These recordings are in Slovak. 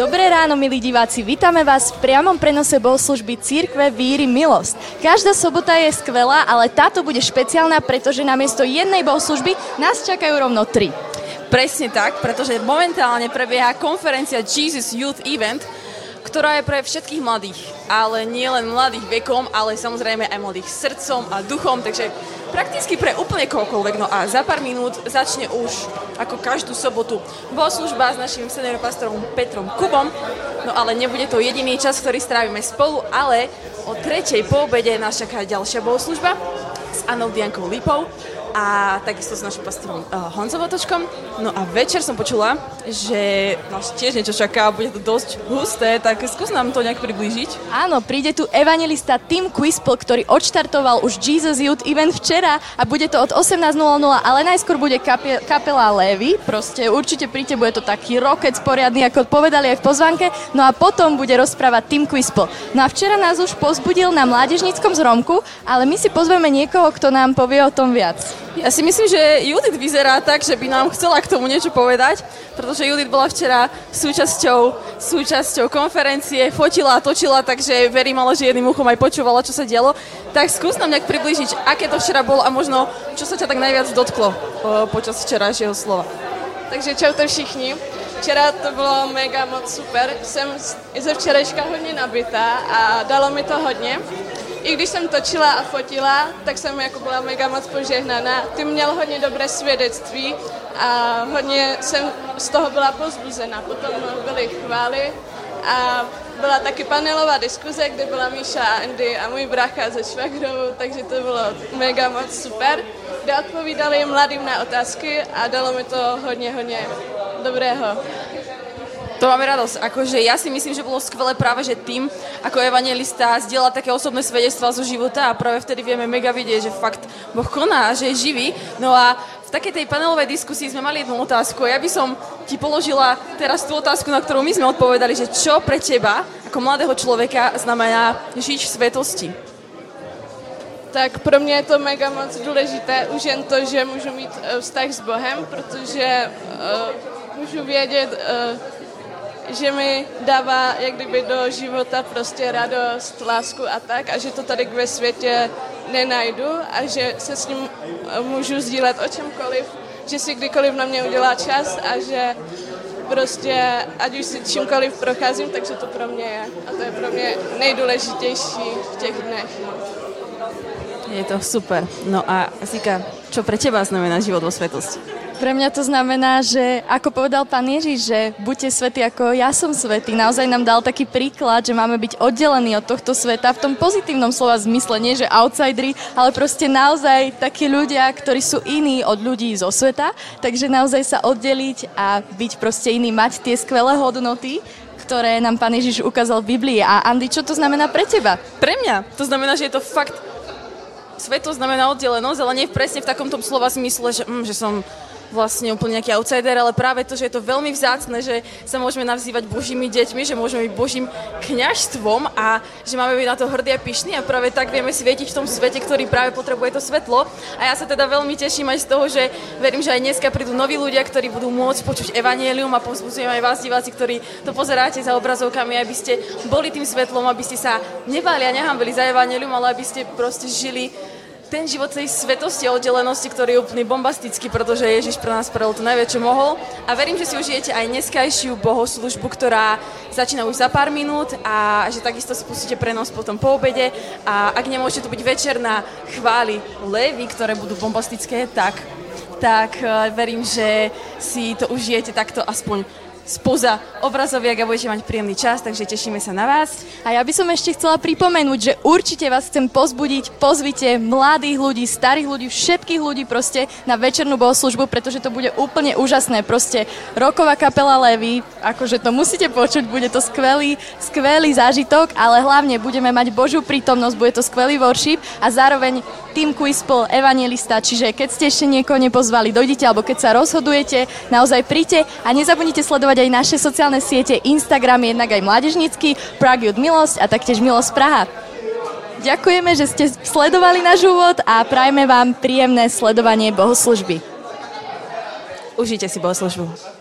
Dobré ráno, milí diváci, vítame vás v priamom prenose bohoslužby Církve Víry Milosť. Každá sobota je skvelá, ale táto bude špeciálna, pretože namiesto jednej bohoslužby nás čakajú rovno tri. Presne tak, pretože momentálne prebieha konferencia Jesus Youth Event, ktorá je pre všetkých mladých, ale nie len mladých vekom, ale samozrejme aj mladých srdcom a duchom, takže prakticky pre úplne kohokoľvek. No a za pár minút začne už ako každú sobotu bohoslužba s našim seniorom pastorom Petrom Kubom. No ale nebude to jediný čas, ktorý strávime spolu, ale o tretej po obede nás čaká ďalšia bohoslužba s Anou Diankou Lipou a takisto s našim pastorom uh, Honzom Otočkom. No a večer som počula, že nás tiež niečo čaká, bude to dosť husté, tak skús nám to nejak priblížiť. Áno, príde tu evangelista Tim Quispel, ktorý odštartoval už Jesus Youth Event včera a bude to od 18.00, ale najskôr bude kapie, kapela Levy, proste určite príďte, bude to taký rokec poriadny, ako povedali aj v pozvanke, no a potom bude rozprávať Tim Quispel. No a včera nás už pozbudil na mládežníckom zromku, ale my si pozveme niekoho, kto nám povie o tom viac. Ja si myslím, že Judith vyzerá tak, že by nám chcela k tomu niečo povedať, pretože Judith bola včera súčasťou, súčasťou konferencie, fotila a točila, takže verím ale, že jedným uchom aj počúvala, čo sa dialo. Tak skús nám nejak približiť, aké to včera bolo a možno, čo sa ťa tak najviac dotklo počas včerajšieho slova. Takže čaute všichni. Včera to bylo mega moc super. Jsem ze včerejška hodně nabitá a dalo mi to hodně i když jsem točila a fotila, tak jsem jako byla mega moc požehnaná. Ty měl hodně dobré svědectví a hodně jsem z toho byla pozbuzena. Potom byly chvály a byla taky panelová diskuze, kde byla Míša a Andy a můj brácha ze Švagrovou, takže to bylo mega moc super, kde odpovídali mladým na otázky a dalo mi to hodně, hodně dobrého. To máme radosť. Akože ja si myslím, že bolo skvelé práve, že tým ako evangelista zdieľa také osobné svedectvá zo života a práve vtedy vieme mega vidieť, že fakt Boh koná, že je živý. No a v takej tej panelovej diskusii sme mali jednu otázku. Ja by som ti položila teraz tú otázku, na ktorú my sme odpovedali, že čo pre teba ako mladého človeka znamená žiť v svetosti? Tak pro mě je to mega moc důležité, už jen to, že můžu mít uh, vztah s Bohem, protože uh, můžu vědět, uh, že mi dává jak kdyby do života prostě radost, lásku a tak a že to tady ve světě nenajdu a že se s ním můžu sdílet o čemkoliv, že si kdykoliv na mě udělá čas a že prostě, ať už si čímkoliv procházím, takže to pro mě je. A to je pro mě nejdůležitější v těch dnech. Je to super. No a Zika, čo pre teba znamená život vo svetosti? Pre mňa to znamená, že ako povedal pán Ježiš, že buďte svetí ako ja som svetý. Naozaj nám dal taký príklad, že máme byť oddelení od tohto sveta v tom pozitívnom slova zmysle, nie že outsideri, ale proste naozaj takí ľudia, ktorí sú iní od ľudí zo sveta. Takže naozaj sa oddeliť a byť proste iný, mať tie skvelé hodnoty, ktoré nám pán Ježiš ukázal v Biblii. A Andy, čo to znamená pre teba? Pre mňa. To znamená, že je to fakt... Sveto znamená oddelenosť, ale nie presne v takomto slova zmysle, že, mm, že som vlastne úplne nejaký outsider, ale práve to, že je to veľmi vzácne, že sa môžeme navzývať Božími deťmi, že môžeme byť Božím kňažstvom a že máme byť na to hrdí a pyšní a práve tak vieme svietiť v tom svete, ktorý práve potrebuje to svetlo. A ja sa teda veľmi teším aj z toho, že verím, že aj dneska prídu noví ľudia, ktorí budú môcť počuť evanielium a povzbudzujem aj vás, diváci, ktorí to pozeráte za obrazovkami, aby ste boli tým svetlom, aby ste sa nebali a nehambili za evanielium, ale aby ste proste žili ten život tej svetosti a oddelenosti, ktorý je úplný bombastický, pretože Ježiš pre nás spravil to najviac, čo mohol. A verím, že si užijete aj dneskajšiu bohoslužbu, ktorá začína už za pár minút a že takisto si pustíte prenos potom po obede. A ak nemôžete to byť večer na chváli levy, ktoré budú bombastické, tak tak eh, verím, že si to užijete takto aspoň spoza obrazoviek a budete mať príjemný čas, takže tešíme sa na vás. A ja by som ešte chcela pripomenúť, že určite vás chcem pozbudiť, pozvite mladých ľudí, starých ľudí, všetkých ľudí proste na večernú bohoslužbu, pretože to bude úplne úžasné. Proste roková kapela Levy, akože to musíte počuť, bude to skvelý, skvelý zážitok, ale hlavne budeme mať Božiu prítomnosť, bude to skvelý worship a zároveň Tim Quispel, evangelista, čiže keď ste ešte niekoho nepozvali, dojdite, alebo keď sa rozhodujete, naozaj príďte a nezabudnite sledovať aj naše sociálne siete, Instagram, jednak aj mládežnícky, Prague Youth Milosť a taktiež Milosť Praha. Ďakujeme, že ste sledovali náš úvod a prajme vám príjemné sledovanie bohoslužby. Užite si bohoslužbu.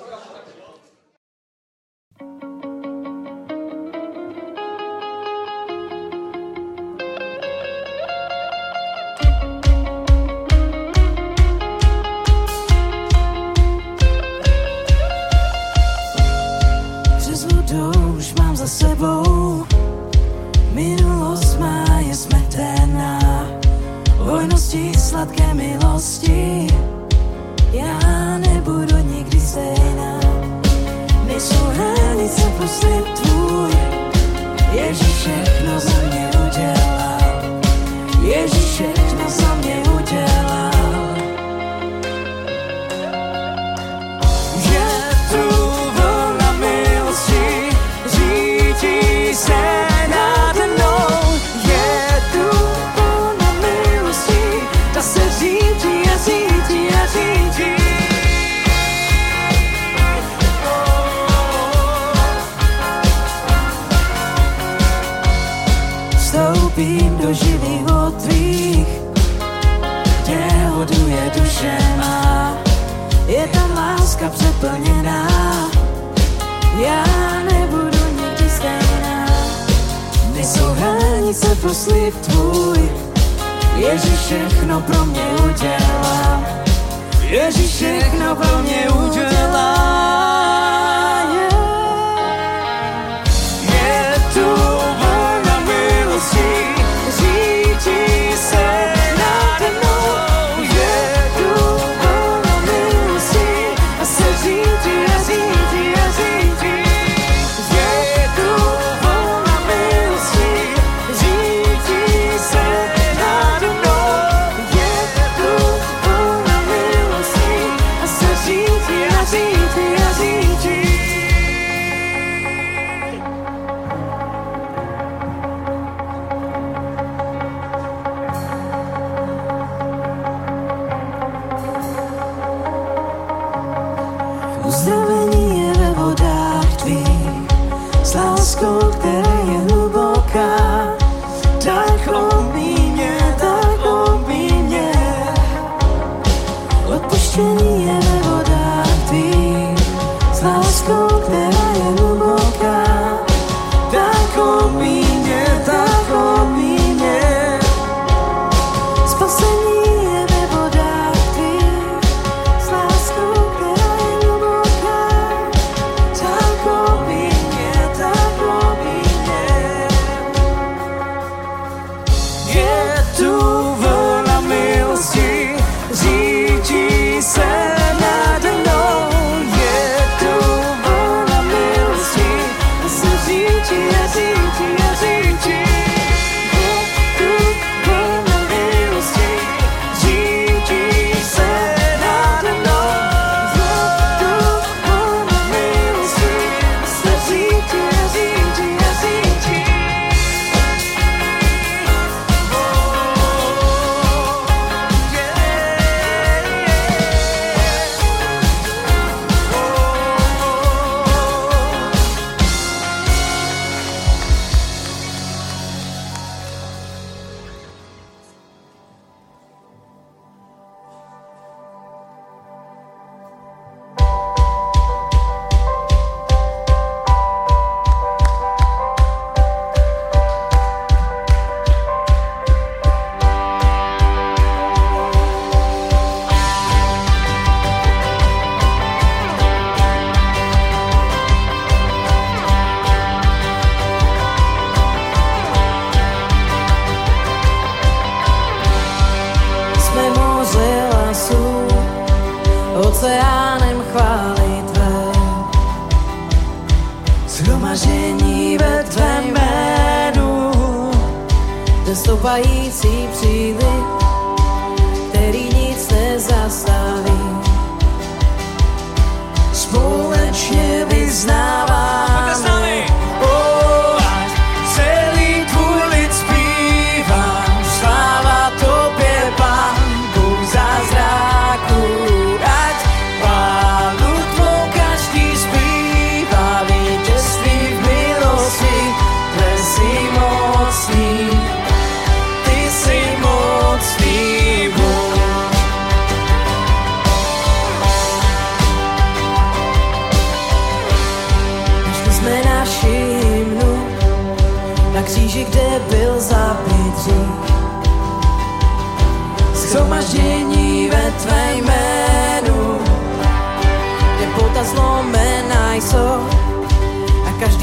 nuestro país, Ipside.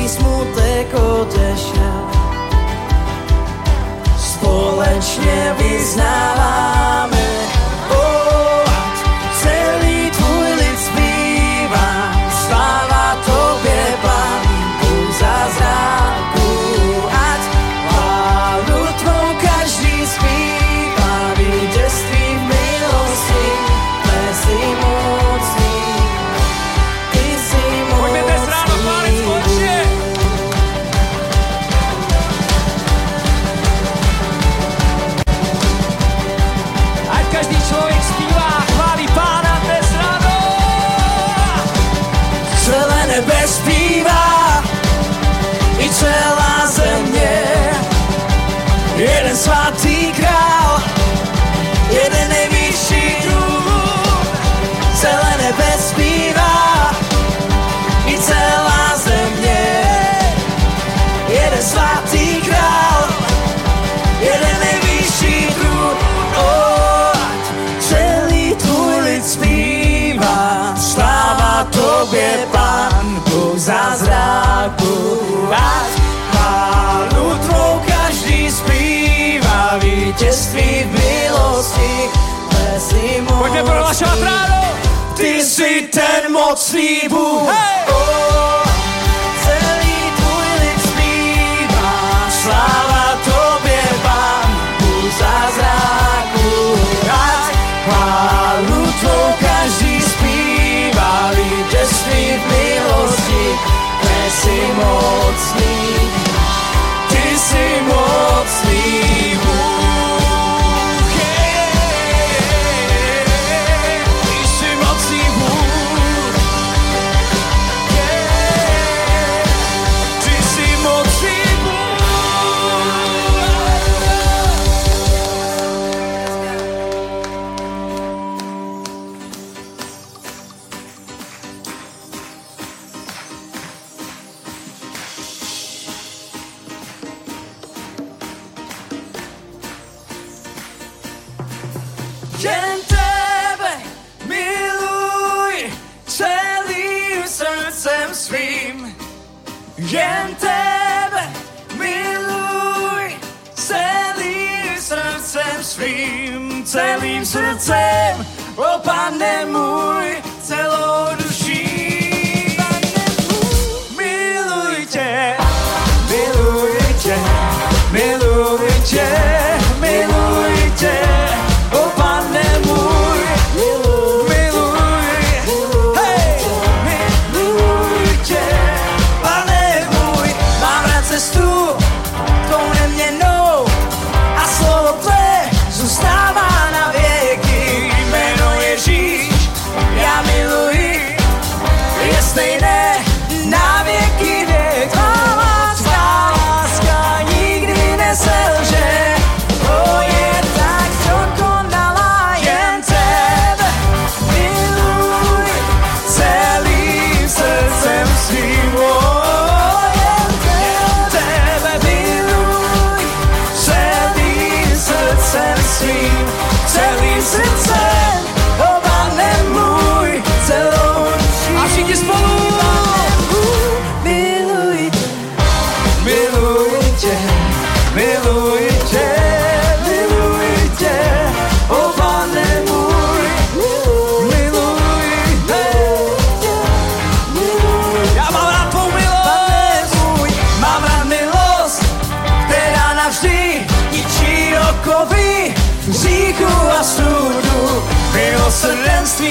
i smutek odešel. Společne vyznávame počúvať. Pánu tvou každý spieva víťazství v milosti. Poďme prohlašovať ráno! Ty si ten mocný Bůh. Hey! Oh! mocný, Ty si mocný. Gentebe miluj Celim srcem svim Celim srcem Opa nemoj Celo si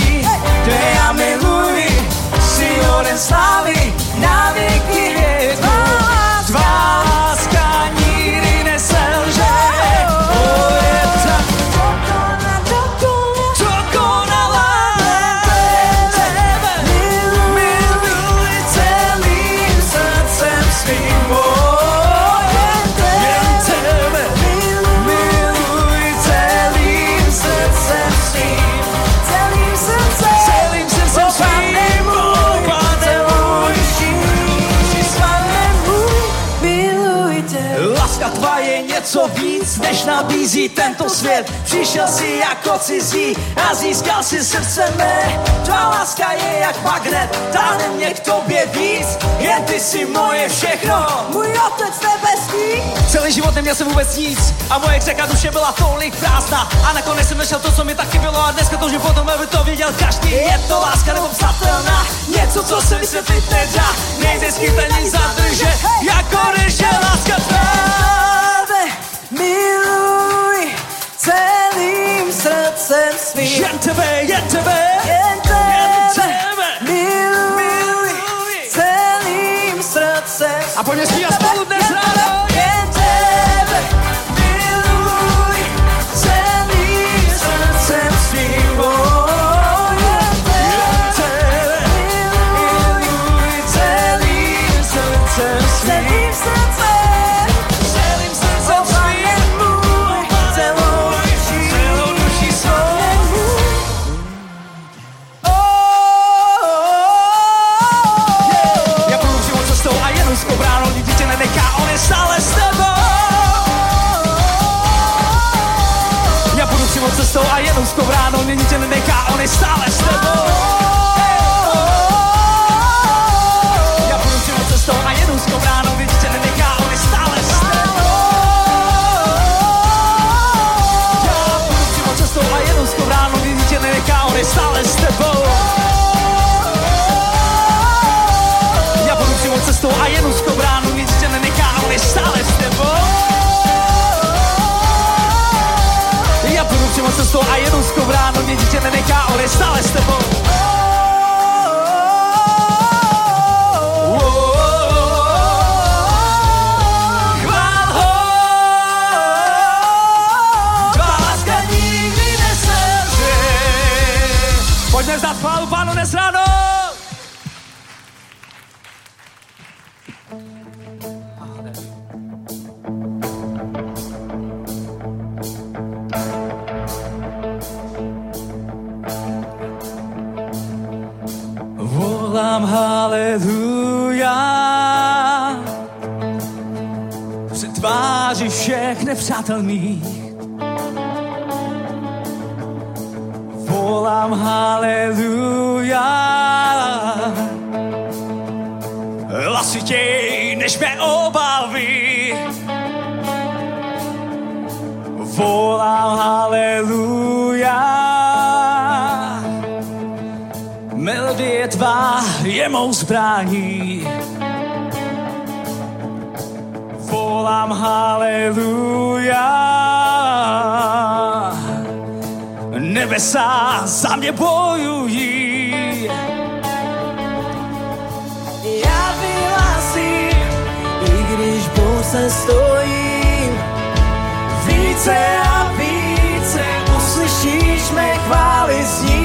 Te amé, Louis, si no le sabe, nadie quiere. Tento svět. Přišel si jako cizí a získal si srdce mé. Tvá láska je jak magnet, táhne mě k tobě víc. Jen ty si moje všechno, můj otec nebeský. Celý život neměl jsem vůbec nic a moje řeka duše byla tolik prázdná. A nakonec jsem našel to, co mi taky bylo a dneska toužím potom, aby to viděl každý. Je to láska nebo psatelná, něco, co se vysvětlit nedá. Nejde ani zadržet, jako když je láska. Tebe miluj celým srdcem svým. Jen tebe, jen tebe, Jen jen tebe tebe. miluj celým srdcem A pojďme zpívat spolu dnes ráno. Nenechá, on je stále s tebou. Všech nepřátelných. Volám haleluja hlasitěj než mé obavy. Volám haleluja Melodie tvá je mou zbraní. Volám haleluja. Nebesa za mě bojují. Já vyhlásím, i když bose stojím, více a více uslyšíš mé chvály znít.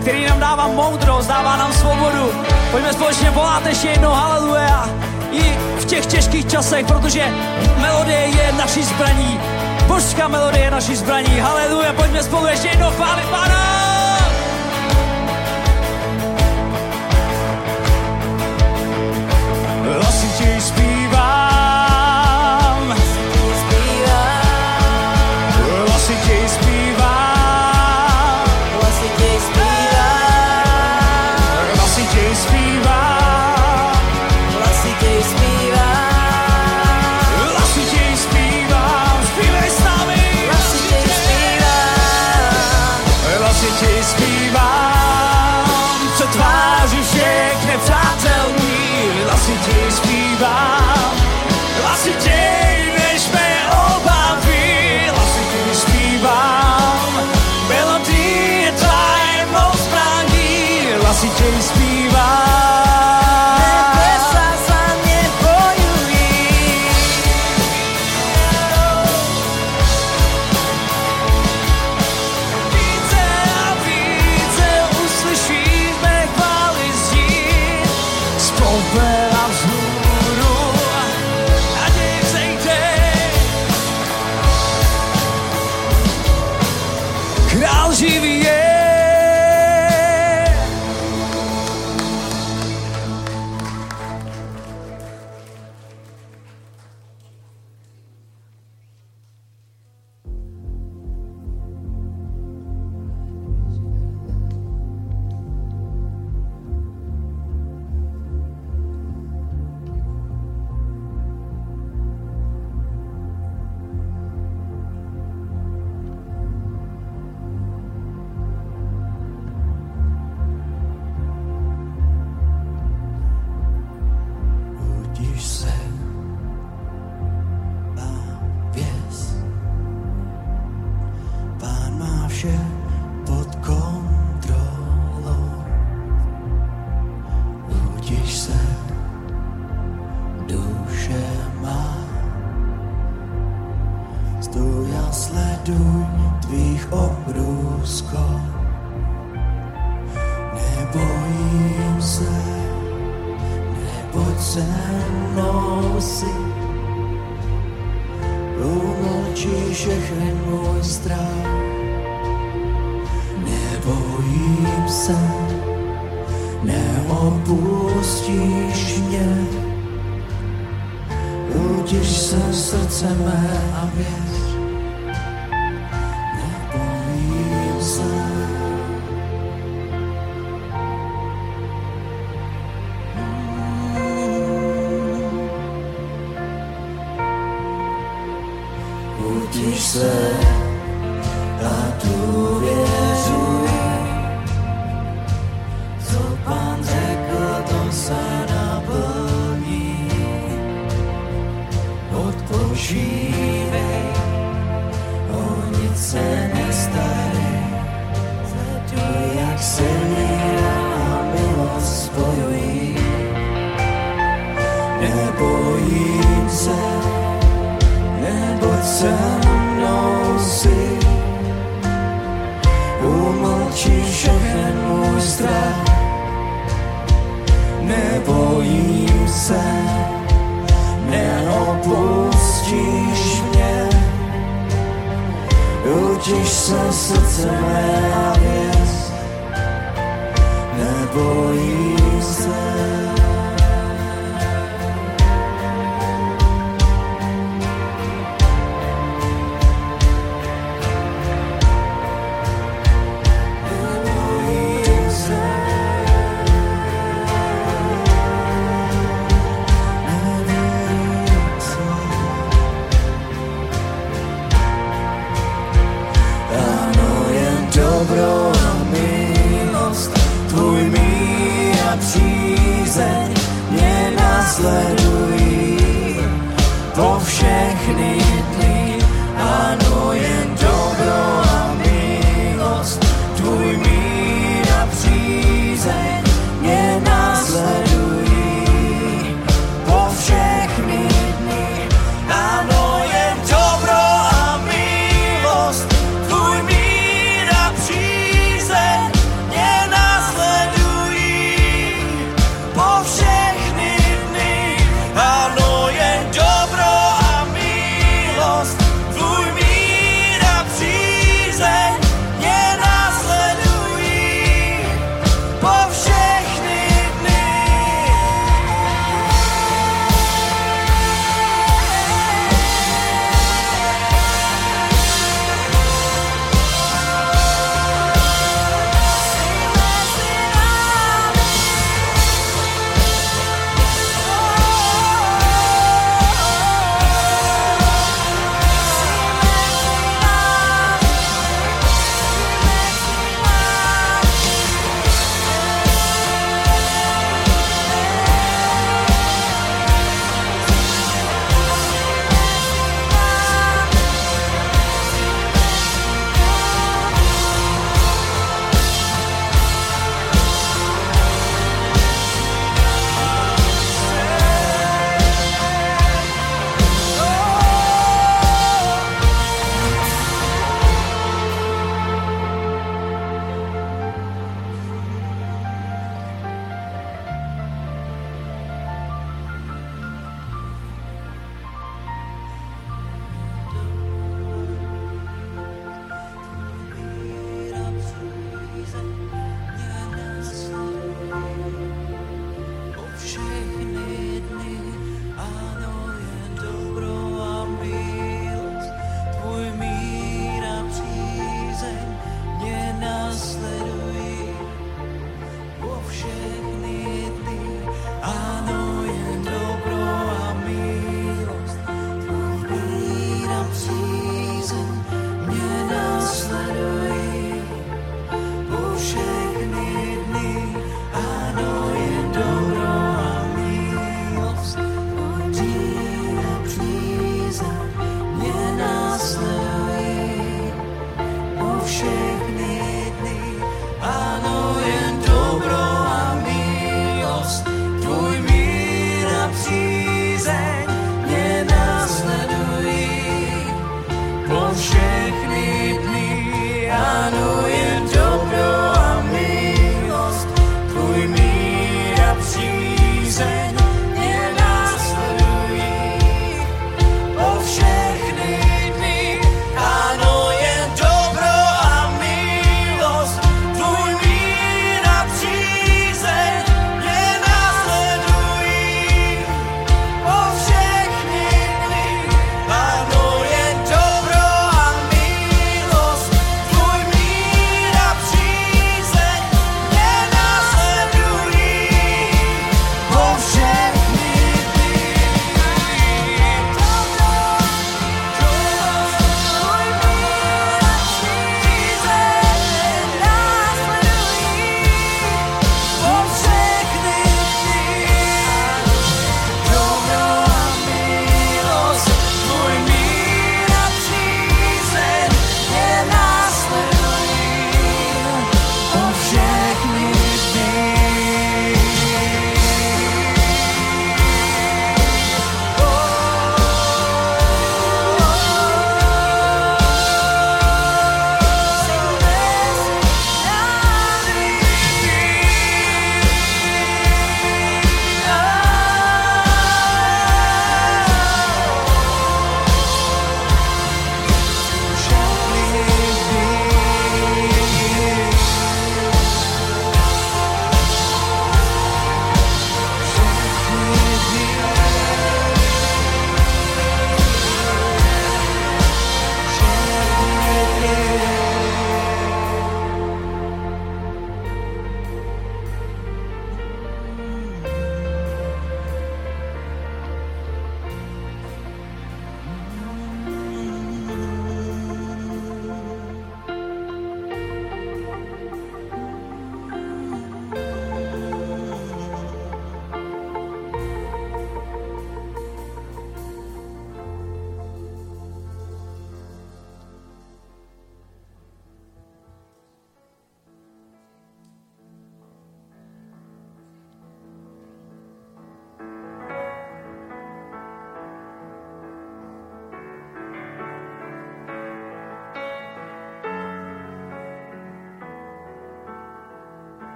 který nám dává moudrost, dává nám svobodu. Pojďme společně volat ještě jednou haleluja i v těch těžkých časech, protože melodie je naší zbraní. Božská melodie je naší zbraní. Haleluja, pojďme spolu ještě jednou chválit pána.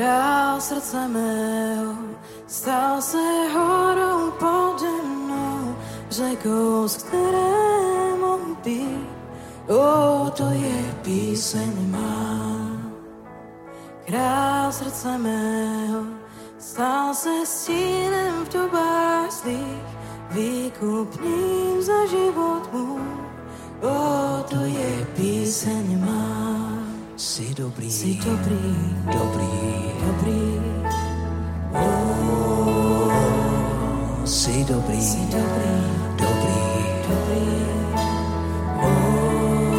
Král srdce mého stal se horou pode mnou, řekou, z které mohu. O, to je píseň má. Král srdce mého stal se stínem v dobách zlých, výkupným za život. dobrý, jsi dobrý, dobrý, dobrý. Oh, jsi dobrý, jsi dobrý, dobrý, dobrý. Oh,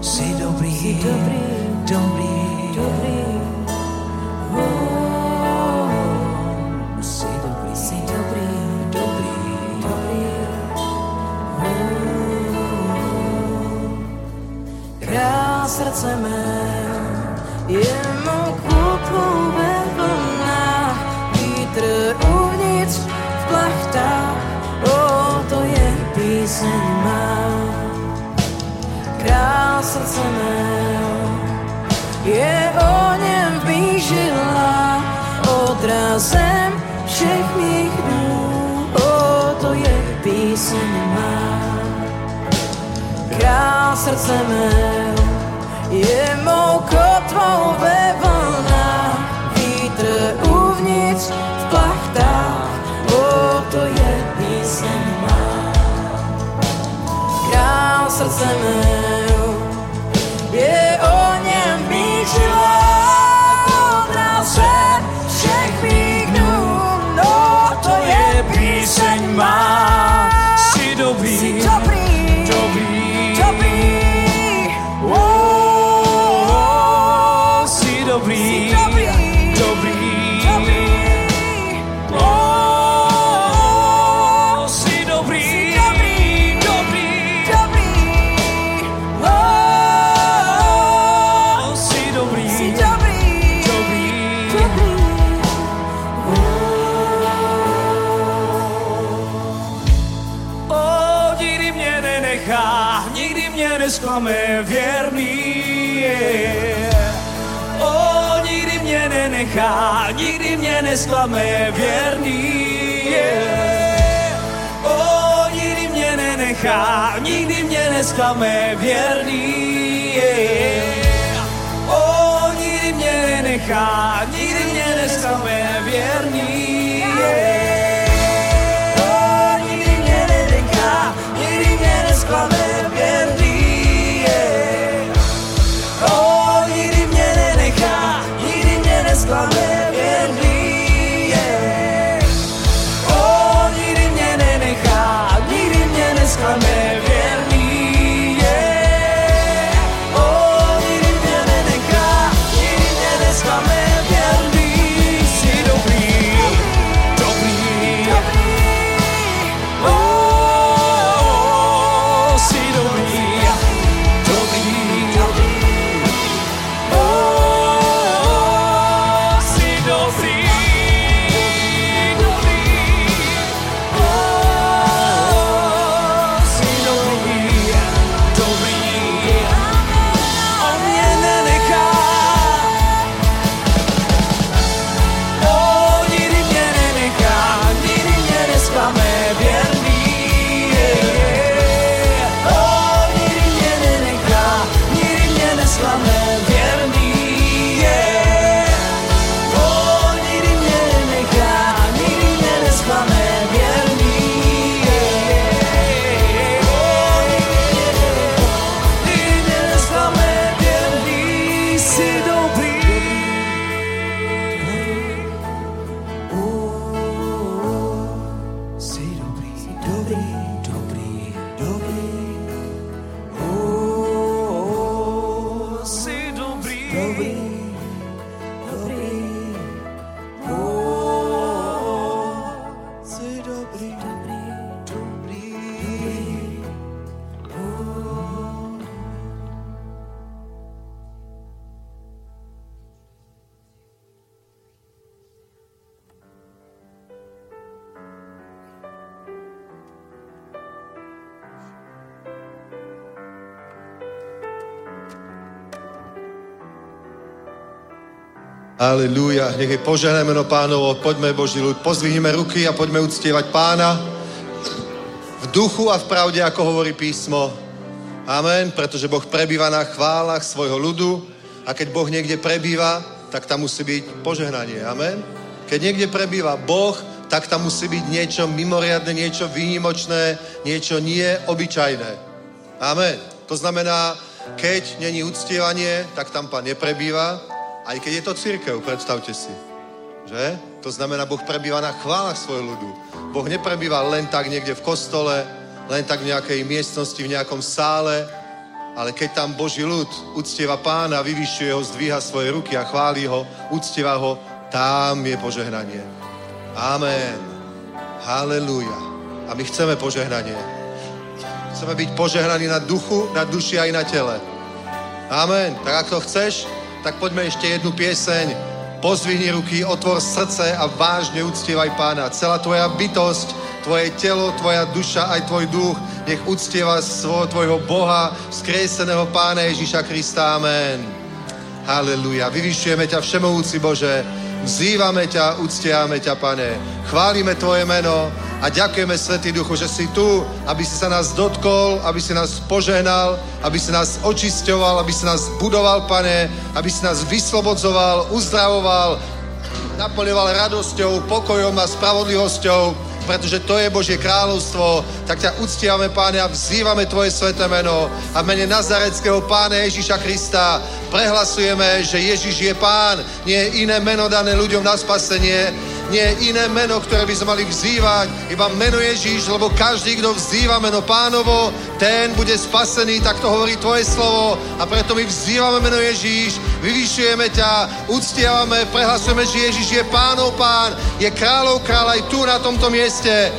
jsi dobrý, jsi dobrý, dobrý, dobrý. serce me nikdy mě nesklame věrný. Yeah. O, oh, nikdy mě nenechá, nikdy mě nesklame věrný. Yeah. O, oh, nikdy mě nenechá, nikdy mě nesklame věrný. Aleluja. Nech je požehnané meno pánovo. Poďme, Boží ľud, pozvihneme ruky a poďme uctievať pána v duchu a v pravde, ako hovorí písmo. Amen. Pretože Boh prebýva na chválach svojho ľudu a keď Boh niekde prebýva, tak tam musí byť požehnanie. Amen. Keď niekde prebýva Boh, tak tam musí byť niečo mimoriadne, niečo výnimočné, niečo nie obyčajné. Amen. To znamená, keď není uctievanie, tak tam pán neprebýva, aj keď je to církev, predstavte si. Že? To znamená, Boh prebýva na chválach svojho ľudu. Boh neprebýva len tak niekde v kostole, len tak v nejakej miestnosti, v nejakom sále, ale keď tam Boží ľud uctieva pána, vyvyšuje ho, zdvíha svoje ruky a chváli ho, uctieva ho, tam je požehnanie. Amen. Halelúja. A my chceme požehnanie. Chceme byť požehnaní na duchu, na duši aj na tele. Amen. Tak ak to chceš, tak poďme ešte jednu pieseň. Pozvihni ruky, otvor srdce a vážne uctievaj pána. Celá tvoja bytosť, tvoje telo, tvoja duša, aj tvoj duch, nech uctieva svojho tvojho Boha, skreseného pána Ježíša Krista. Amen. Haleluja. Vyvyšujeme ťa všemovúci Bože. Vzývame ťa, uctiame ťa, pane. Chválime tvoje meno a ďakujeme, Svetý Duchu, že si tu, aby si sa nás dotkol, aby si nás požehnal, aby si nás očisťoval, aby si nás budoval, pane, aby si nás vyslobodzoval, uzdravoval, naplňoval radosťou, pokojom a spravodlivosťou pretože to je Božie kráľovstvo, tak ťa uctievame, Páne, a vzývame Tvoje sveté meno. A v mene Nazareckého Pána Ježíša Krista prehlasujeme, že Ježíš je Pán, nie je iné meno dané ľuďom na spasenie, nie iné meno, ktoré by sme mali vzývať, iba meno Ježíš, lebo každý, kto vzýva meno pánovo, ten bude spasený, tak to hovorí tvoje slovo a preto my vzývame meno Ježíš, vyvyšujeme ťa, uctievame, prehlasujeme, že Ježíš je pánov pán, je kráľov kráľ aj tu na tomto mieste.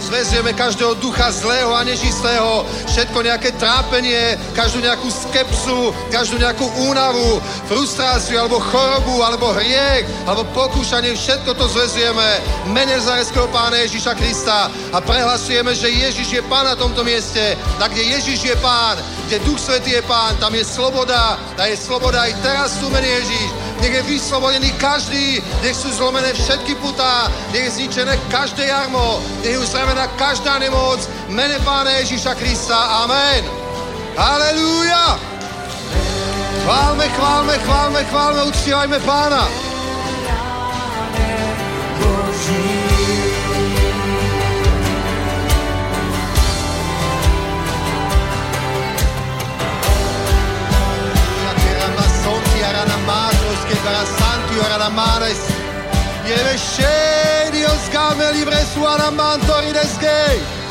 Zvezujeme každého ducha zlého a nežistého, všetko nejaké trápenie, každú nejakú skepsu, každú nejakú únavu, frustráciu alebo chorobu, alebo hriech, alebo pokúšanie, všetko to zvezujeme mene Zareského pána Ježíša Krista a prehlasujeme, že Ježíš je pán na tomto mieste. Tak, kde Ježíš je pán, kde Duch Svetý je pán, tam je sloboda, a je sloboda aj teraz tu mene Ježíš nech je vyslobodený každý, nech sú zlomené všetky putá, nech je zničené každé jarmo, nech je uzdravená každá nemoc, mene Pána Ježíša Krista. Amen. Halelúja. Chválme, chválme, chválme, chválme, uctievajme Pána. que Karasanti Oranamares, Yereshe, Dios Gamel, Ivresuanaman, Torides Gay.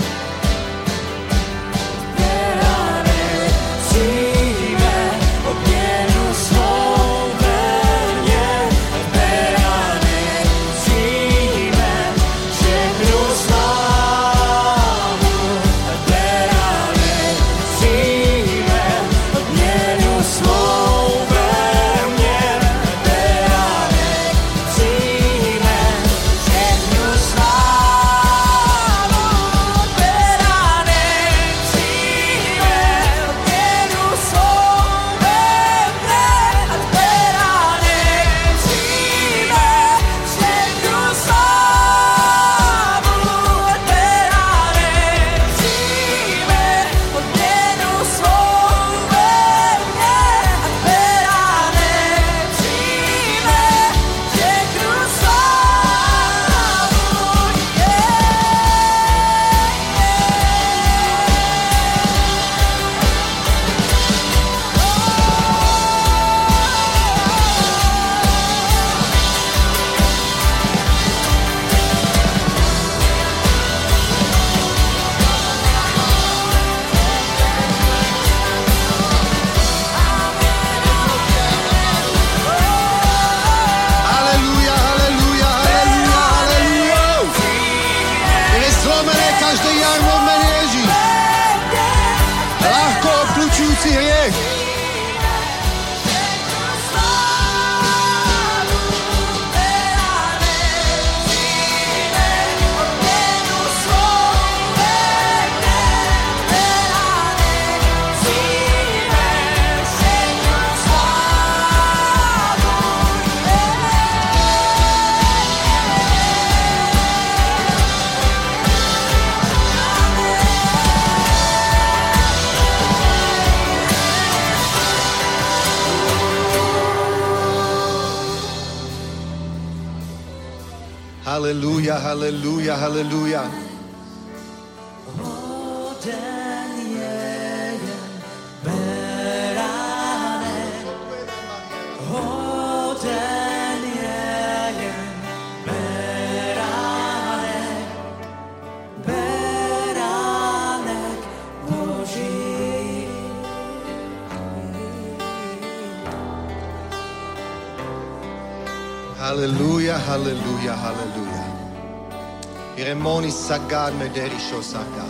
Sagad mederisho sagad.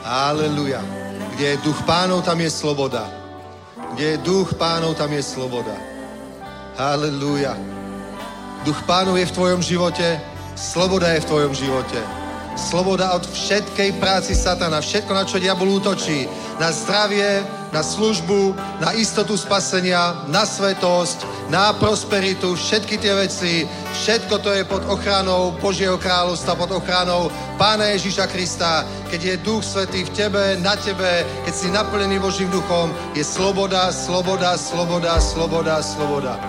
Halleluja. Kde je duch pánov, tam je sloboda. Kde je duch pánov, tam je sloboda. Halleluja. Duch pánov je v tvojom živote, sloboda je v tvojom živote. Sloboda od všetkej práci satana, všetko, na čo diabol útočí. Na zdravie, na službu, na istotu spasenia, na svetosť, na prosperitu, všetky tie veci, všetko to je pod ochranou Božieho kráľovstva, pod ochranou Pána Ježíša Krista. Keď je Duch Svetý v tebe, na tebe, keď si naplnený Božím duchom, je sloboda, sloboda, sloboda, sloboda, sloboda.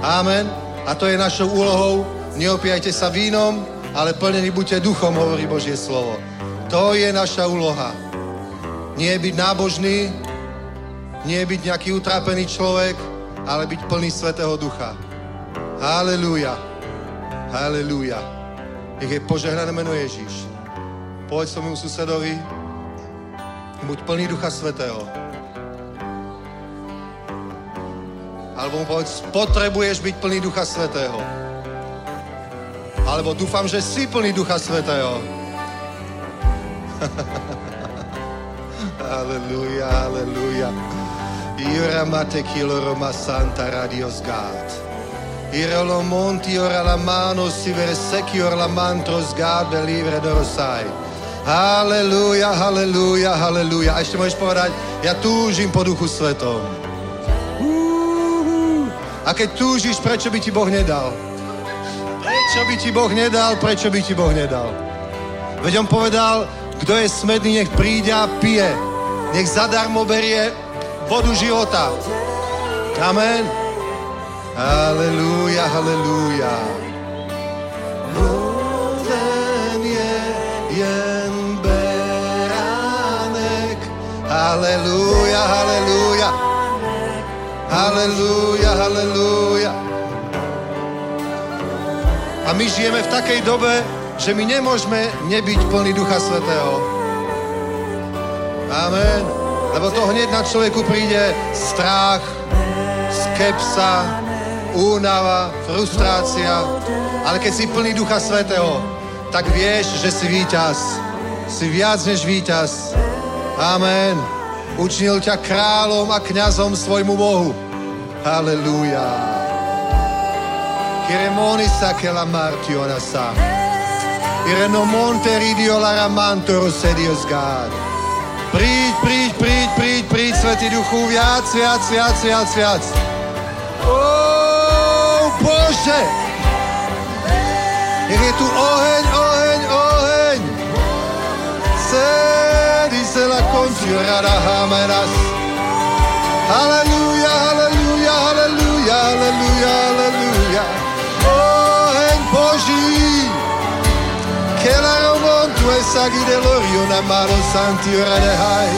Amen. A to je našou úlohou. Neopijajte sa vínom, ale plnení buďte duchom, hovorí Božie slovo. To je naša úloha. Nie byť nábožný, nie byť nejaký utrápený človek, ale byť plný Svetého Ducha. Halelúja. Halelúja. Nech je požehnané meno Ježíš. Povedz svojmu susedovi, buď plný Ducha Svetého. Alebo mu povedz, potrebuješ byť plný Ducha Svetého. Alebo dúfam, že si plný Ducha Svetého. Aleluja, aleluja. Ira mate kilo Roma Santa Radios God. Ira monti ora la mano si versecchi ora la mantros God belivre dorosai. Aleluja, aleluja, aleluja. A ešte môžeš povedať, ja túžim po Duchu Svetom. A keď túžiš, prečo by ti Boh nedal? Prečo by ti Boh nedal? Prečo by ti Boh nedal? Veď on povedal, kto je smedný, nech príde a pije. Nech zadarmo berie vodu života. Amen. Halelúja, halelúja. Halelúja, halelúja. Halelúja, halelúja. A my žijeme v takej dobe, že my nemôžeme nebyť plný Ducha Svetého. Amen. Lebo to hneď na človeku príde strach, skepsa, únava, frustrácia. Ale keď si plný Ducha Svetého, tak vieš, že si víťaz. Si viac než víťaz. Amen. Učinil ťa kráľom a kňazom svojmu Bohu. Halelúja. Kiremonisa che la martiona sa. Ireno monte ridio la ramanto rosedios God. Príď, príď, príď, príď, príď, Svetý Duchu, viac, viac, viac, viac, viac. Ó, Bože! Nech je tu oheň, oheň, oheň. Cedi se la contiorada hamenas. Halleluja, halleluja, halleluja, halleluja, halleluja. Oheň Boží. Che la romontu e saghi dell'orio una mano santi ora ne hai.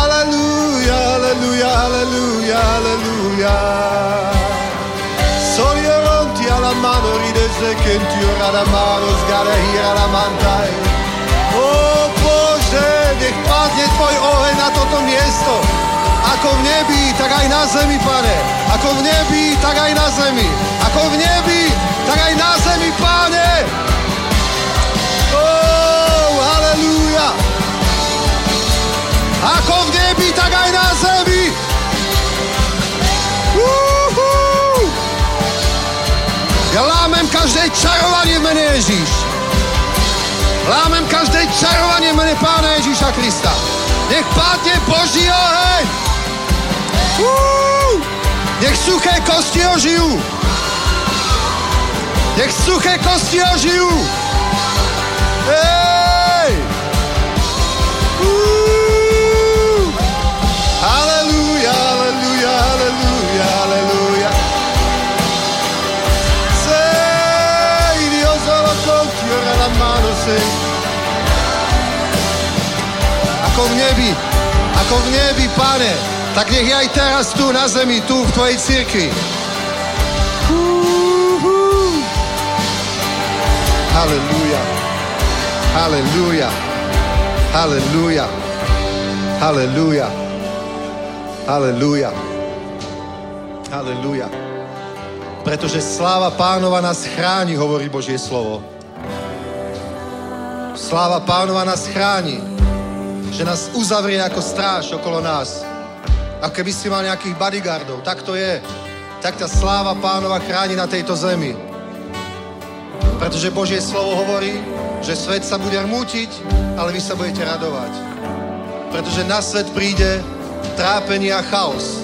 Alleluia, alleluia, alleluia, alleluia. Soli oronti alla mano ride se che ti ora la mano sgara hira la mantai. Nech padne tvoj oheň na toto miesto. Ako v nebi, tak aj na zemi, pane. Ako v nebi, tak aj na zemi. Ako v nebi, tak aj na zemi, pane. Oh, halleluja. Ako v nebi, tak aj na zemi. Uhu. Ja lámem každé čarovanie v mene Ježíš. Lámem každé čarovanie mene Pána Ježíša Krista. Nech padne Boží oheň. Uhu. Nech suché kosti ožijú. Nech suché kosti ožijú. Hej! Nebi, ako v nebi, pane, tak nech je aj teraz tu na zemi, tu v tvojej cirkvi. Halleluja. Halleluja. Halleluja. Halleluja. Halleluja. Halleluja. Pretože sláva pánova nás chráni, hovorí Božie slovo. Sláva pánova nás chráni, že nás uzavrie ako stráž okolo nás. A keby si mal nejakých bodyguardov, tak to je. Tak tá sláva pánova chráni na tejto zemi. Pretože Božie slovo hovorí, že svet sa bude rmútiť, ale vy sa budete radovať. Pretože na svet príde trápenie a chaos.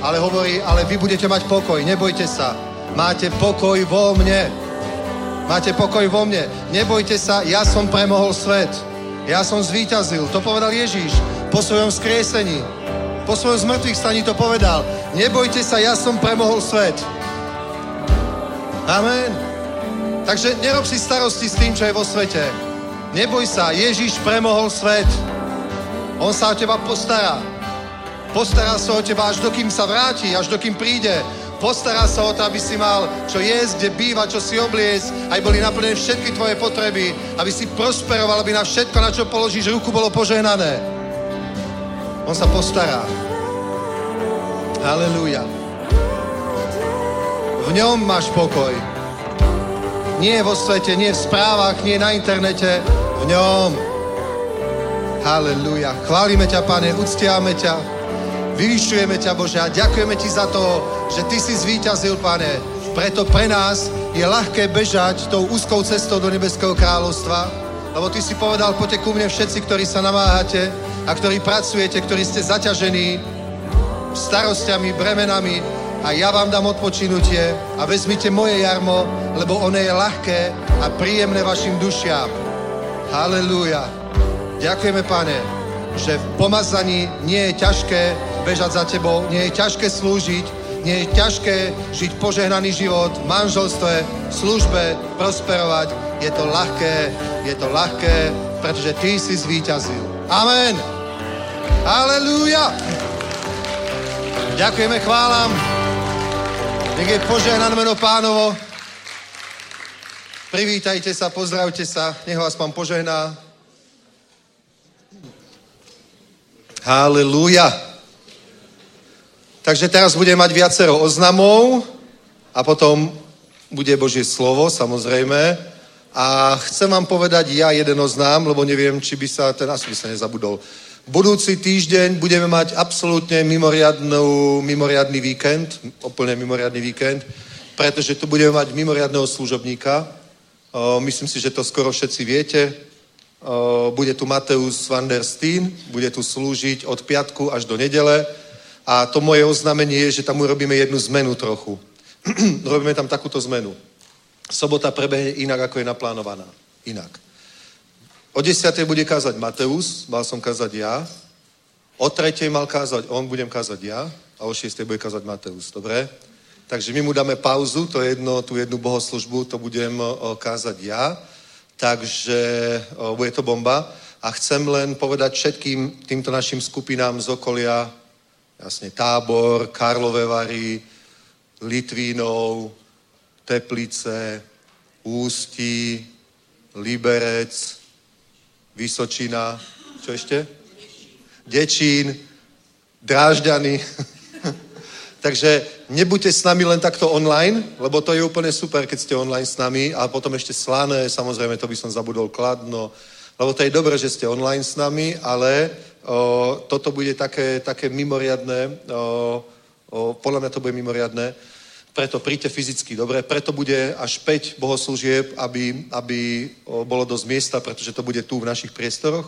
Ale hovorí, ale vy budete mať pokoj, nebojte sa. Máte pokoj vo mne. Máte pokoj vo mne. Nebojte sa, ja som premohol svet. Ja som zvíťazil. To povedal Ježíš po svojom skriesení. Po svojom zmrtvých staní to povedal. Nebojte sa, ja som premohol svet. Amen. Takže nerob si starosti s tým, čo je vo svete. Neboj sa, Ježíš premohol svet. On sa o teba postará. Postará sa o teba, až dokým sa vráti, až dokým príde. Postará sa o to, aby si mal čo jesť, kde býva, čo si obliec, aj boli naplnené všetky tvoje potreby, aby si prosperoval, aby na všetko, na čo položíš ruku, bolo požehnané. On sa postará. Halelúja. V ňom máš pokoj. Nie vo svete, nie v správach, nie na internete. V ňom. Halelúja. Chválime ťa, Pane, uctiame ťa. Vyvyšujeme ťa, Bože, a ďakujeme Ti za to, že Ty si zvíťazil, Pane. Preto pre nás je ľahké bežať tou úzkou cestou do Nebeského kráľovstva, lebo Ty si povedal, poďte ku mne všetci, ktorí sa namáhate a ktorí pracujete, ktorí ste zaťažení starostiami, bremenami a ja vám dám odpočinutie a vezmite moje jarmo, lebo ono je ľahké a príjemné vašim dušiam. Halelúja. Ďakujeme, Pane, že v pomazaní nie je ťažké bežať za Tebou, nie je ťažké slúžiť, nie je ťažké žiť požehnaný život v manželstve, v službe, prosperovať. Je to ľahké, je to ľahké, pretože Ty si zvíťazil. Amen. Halelúja. Ďakujeme, chválam. Nech je požehnané meno pánovo. Privítajte sa, pozdravte sa, nech vás pán požehná. Halelúja. Takže teraz budeme mať viacero oznamov a potom bude Božie slovo, samozrejme. A chcem vám povedať ja jeden oznám, lebo neviem, či by sa, ten asi by sa nezabudol. Budúci týždeň budeme mať absolútne mimoriadný víkend, úplne mimoriadný víkend, pretože tu budeme mať mimoriadného služobníka. O, myslím si, že to skoro všetci viete. O, bude tu Mateus van der Steen, bude tu slúžiť od piatku až do nedele. A to moje oznámenie je, že tam urobíme jednu zmenu trochu. Robíme tam takúto zmenu. Sobota prebehne inak, ako je naplánovaná. Inak. O 10. bude kázať Mateus, mal som kázať ja. O 3. mal kázať on, budem kázať ja. A o 6. bude kázať Mateus, dobre? Takže my mu dáme pauzu, to jedno, tú jednu bohoslužbu, to budem kázať ja. Takže o, bude to bomba. A chcem len povedať všetkým týmto našim skupinám z okolia, jasne Tábor, Karlové Vary, Litvínov, Teplice, Ústí, Liberec, Vysočina, čo ešte? Dečín, Drážďany. Takže nebuďte s nami len takto online, lebo to je úplne super, keď ste online s nami a potom ešte slané, samozrejme, to by som zabudol kladno, lebo to je dobré, že ste online s nami, ale toto bude také, také mimoriadné, o, o, podľa mňa to bude mimoriadné, preto príďte fyzicky, dobre? Preto bude až 5 bohoslúžieb, aby, aby o, bolo dosť miesta, pretože to bude tu v našich priestoroch.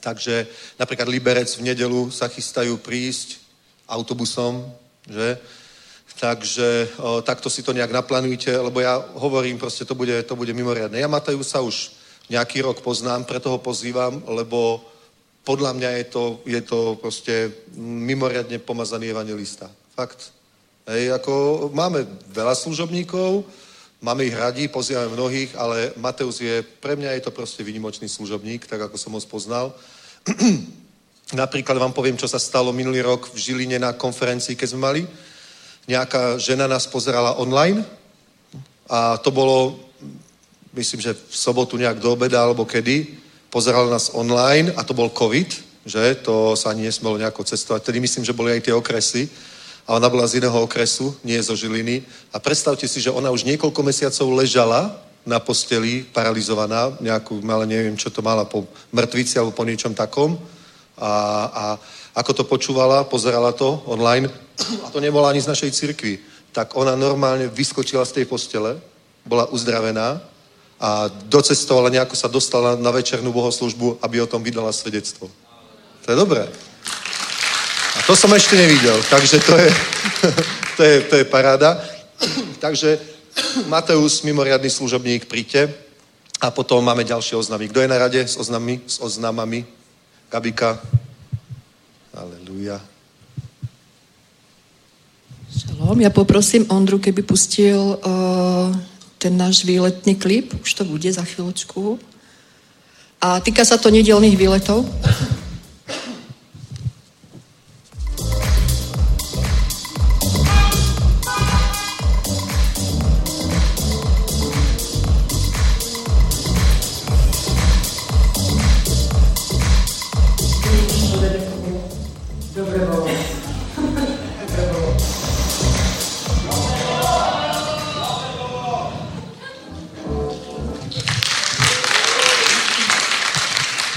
Takže napríklad Liberec v nedelu sa chystajú prísť autobusom, že? Takže o, takto si to nejak naplánujte, lebo ja hovorím, proste to bude, to bude mimoriadne. Ja Matajú sa už nejaký rok poznám, preto ho pozývam, lebo podľa mňa je to, je to proste mimoriadne pomazaný evangelista. Fakt. Hej, ako máme veľa služobníkov, máme ich radi, pozývame mnohých, ale Mateus je, pre mňa je to proste vynimočný služobník, tak ako som ho spoznal. Napríklad vám poviem, čo sa stalo minulý rok v Žiline na konferencii, keď sme mali. Nejaká žena nás pozerala online a to bolo, myslím, že v sobotu nejak do obeda alebo kedy, pozerala nás online a to bol COVID, že to sa ani nesmelo nejako cestovať. Tedy myslím, že boli aj tie okresy a ona bola z iného okresu, nie zo Žiliny. A predstavte si, že ona už niekoľko mesiacov ležala na posteli, paralizovaná, nejakú, ale neviem, čo to mala po mŕtvici alebo po niečom takom. A, a ako to počúvala, pozerala to online, a to nebola ani z našej cirkvi, tak ona normálne vyskočila z tej postele, bola uzdravená a docestovala, nejako sa dostala na večernú bohoslužbu, aby o tom vydala svedectvo. To je dobré. A to som ešte nevidel, takže to je, to je, to je paráda. takže Mateus, mimoriadný služobník, príďte. A potom máme ďalšie oznamy. Kto je na rade s, oznami, s oznamami? Gabika. Aleluja. Šalom, ja poprosím Ondru, keby pustil uh, ten náš výletný klip, už to bude za chvíľočku. A týka sa to nedelných výletov.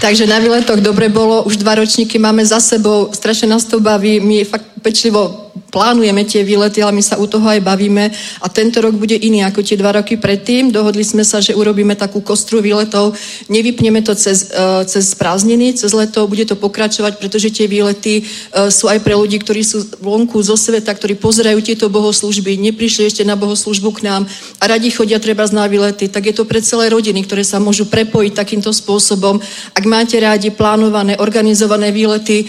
Takže na výletoch dobre bolo, už dva ročníky máme za sebou, strašne nás to baví, my fakt pečlivo plánujeme tie výlety, ale my sa u toho aj bavíme a tento rok bude iný ako tie dva roky predtým. Dohodli sme sa, že urobíme takú kostru výletov, nevypneme to cez, uh, cez prázdniny, cez leto, bude to pokračovať, pretože tie výlety uh, sú aj pre ľudí, ktorí sú vonku zo sveta, ktorí pozerajú tieto bohoslužby, neprišli ešte na bohoslužbu k nám a radi chodia treba na výlety, tak je to pre celé rodiny, ktoré sa môžu prepojiť takýmto spôsobom. Ak máte rádi plánované, organizované výlety,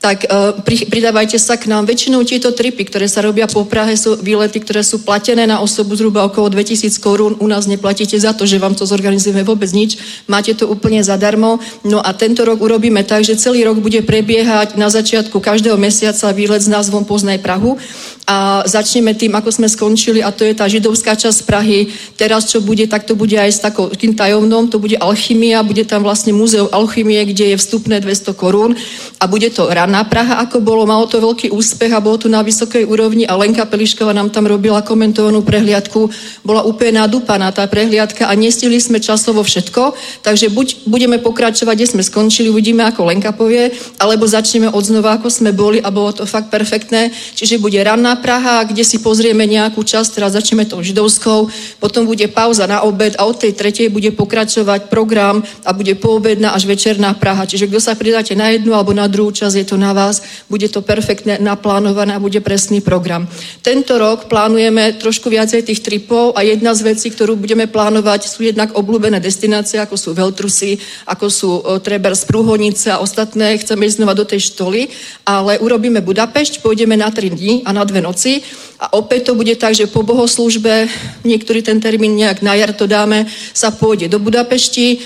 tak uh, pridávajte sa k nám. Väčšinou tieto tripy, ktoré sa robia po Prahe, sú výlety, ktoré sú platené na osobu zhruba okolo 2000 korún. U nás neplatíte za to, že vám to zorganizujeme vôbec nič. Máte to úplne zadarmo. No a tento rok urobíme tak, že celý rok bude prebiehať na začiatku každého mesiaca výlet s názvom Poznaj Prahu. A začneme tým, ako sme skončili, a to je tá židovská časť Prahy. Teraz, čo bude, tak to bude aj s takým tajomnom, to bude alchymia, bude tam vlastne múzeum alchymie, kde je vstupné 200 korún a bude to ran na Praha, ako bolo, malo to veľký úspech a bolo tu na vysokej úrovni a Lenka Pelišková nám tam robila komentovanú prehliadku. Bola úplne nadúpaná tá prehliadka a nestihli sme časovo všetko, takže buď budeme pokračovať, kde sme skončili, uvidíme, ako Lenka povie, alebo začneme od znova, ako sme boli a bolo to fakt perfektné. Čiže bude ranná Praha, kde si pozrieme nejakú časť, teraz začneme tou židovskou, potom bude pauza na obed a od tej tretej bude pokračovať program a bude poobedná až večerná Praha. Čiže kto sa pridáte na jednu alebo na druhú časť, je to na vás, bude to perfektne naplánované a bude presný program. Tento rok plánujeme trošku viacej tých tripov a jedna z vecí, ktorú budeme plánovať, sú jednak obľúbené destinácie, ako sú Veltrusy, ako sú Treber z Prúhonice a ostatné. Chceme ísť znova do tej štoly, ale urobíme Budapešť, pôjdeme na 3 dní a na dve noci a opäť to bude tak, že po bohoslužbe, niektorý ten termín nejak na jar to dáme, sa pôjde do Budapešti, e,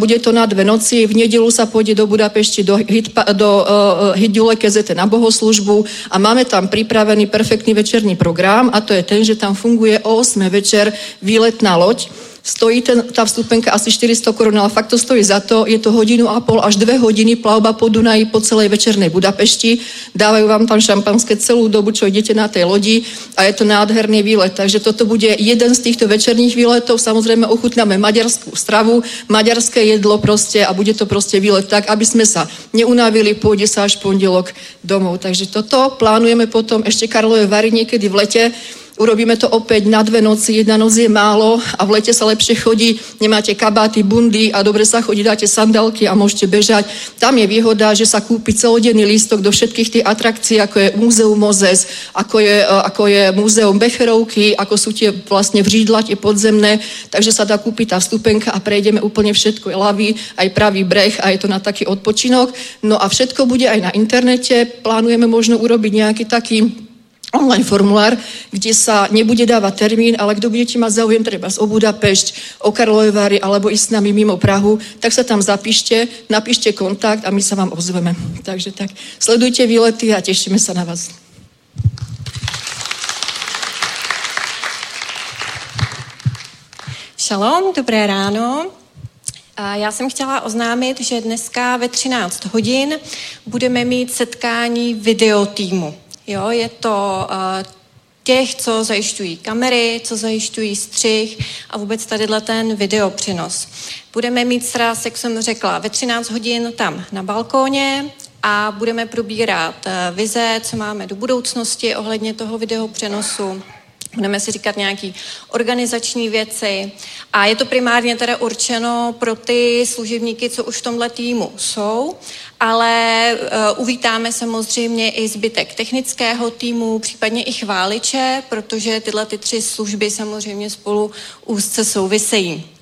bude to na dve noci, v nedelu sa pôjde do Budapešti, do, Hitpa, do uh, Hidule Kezete na bohoslužbu a máme tam pripravený perfektný večerný program a to je ten, že tam funguje o 8 večer výletná loď, Stojí ten, tá vstupenka asi 400 korun, ale fakt to stojí za to. Je to hodinu a pol až dve hodiny plavba po Dunaji po celej večernej Budapešti. Dávajú vám tam šampanské celú dobu, čo idete na tej lodi a je to nádherný výlet. Takže toto bude jeden z týchto večerných výletov. Samozrejme ochutnáme maďarskú stravu, maďarské jedlo proste a bude to proste výlet tak, aby sme sa neunavili, pôjde sa až pondelok domov. Takže toto plánujeme potom ešte Karlové Vary niekedy v lete Urobíme to opäť na dve noci, jedna noc je málo a v lete sa lepšie chodí, nemáte kabáty, bundy a dobre sa chodí, dáte sandálky a môžete bežať. Tam je výhoda, že sa kúpi celodenný lístok do všetkých tých atrakcií, ako je Múzeum Mozes, ako je, e, ako je Múzeum Becherovky, ako sú tie vlastne vřídla, tie podzemné, takže sa dá kúpiť tá vstupenka a prejdeme úplne všetko. Ľavý, aj pravý breh a je to na taký odpočinok. No a všetko bude aj na internete. Plánujeme možno urobiť nejaký taký online formulár, kde sa nebude dávať termín, ale kto budete mať záujem treba o Budapešť, o Karlovej Vary alebo ísť s nami mimo Prahu, tak sa tam zapíšte, napíšte kontakt a my sa vám ozveme. Takže tak, sledujte výlety a tešíme sa na vás. Šalom, dobré ráno. Já jsem chtěla oznámit, že dneska ve 13 hodin budeme mít setkání videotýmu. Jo, je to uh, těch, co zajišťují kamery, co zajišťují střih a vůbec tadyhle ten videopřenos. Budeme mít sraz, jak jsem řekla, ve 13 hodin tam na balkóně a budeme probírat uh, vize, co máme do budoucnosti ohledně toho videopřenosu Budeme si říkat nějaké organizační věci a je to primárně teda určeno pro ty služebníky, co už v tomhle týmu jsou, ale uh, uvítáme samozřejmě i zbytek technického týmu, případně i chváliče, protože tyhle ty tři služby samozřejmě spolu úzce souvisejí.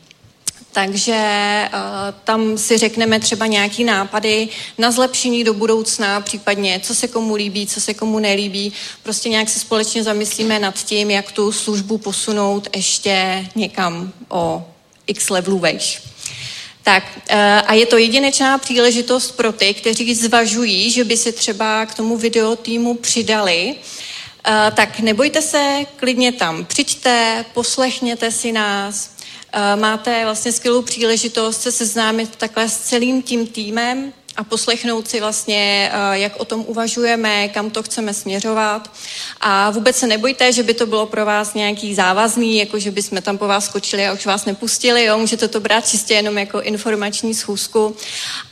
Takže uh, tam si řekneme třeba nějaký nápady na zlepšení do budoucna, případně co se komu líbí, co se komu nelíbí. Prostě nějak se společně zamyslíme nad tím, jak tu službu posunout ještě někam o x levelů vejš. Tak uh, a je to jedinečná příležitost pro ty, kteří zvažují, že by se třeba k tomu videotýmu přidali. Uh, tak nebojte se, klidně tam přijďte, poslechněte si nás, máte vlastně skvělou příležitost se seznámit takhle s celým tím týmem a poslechnout si vlastně, jak o tom uvažujeme, kam to chceme směřovat. A vůbec se nebojte, že by to bylo pro vás nějaký závazný, jako že bychom tam po vás skočili a už vás nepustili, jo? můžete to brát čistě jenom jako informační schůzku.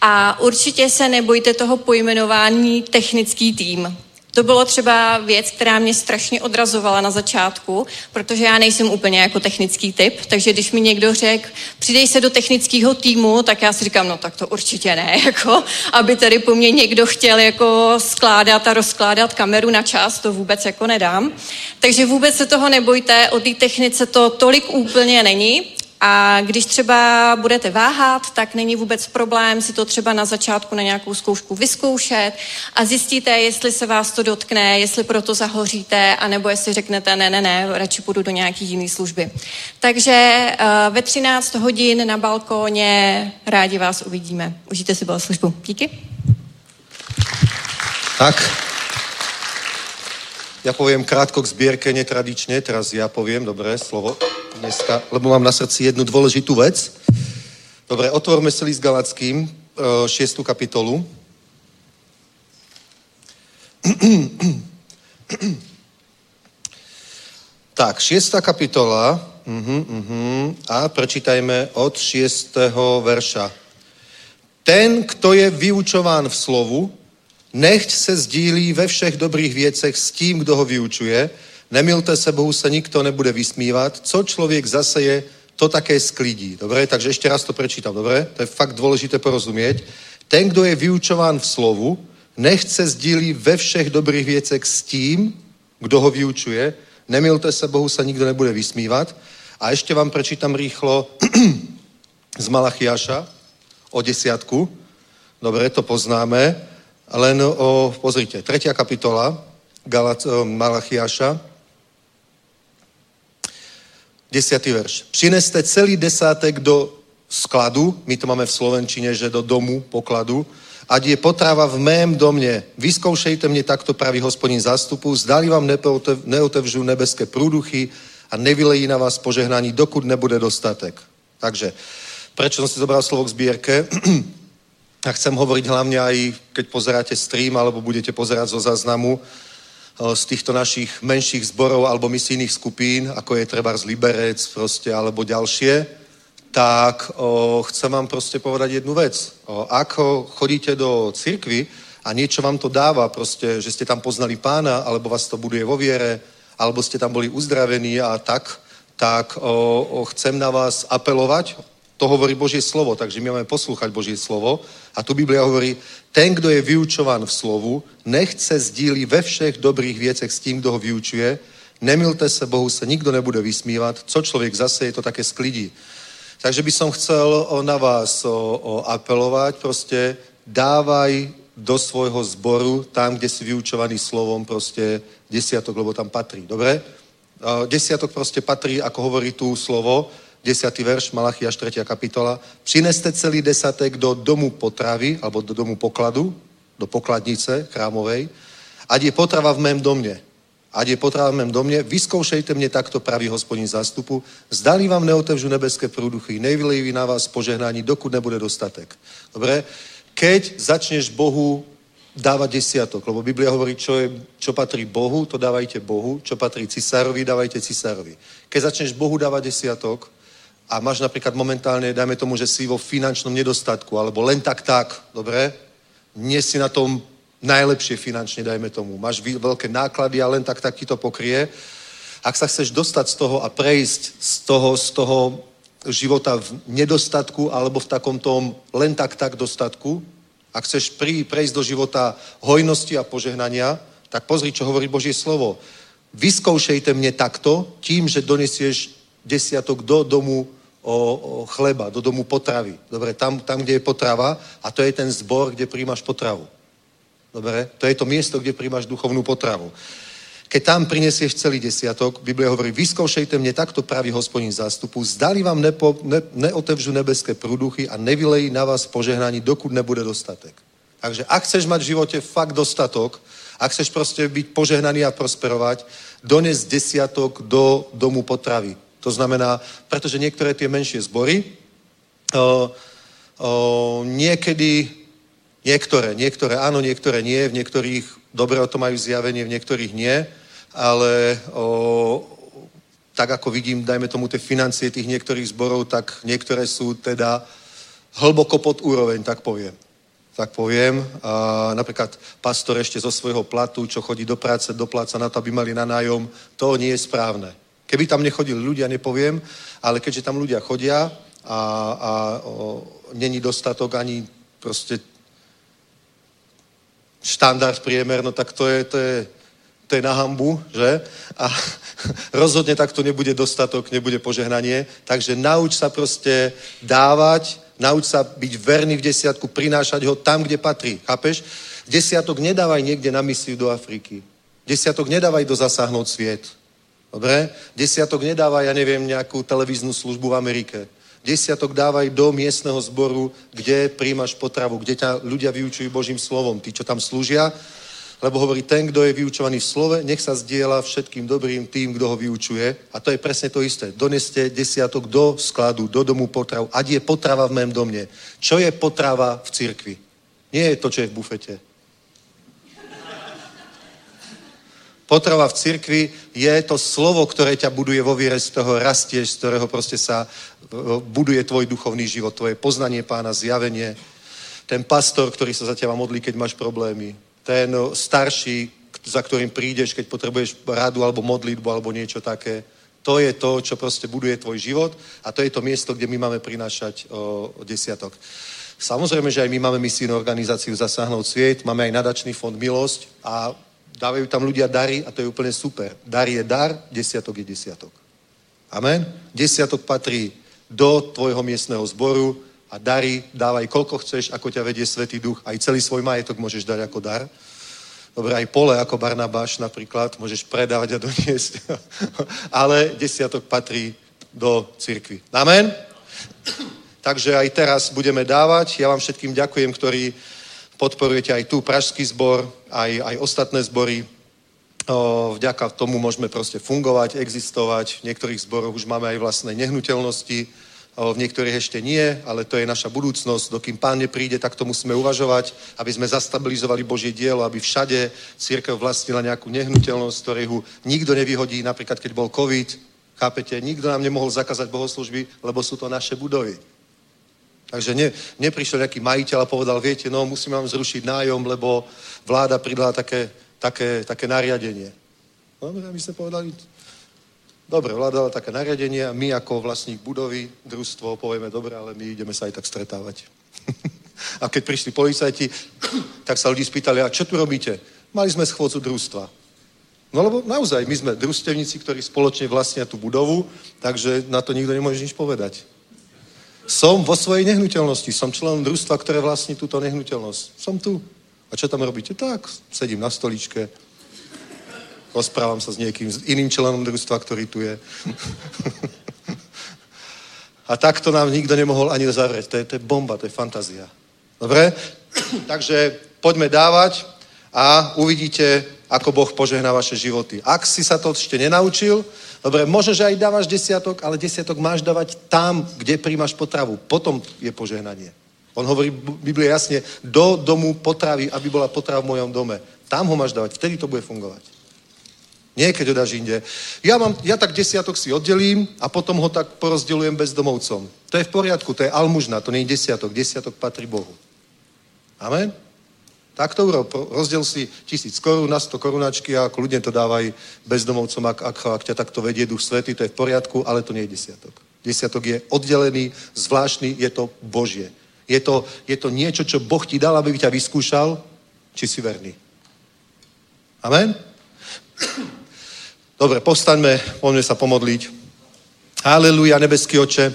A určitě se nebojte toho pojmenování technický tým, to bylo třeba věc, která mě strašně odrazovala na začátku, protože já nejsem úplně jako technický typ, takže když mi někdo řekl, přidej se do technického týmu, tak já si říkám, no tak to určitě ne, jako, aby tady po mně někdo chtěl jako skládat a rozkládat kameru na čas, to vůbec jako nedám. Takže vůbec se toho nebojte, o té technice to tolik úplně není, a když třeba budete váhat, tak není vůbec problém si to třeba na začátku na nějakou zkoušku vyzkoušet a zjistíte, jestli se vás to dotkne, jestli proto zahoříte, anebo jestli řeknete, ne, ne, ne, radši půjdu do nějaký jiný služby. Takže uh, ve 13 hodin na balkóně rádi vás uvidíme. Užijte si službu. Díky. Tak, ja poviem krátko k zbierke, netradične, teraz ja poviem, dobré, slovo dneska, lebo mám na srdci jednu dôležitú vec. Dobre, otvorme si list Galackým, 6. E, kapitolu. Tak, 6. kapitola uh-huh, uh-huh, a prečítajme od 6. verša. Ten, kto je vyučován v slovu, Nechť se sdílí ve všech dobrých věcech s tím, kdo ho vyučuje. Nemilte se, Bohu se nikto nebude vysmívat. Co člověk zaseje, to také sklidí. Dobre? Takže ešte raz to prečítam. Dobre? To je fakt dôležité porozumieť. Ten, kdo je vyučován v slovu, nech se sdílí ve všech dobrých věcech s tím, kdo ho vyučuje. Nemilte se, Bohu sa nikto nebude vysmívať. A ešte vám prečítam rýchlo z Malachiaša o desiatku. Dobre, to poznáme. Len o, pozrite, tretia kapitola Galat, Malachiaša, desiatý verš. Přineste celý desátek do skladu, my to máme v Slovenčine, že do domu, pokladu, ať je potrava v mém domě. Vyskoušejte mě takto, pravý hospodin zástupu, zdali vám neotevřu nebeské prúduchy a nevylejí na vás požehnání, dokud nebude dostatek. Takže, prečo som si zobral slovo k zbierke? A chcem hovoriť hlavne aj, keď pozeráte stream alebo budete pozerať zo záznamu z týchto našich menších zborov alebo misijných skupín, ako je treba z Liberec proste, alebo ďalšie, tak o, chcem vám proste povedať jednu vec. O, ako chodíte do cirkvy a niečo vám to dáva, proste, že ste tam poznali pána, alebo vás to buduje vo viere, alebo ste tam boli uzdravení a tak, tak o, o, chcem na vás apelovať, to hovorí Božie slovo, takže my máme poslúchať Božie slovo. A tu Biblia hovorí, ten, kdo je vyučován v slovu, nechce sdílí ve všech dobrých věcech s tím, kdo ho vyučuje. Nemilte se, Bohu se nikdo nebude vysmívať. Co člověk zase je to také sklidí. Takže by som chcel na vás apelovať, proste dávaj do svojho zboru, tam, kde si vyučovaný slovom, proste desiatok, lebo tam patrí. Dobre? Desiatok proste patrí, ako hovorí tu slovo, 10. verš, Malachia 4. kapitola. Přineste celý desatek do domu potravy, alebo do domu pokladu, do pokladnice chrámovej, ať je potrava v mém domě. Ať je potrava v mém domě, vyskoušejte mě takto, pravý hospodin zástupu, zdali vám neotevřu nebeské prúduchy, nejvylejí na vás požehnání, dokud nebude dostatek. Dobre? Keď začneš Bohu dávať desiatok, lebo Biblia hovorí, čo, je, čo patrí Bohu, to dávajte Bohu, čo patrí cisárovi, dávajte cisárovi. Keď začneš Bohu dávať desiatok a máš napríklad momentálne, dajme tomu, že si vo finančnom nedostatku, alebo len tak tak, dobre? Nie si na tom najlepšie finančne, dajme tomu. Máš veľké náklady a len tak, tak ti to pokrie. Ak sa chceš dostať z toho a prejsť z toho, z toho života v nedostatku alebo v takom tom len tak, tak dostatku, ak chceš pri, prejsť do života hojnosti a požehnania, tak pozri, čo hovorí Božie slovo. Vyskoušejte mne takto, tím, že donesieš desiatok do domu o, o chleba, do domu potravy. Dobre, tam, tam, kde je potrava a to je ten zbor, kde príjmaš potravu. Dobre, to je to miesto, kde príjmaš duchovnú potravu. Keď tam prinesieš celý desiatok, Biblia hovorí, vyskoušejte mne takto pravý hospodin zástupu, zdali vám nepo, ne, neotevřu nebeské prúduchy a nevylejí na vás požehnání, dokud nebude dostatek. Takže ak chceš mať v živote fakt dostatok, ak chceš proste byť požehnaný a prosperovať, dones desiatok do domu potravy. To znamená, pretože niektoré tie menšie zbory, o, o, niekedy, niektoré, niektoré áno, niektoré nie, v niektorých dobre o to majú zjavenie, v niektorých nie, ale o, tak ako vidím, dajme tomu tie financie tých niektorých zborov, tak niektoré sú teda hlboko pod úroveň, tak poviem. Tak poviem. A napríklad pastor ešte zo svojho platu, čo chodí do práce, dopláca na to, aby mali na nájom, to nie je správne. Keby tam nechodili ľudia, nepoviem, ale keďže tam ľudia chodia a, a není dostatok ani proste štandard priemer, no tak to je, to je, to je na hambu, že? A rozhodne takto nebude dostatok, nebude požehnanie. Takže nauč sa proste dávať, nauč sa byť verný v desiatku, prinášať ho tam, kde patrí. Chápeš? Desiatok nedávaj niekde na misiu do Afriky. Desiatok nedávaj do zasáhnout sviet. Dobre? Desiatok nedáva, ja neviem, nejakú televíznu službu v Amerike. Desiatok dávaj do miestneho zboru, kde príjmaš potravu, kde ťa ľudia vyučujú Božím slovom. Tí, čo tam slúžia, lebo hovorí, ten, kto je vyučovaný v slove, nech sa zdieľa všetkým dobrým tým, kto ho vyučuje. A to je presne to isté. Doneste desiatok do skladu, do domu potravu. Ať je potrava v mém domne. Čo je potrava v cirkvi? Nie je to, čo je v bufete. Potrava v cirkvi je to slovo, ktoré ťa buduje vo viere, z toho rastieš, z ktorého proste sa buduje tvoj duchovný život, tvoje poznanie pána, zjavenie. Ten pastor, ktorý sa za teba modlí, keď máš problémy. Ten starší, za ktorým prídeš, keď potrebuješ radu alebo modlitbu alebo niečo také. To je to, čo proste buduje tvoj život a to je to miesto, kde my máme prinášať o, o desiatok. Samozrejme, že aj my máme misijnú organizáciu Zasáhnout sviet, máme aj nadačný fond Milosť a dávajú tam ľudia dary a to je úplne super. Dar je dar, desiatok je desiatok. Amen? Desiatok patrí do tvojho miestneho zboru a dary dávaj koľko chceš, ako ťa vedie Svetý Duch. Aj celý svoj majetok môžeš dať ako dar. Dobre, aj pole ako Barnabáš napríklad môžeš predávať a doniesť. Ale desiatok patrí do cirkvi. Amen? Takže aj teraz budeme dávať. Ja vám všetkým ďakujem, ktorí podporujete aj tu Pražský zbor, aj, aj ostatné zbory. O, vďaka tomu môžeme proste fungovať, existovať. V niektorých zboroch už máme aj vlastné nehnuteľnosti, o, v niektorých ešte nie, ale to je naša budúcnosť. Dokým pán nepríde, tak to musíme uvažovať, aby sme zastabilizovali Božie dielo, aby všade církev vlastnila nejakú nehnuteľnosť, ktorého nikto nevyhodí, napríklad keď bol COVID, chápete, nikto nám nemohol zakázať bohoslužby, lebo sú to naše budovy. Takže ne, neprišiel nejaký majiteľ a povedal, viete, no musíme vám zrušiť nájom, lebo vláda pridala také, také, také nariadenie. No, my sme povedali, dobre, vláda dala také nariadenie a my ako vlastník budovy, družstvo, povieme, dobre, ale my ideme sa aj tak stretávať. a keď prišli policajti, tak sa ľudí spýtali, a čo tu robíte? Mali sme schôdzu družstva. No lebo naozaj, my sme družstevníci, ktorí spoločne vlastnia tú budovu, takže na to nikto nemôže nič povedať. Som vo svojej nehnuteľnosti, som členom družstva, ktoré vlastní túto nehnuteľnosť. Som tu. A čo tam robíte? Tak, sedím na stoličke, rozprávam sa s niekým, s iným členom družstva, ktorý tu je. A takto nám nikto nemohol ani zavrieť. To je, to je bomba, to je fantázia. Dobre? Takže poďme dávať a uvidíte, ako Boh požehná vaše životy. Ak si sa to ešte nenaučil, dobre, možno, že aj dávaš desiatok, ale desiatok máš dávať tam, kde príjmaš potravu. Potom je požehnanie. On hovorí v Biblii jasne, do domu potravy, aby bola potrava v mojom dome. Tam ho máš dávať, vtedy to bude fungovať. Nie, keď ho dáš inde. Ja, mám, ja tak desiatok si oddelím a potom ho tak porozdelujem bezdomovcom. To je v poriadku, to je almužna, to nie je desiatok. Desiatok patrí Bohu. Amen? Tak to urob. Rozdel si tisíc korún na 100 korunačky a kľudne to dávaj bezdomovcom, ak, ak, ak ťa takto vedie duch svety, to je v poriadku, ale to nie je desiatok. Desiatok je oddelený, zvláštny, je to Božie. Je to, je to niečo, čo Boh ti dal, aby ťa vyskúšal, či si verný. Amen? Dobre, postaňme, poďme sa pomodliť. Haleluja, nebeský oče.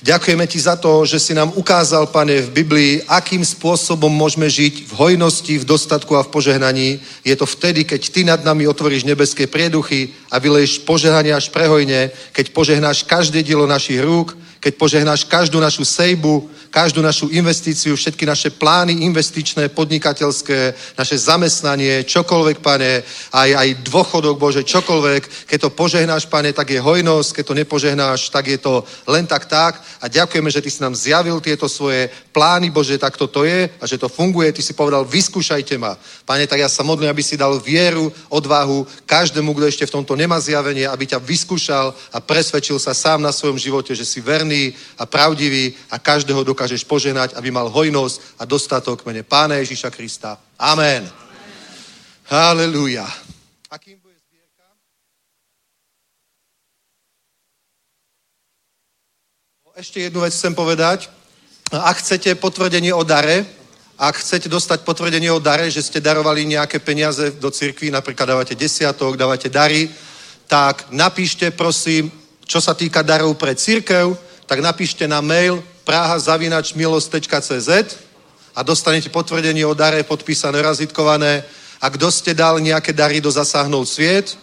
Ďakujeme ti za to, že si nám ukázal, pane, v Biblii, akým spôsobom môžeme žiť v hojnosti, v dostatku a v požehnaní. Je to vtedy, keď ty nad nami otvoríš nebeské prieduchy a vyleješ požehnanie až prehojne, keď požehnáš každé dielo našich rúk, keď požehnáš každú našu sejbu, každú našu investíciu, všetky naše plány investičné, podnikateľské, naše zamestnanie, čokoľvek, pane, aj, aj dôchodok, Bože, čokoľvek. Keď to požehnáš, pane, tak je hojnosť, keď to nepožehnáš, tak je to len tak tak. A ďakujeme, že Ty si nám zjavil tieto svoje plány, Bože, tak to je a že to funguje. Ty si povedal, vyskúšajte ma. Pane, tak ja sa modlím, aby si dal vieru, odvahu každému, kto ešte v tomto nemá zjavenie, aby ťa vyskúšal a presvedčil sa sám na svojom živote, že si verný a pravdivý a každého dokáže dokážeš poženať, aby mal hojnosť a dostatok mene Pána Ježíša Krista. Amen. Amen. Halelúja. A kým zbierka? Ešte jednu vec chcem povedať. Ak chcete potvrdenie o dare, ak chcete dostať potvrdenie o dare, že ste darovali nejaké peniaze do cirkvi, napríklad dávate desiatok, dávate dary, tak napíšte prosím, čo sa týka darov pre církev, tak napíšte na mail praha.milost.cz a dostanete potvrdenie o dare podpísané, razitkované. A kto ste dal nejaké dary do Zasáhnout sviet,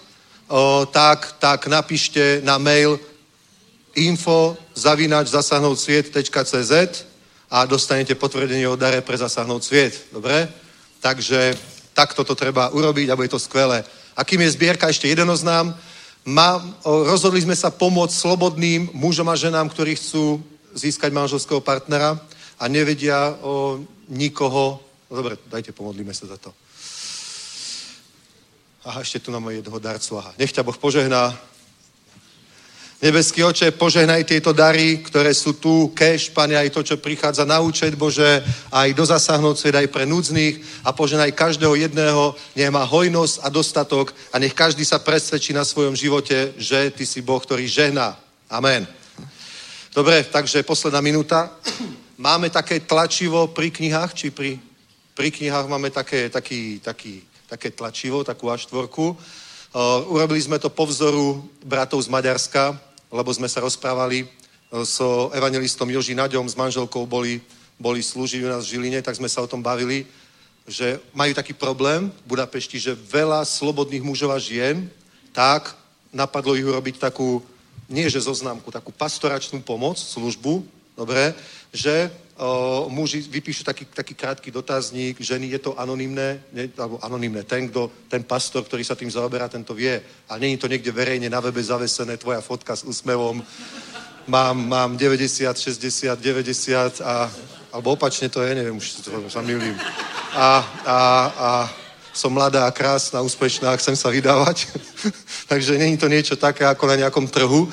o, tak, tak napíšte na mail info zavinač sviet.cz a dostanete potvrdenie o dare pre Zasáhnout sviet. Dobre? Takže takto to treba urobiť a bude to skvelé. A kým je zbierka, ešte jeden oznám. Má, o, rozhodli sme sa pomôcť slobodným mužom a ženám, ktorí chcú získať manželského partnera a nevedia o nikoho. No dobre, dajte, pomodlíme sa za to. Aha, ešte tu máme jednoho darcu. Aha. Nech ťa Boh požehná. Nebeský oče, požehnaj tieto dary, ktoré sú tu, keš, pane, aj to, čo prichádza na účet, Bože, aj do zasahnúť svet, aj pre núdznych a požehnaj každého jedného, nech má hojnosť a dostatok a nech každý sa presvedčí na svojom živote, že Ty si Boh, ktorý žehná. Amen. Dobre, takže posledná minúta. Máme také tlačivo pri knihách, či pri, pri knihách máme také, taký, taký, také tlačivo, takú A4. Uh, urobili sme to po vzoru bratov z Maďarska, lebo sme sa rozprávali uh, so evangelistom Joži Naďom, s manželkou boli, boli slúžiť u nás v Žiline, tak sme sa o tom bavili, že majú taký problém v Budapešti, že veľa slobodných mužov a žien, tak napadlo ich urobiť takú nie že zoznámku, takú pastoračnú pomoc, službu, dobre, že o, muži vypíšu taký, taký krátky dotazník, ženy je to anonimné, ne, alebo anonimné, ten, kto, ten pastor, ktorý sa tým zaoberá, ten to vie. A není to niekde verejne na webe zavesené, tvoja fotka s úsmevom, mám, mám 90, 60, 90 a, alebo opačne to je, neviem, už sa milím. A, a, a som mladá krásna, úspešná chcem sa vydávať. Takže není to niečo také ako na nejakom trhu,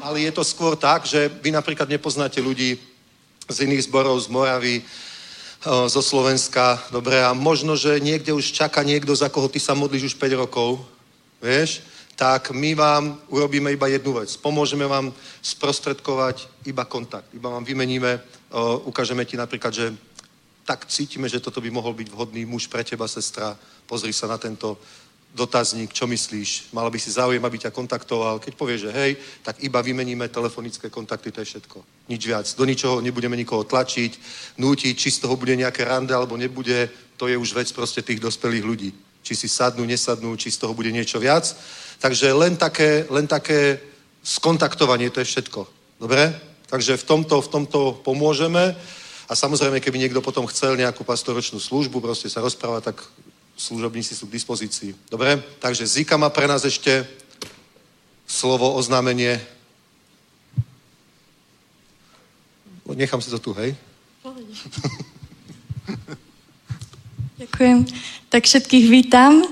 ale je to skôr tak, že vy napríklad nepoznáte ľudí z iných zborov, z Moravy, zo Slovenska, dobre, a možno, že niekde už čaká niekto, za koho ty sa modlíš už 5 rokov, vieš, tak my vám urobíme iba jednu vec. Pomôžeme vám sprostredkovať iba kontakt. Iba vám vymeníme, ukážeme ti napríklad, že tak cítime, že toto by mohol byť vhodný muž pre teba, sestra. Pozri sa na tento dotazník, čo myslíš, mala by si záujem, aby ťa kontaktoval. Keď povie, že hej, tak iba vymeníme telefonické kontakty, to je všetko. Nič viac. Do ničoho nebudeme nikoho tlačiť, nútiť, či z toho bude nejaké rande alebo nebude, to je už vec proste tých dospelých ľudí. Či si sadnú, nesadnú, či z toho bude niečo viac. Takže len také, len také skontaktovanie, to je všetko. Dobre? Takže v tomto, v tomto pomôžeme. A samozrejme, keby niekto potom chcel nejakú pastoročnú službu, proste sa rozprávať, tak služobníci sú k dispozícii. Dobre? Takže Zika má pre nás ešte slovo, oznámenie. Nechám si to tu, hej? Ďakujem. Tak všetkých vítam.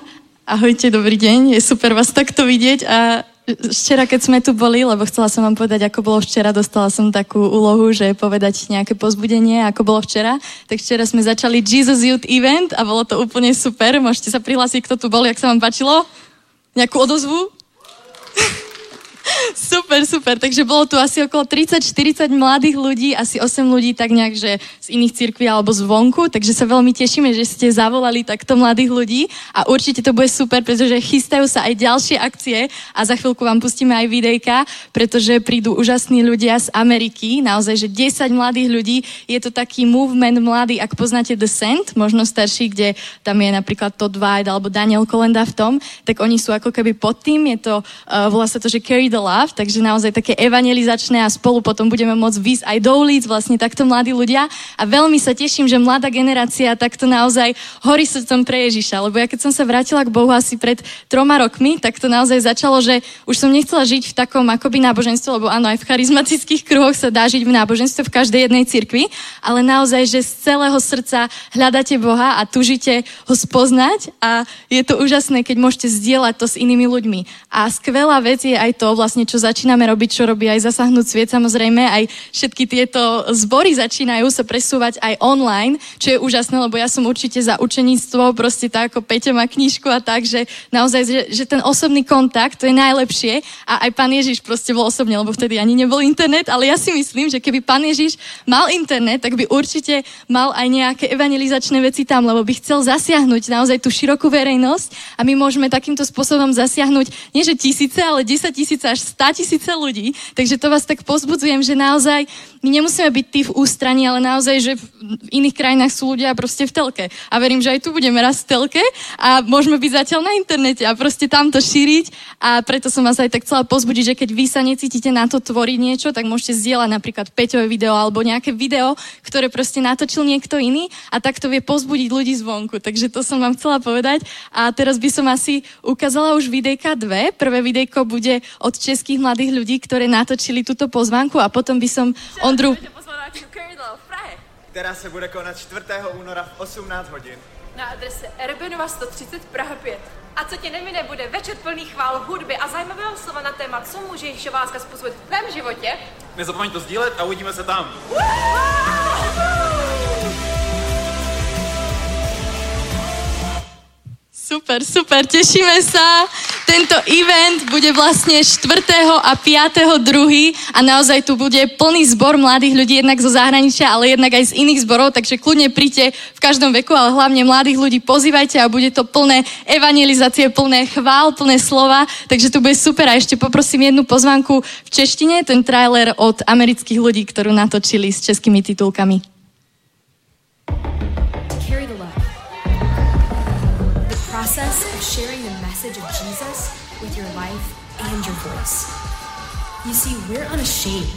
Ahojte, dobrý deň. Je super vás takto vidieť a Včera, keď sme tu boli, lebo chcela som vám povedať, ako bolo včera, dostala som takú úlohu, že povedať nejaké pozbudenie, ako bolo včera. Tak včera sme začali Jesus Youth Event a bolo to úplne super. Môžete sa prihlásiť, kto tu bol, jak sa vám páčilo? Nejakú odozvu? Super, super. Takže bolo tu asi okolo 30-40 mladých ľudí, asi 8 ľudí tak nejak, že z iných cirkví alebo zvonku, takže sa veľmi tešíme, že ste zavolali takto mladých ľudí. A určite to bude super, pretože chystajú sa aj ďalšie akcie. A za chvíľku vám pustíme aj videjka, pretože prídu úžasní ľudia z Ameriky, naozaj, že 10 mladých ľudí, je to taký movement mladý, ak poznáte The Sand, možno starší, kde tam je napríklad Todd White alebo Daniel Kolenda v tom, tak oni sú ako keby pod tým, je to, uh, volá sa to, že Carry the Love, takže naozaj také evangelizačné a spolu potom budeme môcť výsť aj do ulic, vlastne takto mladí ľudia. A veľmi sa teším, že mladá generácia takto naozaj horí srdcom pre Ježiša, lebo ja keď som sa vrátila k Bohu asi pred troma rokmi, tak to naozaj začalo, že už som nechcela žiť v takom akoby náboženstve, lebo áno, aj v charizmatických kruhoch sa dá žiť v náboženstve v každej jednej cirkvi, ale naozaj, že z celého srdca hľadáte Boha a tužite ho spoznať a je to úžasné, keď môžete zdieľať to s inými ľuďmi. A skvelá vec je aj to, vlastne, čo začíname robiť, čo robí aj zasahnúť sviet, samozrejme, aj všetky tieto zbory začínajú sa presúvať aj online, čo je úžasné, lebo ja som určite za učeníctvo, proste tak ako Peťo má knižku a tak, že naozaj, že, že ten osobný kontakt, to je najlepšie. A aj pán Ježiš proste bol osobne, lebo vtedy ani nebol internet, ale ja si myslím, že keby pán Ježiš mal internet, tak by určite mal aj nejaké evangelizačné veci tam, lebo by chcel zasiahnuť naozaj tú širokú verejnosť. A my môžeme takýmto spôsobom zasiahnuť nie že tisíce, ale 10 tisíce až 100 tisíce ľudí. Takže to vás tak pozbudzujem, že naozaj my nemusíme byť tí v ústraní, ale naozaj, že v iných krajinách sú ľudia proste v telke. A verím, že aj tu budeme raz v telke a môžeme byť zatiaľ na internete a proste tam to šíriť. A preto som vás aj tak chcela pozbudiť, že keď vy sa necítite na to tvoriť niečo, tak môžete zdieľať napríklad Peťové video alebo nejaké video, ktoré proste natočil niekto iný a tak to vie pozbudiť ľudí zvonku. Takže to som vám chcela povedať. A teraz by som asi ukázala už videjka dve. Prvé videjko bude od českých mladých ľudí, ktoré natočili túto pozvánku a potom by som Ondru... která se bude konat 4. února v 18 hodin. Na adrese Erbenova 130 Praha 5. A co tě nemine, bude večer plný chvál, hudby a zajímavého slova na téma, co může Ježíšova láska způsobit v tvém životě. Nezapomeň to sdílet a uvidíme se tam. Super, super, tešíme sa. Tento event bude vlastne 4. a 5. druhý a naozaj tu bude plný zbor mladých ľudí, jednak zo zahraničia, ale jednak aj z iných zborov, takže kľudne príďte v každom veku, ale hlavne mladých ľudí pozývajte a bude to plné evangelizácie, plné chvál, plné slova, takže to bude super. A ešte poprosím jednu pozvánku v češtine, ten trailer od amerických ľudí, ktorú natočili s českými titulkami. Process of sharing the message of Jesus with your life and your voice. You see, we're unashamed.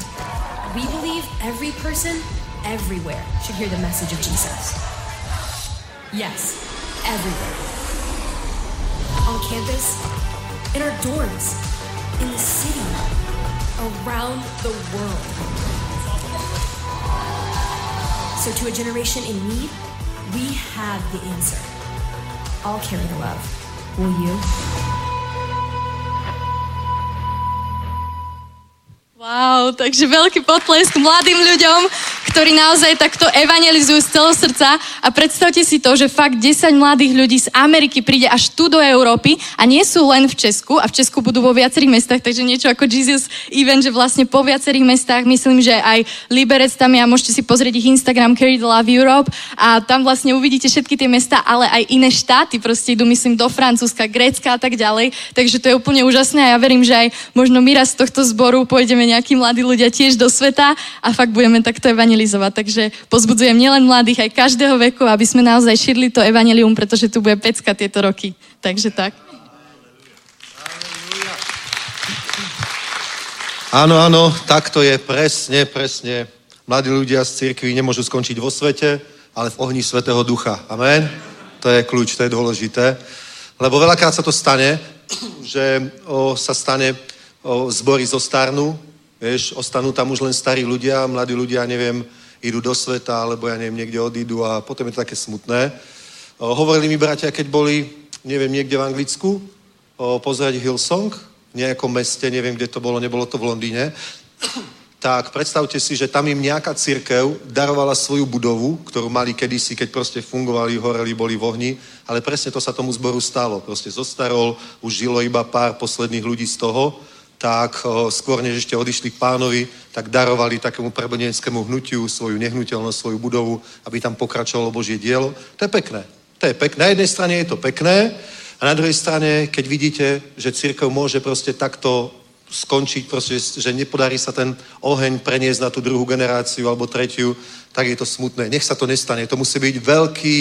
We believe every person, everywhere, should hear the message of Jesus. Yes, everywhere. On campus, in our dorms, in the city, around the world. So, to a generation in need, we have the answer. I'll carry the love. Will you? Wow, takže veľký potlesk mladým ľuďom, ktorí naozaj takto evangelizujú z celého srdca. A predstavte si to, že fakt 10 mladých ľudí z Ameriky príde až tu do Európy a nie sú len v Česku a v Česku budú vo viacerých mestách, takže niečo ako Jesus Event, že vlastne po viacerých mestách, myslím, že aj Liberec tam je a môžete si pozrieť ich Instagram Carry the Love Europe a tam vlastne uvidíte všetky tie mesta, ale aj iné štáty, proste idú myslím do Francúzska, Grécka a tak ďalej, takže to je úplne úžasné a ja verím, že aj možno my raz z tohto zboru pôjdeme nejakí mladí ľudia tiež do sveta a fakt budeme takto evangelizovať. Takže pozbudzujem nielen mladých, aj každého veku, aby sme naozaj šírili to evanelium, pretože tu bude pecka tieto roky. Takže tak. Áno, áno, tak to je presne, presne. Mladí ľudia z cirkvi nemôžu skončiť vo svete, ale v ohni Svetého Ducha. Amen? To je kľúč, to je dôležité. Lebo veľakrát sa to stane, že o, sa stane, o, zbory zostarnú, vieš, ostanú tam už len starí ľudia, mladí ľudia, neviem, idú do sveta, alebo ja neviem, niekde odídu a potom je to také smutné. O, hovorili mi bratia, keď boli, neviem, niekde v Anglicku, o, pozerať Hillsong, v nejakom meste, neviem, kde to bolo, nebolo to v Londýne, tak predstavte si, že tam im nejaká církev darovala svoju budovu, ktorú mali kedysi, keď proste fungovali, horeli, boli v ohni, ale presne to sa tomu zboru stalo. Proste zostarol, už žilo iba pár posledných ľudí z toho, tak skôr než ešte odišli k pánovi, tak darovali takému prebodenskému hnutiu svoju nehnuteľnosť, svoju budovu, aby tam pokračovalo Božie dielo. To je pekné. To je pekné. Na jednej strane je to pekné, a na druhej strane, keď vidíte, že církev môže proste takto skončiť, proste, že nepodarí sa ten oheň preniesť na tú druhú generáciu alebo tretiu, tak je to smutné. Nech sa to nestane. To musí byť veľký,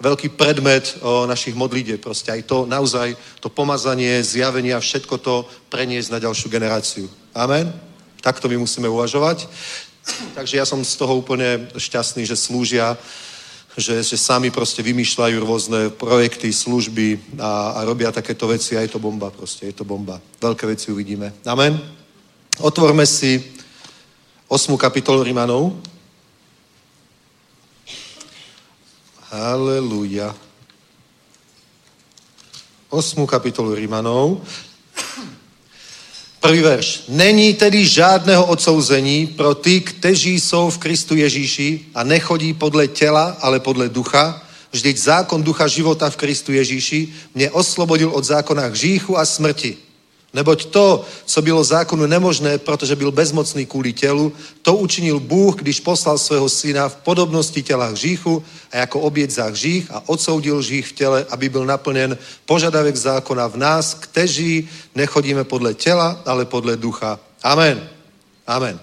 veľký predmet o, našich modlíde. Proste aj to naozaj, to pomazanie, zjavenie a všetko to preniesť na ďalšiu generáciu. Amen? Takto my musíme uvažovať. Takže ja som z toho úplne šťastný, že slúžia že, že sami proste vymýšľajú rôzne projekty, služby a, a robia takéto veci a je to bomba proste, je to bomba. Veľké veci uvidíme. Amen. Otvorme si 8. kapitolu Rimanov. Halelúja. 8. kapitolu Rimanov. Prvý verš. Není tedy žádného odsouzení pro ty, kteří jsou v Kristu Ježíši a nechodí podle těla, ale podle ducha. Vždyť zákon ducha života v Kristu Ježíši mě oslobodil od zákona hříchu a smrti. Neboť to, co bylo zákonu nemožné, protože byl bezmocný kvůli tělu, to učinil Bůh, když poslal svého syna v podobnosti těla hříchu a jako oběť za hřích a odsoudil hřích v těle, aby byl naplněn požadavek zákona v nás, kteří nechodíme podle těla, ale podle ducha. Amen. Amen.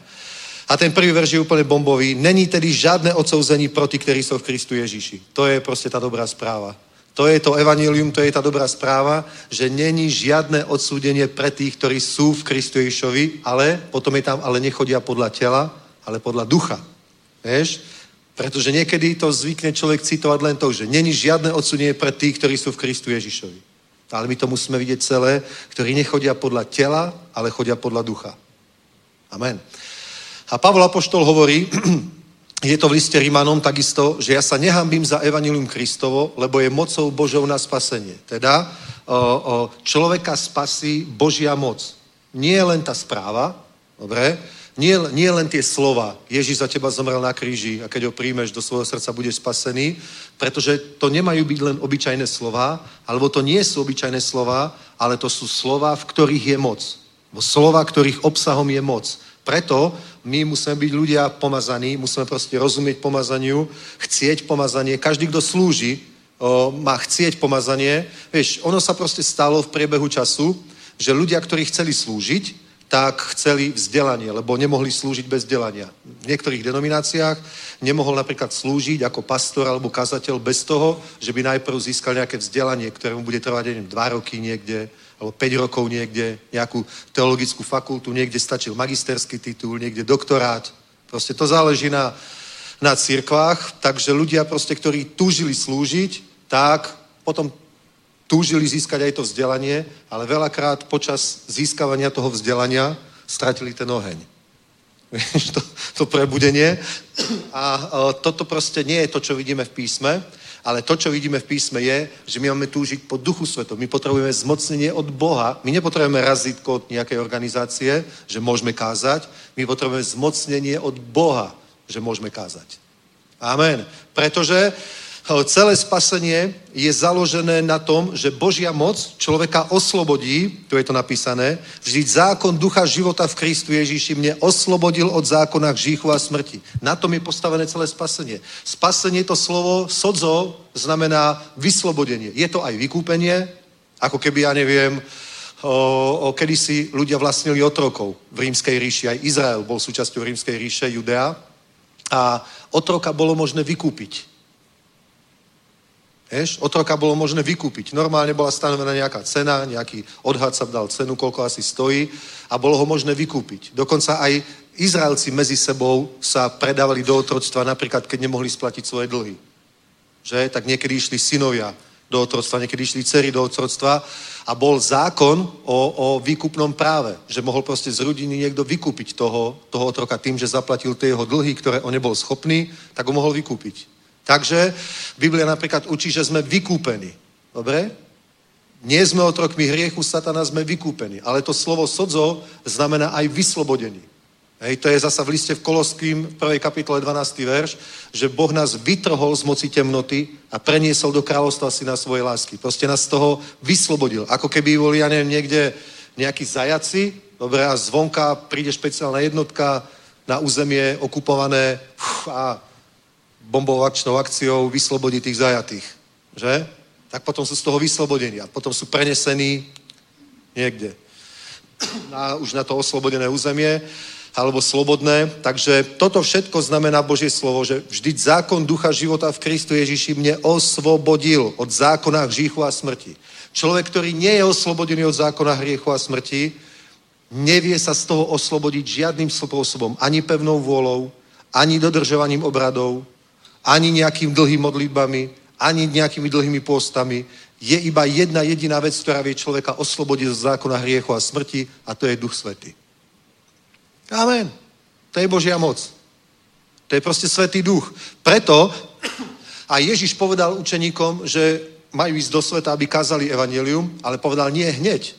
A ten prvý verš je úplne bombový. Není tedy žádné odsouzení pro ty, ktorí sú v Kristu Ježíši. To je proste tá dobrá správa. To je to evanilium, to je tá dobrá správa, že není žiadne odsúdenie pre tých, ktorí sú v Kristu Ježišovi, ale potom je tam, ale nechodia podľa tela, ale podľa ducha. Vieš? Pretože niekedy to zvykne človek citovať len to, že není žiadne odsúdenie pre tých, ktorí sú v Kristu Ježišovi. Ale my to musíme vidieť celé, ktorí nechodia podľa tela, ale chodia podľa ducha. Amen. A Pavol Apoštol hovorí, je to v liste Rimanom takisto, že ja sa nehambím za evanilium Kristovo, lebo je mocou Božou na spasenie. Teda človeka spasí Božia moc. Nie len tá správa, dobre? Nie, nie len tie slova, Ježíš za teba zomrel na kríži a keď ho príjmeš do svojho srdca, budeš spasený, pretože to nemajú byť len obyčajné slova, alebo to nie sú obyčajné slova, ale to sú slova, v ktorých je moc. Slova, ktorých obsahom je moc. Preto my musíme byť ľudia pomazaní, musíme proste rozumieť pomazaniu, chcieť pomazanie. Každý, kto slúži, o, má chcieť pomazanie. Vieš, ono sa proste stalo v priebehu času, že ľudia, ktorí chceli slúžiť, tak chceli vzdelanie, lebo nemohli slúžiť bez vzdelania. V niektorých denomináciách nemohol napríklad slúžiť ako pastor alebo kazateľ bez toho, že by najprv získal nejaké vzdelanie, ktoré mu bude trvať, neviem, dva roky niekde, alebo 5 rokov niekde, nejakú teologickú fakultu, niekde stačil magisterský titul, niekde doktorát. Proste to záleží na, na církvách, takže ľudia proste, ktorí túžili slúžiť, tak potom túžili získať aj to vzdelanie, ale veľakrát počas získavania toho vzdelania stratili ten oheň. Vieš, to, to prebudenie. A, a toto proste nie je to, čo vidíme v písme. Ale to, čo vidíme v písme, je, že my máme túžiť po duchu svetom. My potrebujeme zmocnenie od Boha. My nepotrebujeme razítko od nejakej organizácie, že môžeme kázať. My potrebujeme zmocnenie od Boha, že môžeme kázať. Amen. Pretože celé spasenie je založené na tom, že Božia moc človeka oslobodí, tu je to napísané, vždyť zákon ducha života v Kristu Ježíši mne oslobodil od zákona hříchu a smrti. Na tom je postavené celé spasenie. Spasenie to slovo sodzo znamená vyslobodenie. Je to aj vykúpenie, ako keby, ja neviem, o, o kedysi ľudia vlastnili otrokov v rímskej ríši. Aj Izrael bol súčasťou rímskej ríše, Judea. A otroka bolo možné vykúpiť. Vieš, otroka bolo možné vykúpiť. Normálne bola stanovená nejaká cena, nejaký odhad sa dal cenu, koľko asi stojí a bolo ho možné vykúpiť. Dokonca aj Izraelci medzi sebou sa predávali do otroctva, napríklad keď nemohli splatiť svoje dlhy. Že? Tak niekedy išli synovia do otroctva, niekedy išli dcery do otroctva a bol zákon o, o výkupnom práve, že mohol proste z rodiny niekto vykúpiť toho, toho otroka tým, že zaplatil tie jeho dlhy, ktoré on nebol schopný, tak ho mohol vykúpiť. Takže Biblia napríklad učí, že sme vykúpení. Dobre? Nie sme otrokmi hriechu, satana sme vykúpení. Ale to slovo sodzo znamená aj vyslobodený. Hej, to je zasa v liste v Koloským v 1. kapitole 12. verš, že Boh nás vytrhol z moci temnoty a preniesol do kráľovstva syna svojej lásky. Proste nás z toho vyslobodil. Ako keby boli, ja neviem, niekde nejakí zajaci, dobre, a zvonka príde špeciálna jednotka na územie okupované a bombovou akčnou akciou vyslobodí tých zajatých. Že? Tak potom sú z toho vyslobodení a potom sú prenesení niekde. Na, už na to oslobodené územie alebo slobodné. Takže toto všetko znamená Božie slovo, že vždyť zákon ducha života v Kristu Ježiši mne osvobodil od zákona hříchu a smrti. Človek, ktorý nie je oslobodený od zákona hriechu a smrti, nevie sa z toho oslobodiť žiadnym spôsobom, ani pevnou vôľou, ani dodržovaním obradov, ani nejakým dlhým modlitbami, ani nejakými dlhými postami. Je iba jedna jediná vec, ktorá vie človeka oslobodiť z zákona hriechu a smrti a to je Duch Svetý. Amen. To je Božia moc. To je proste Svetý Duch. Preto a Ježiš povedal učeníkom, že majú ísť do sveta, aby kázali evanelium, ale povedal nie hneď.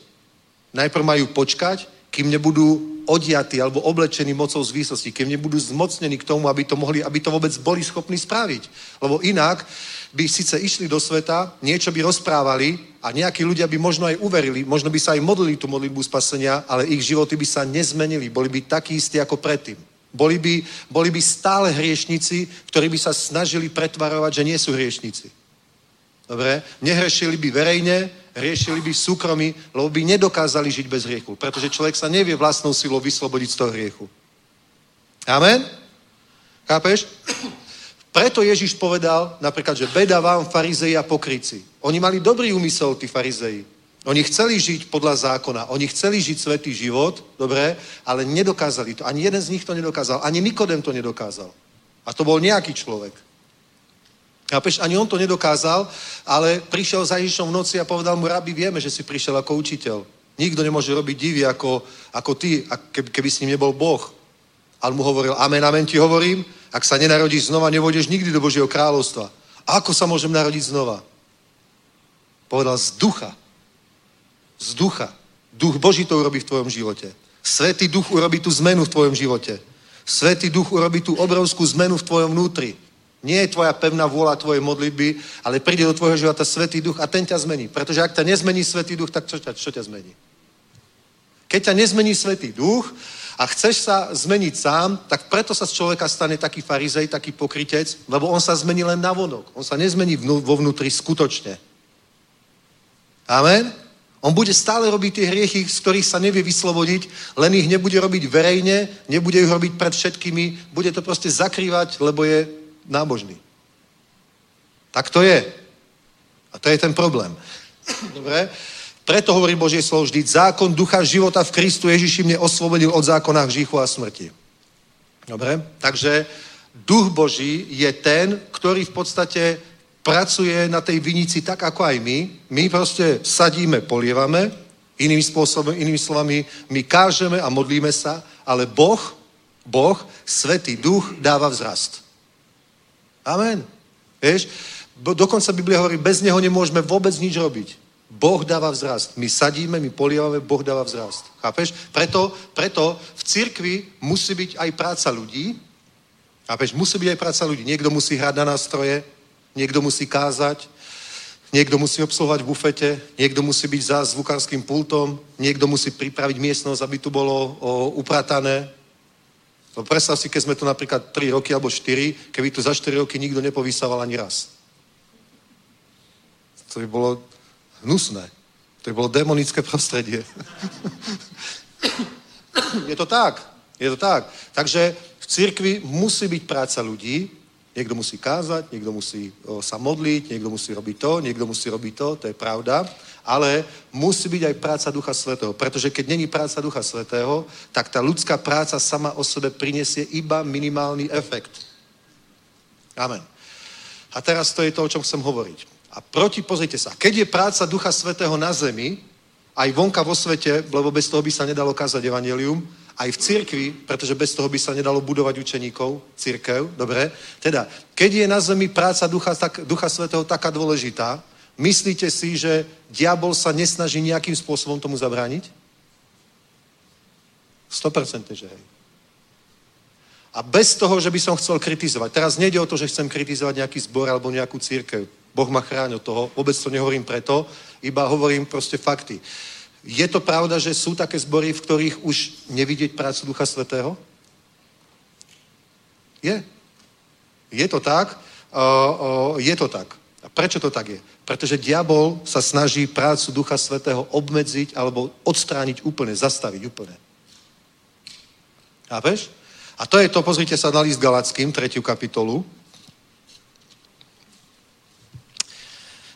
Najprv majú počkať, kým nebudú odiatí alebo oblečení mocou z kým nebudú zmocnení k tomu, aby to mohli, aby to vôbec boli schopní spraviť. Lebo inak by síce išli do sveta, niečo by rozprávali a nejakí ľudia by možno aj uverili, možno by sa aj modlili tú modlitbu spasenia, ale ich životy by sa nezmenili, boli by takí istí ako predtým. Boli by, boli by stále hriešnici, ktorí by sa snažili pretvarovať, že nie sú hriešnici. Dobre? Nehrešili by verejne, riešili by súkromí, lebo by nedokázali žiť bez hriechu. Pretože človek sa nevie vlastnou silou vyslobodiť z toho hriechu. Amen? Chápeš? Preto Ježiš povedal napríklad, že beda vám farizeji a pokryci. Oni mali dobrý úmysel, tí farizeji. Oni chceli žiť podľa zákona, oni chceli žiť svetý život, dobre, ale nedokázali to. Ani jeden z nich to nedokázal, ani Nikodem to nedokázal. A to bol nejaký človek. Chápeš, ani on to nedokázal, ale prišiel za Ježišom v noci a povedal mu, rabi, vieme, že si prišiel ako učiteľ. Nikto nemôže robiť divy ako, ako ty, keby, s ním nebol Boh. Ale mu hovoril, amen, amen ti hovorím, ak sa nenarodíš znova, nevodeš nikdy do Božieho kráľovstva. A ako sa môžem narodiť znova? Povedal z ducha. Z ducha. Duch Boží to urobí v tvojom živote. Svetý duch urobí tú zmenu v tvojom živote. Svetý duch urobí tú obrovskú zmenu v tvojom vnútri. Nie je tvoja pevná vôľa tvoje modlitby, ale príde do tvojho života Svetý duch a ten ťa zmení. Pretože ak ťa nezmení Svetý duch, tak čo ťa, čo ťa zmení? Keď ťa nezmení Svetý duch a chceš sa zmeniť sám, tak preto sa z človeka stane taký farizej, taký pokrytec, lebo on sa zmení len na vonok. On sa nezmení vnú, vo vnútri skutočne. Amen? On bude stále robiť tie hriechy, z ktorých sa nevie vyslobodiť, len ich nebude robiť verejne, nebude ich robiť pred všetkými, bude to proste zakrývať, lebo je nábožný. Tak to je. A to je ten problém. Dobre? Preto hovorí Božie slovo vždy, zákon ducha života v Kristu Ježiši mne osvobodil od zákona hříchu a smrti. Dobre? Takže duch Boží je ten, ktorý v podstate pracuje na tej vinici tak, ako aj my. My proste sadíme, polievame, inými spôsobom, inými slovami, my kážeme a modlíme sa, ale Boh, Boh, Svetý duch dáva vzrast. Amen. Vieš, Dokonca Biblia hovorí, bez neho nemôžeme vôbec nič robiť. Boh dáva vzrast. My sadíme, my polievame, Boh dáva vzrast. Chápeš? Preto, preto v cirkvi musí byť aj práca ľudí. Chápeš? Musí byť aj práca ľudí. Niekto musí hrať na nástroje, niekto musí kázať, niekto musí obsluhovať v bufete, niekto musí byť za zvukárským pultom, niekto musí pripraviť miestnosť, aby tu bolo o, upratané. No predstav si, keď sme tu napríklad 3 roky alebo 4, keby tu za 4 roky nikto nepovysával ani raz. To by bolo hnusné. To by bolo demonické prostredie. je to tak. Je to tak. Takže v cirkvi musí byť práca ľudí. Niekto musí kázať, niekto musí o, sa modliť, niekto musí robiť to, niekto musí robiť to, to je pravda. Ale musí byť aj práca Ducha Svetého. Pretože keď není práca Ducha Svetého, tak tá ľudská práca sama o sebe prinesie iba minimálny efekt. Amen. A teraz to je to, o čom chcem hovoriť. A proti, pozrite sa, keď je práca Ducha Svetého na zemi, aj vonka vo svete, lebo bez toho by sa nedalo kázať evanelium, aj v cirkvi, pretože bez toho by sa nedalo budovať učeníkov, církev, dobre? Teda, keď je na zemi práca Ducha, tak, Ducha Svetého taká dôležitá, myslíte si, že diabol sa nesnaží nejakým spôsobom tomu zabrániť? 100% že hej. A bez toho, že by som chcel kritizovať. Teraz nejde o to, že chcem kritizovať nejaký zbor alebo nejakú církev. Boh ma chráni od toho. Vôbec to nehovorím preto, iba hovorím proste fakty. Je to pravda, že sú také zbory, v ktorých už nevidieť prácu Ducha Svetého? Je. Je to tak? Uh, uh, je to tak. A prečo to tak je? Pretože diabol sa snaží prácu Ducha Svetého obmedziť alebo odstrániť úplne, zastaviť úplne. Chápeš? A to je to, pozrite sa na list Galackým, tretiu kapitolu.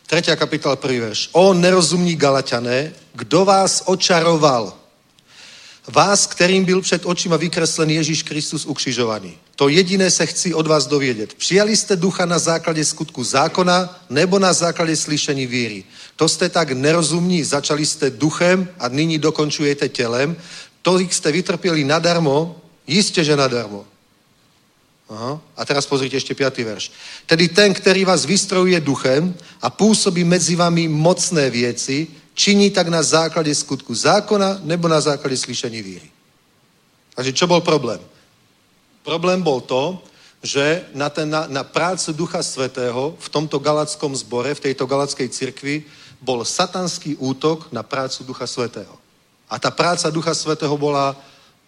Tretia kapitola, prvý verš. O nerozumní Galatiané, kdo vás očaroval? Vás, kterým byl před očima vykreslený Ježíš Kristus ukřižovaný. To jediné se chci od vás dovědět. Přijali jste ducha na základě skutku zákona nebo na základě slyšení víry. To jste tak nerozumní, začali jste duchem a nyní dokončujete tělem. Tolik jste vytrpěli nadarmo, jistě, že nadarmo. Aha. A teraz pozrite ešte 5. verš. Tedy ten, ktorý vás vystrojuje duchem a pôsobí medzi vami mocné vieci, činí tak na základe skutku zákona nebo na základe slyšení víry. Takže čo bol problém? Problém bol to, že na, ten, na, na prácu Ducha Svetého v tomto galackom zbore, v tejto galackej cirkvi, bol satanský útok na prácu Ducha Svetého. A tá práca Ducha Svetého bola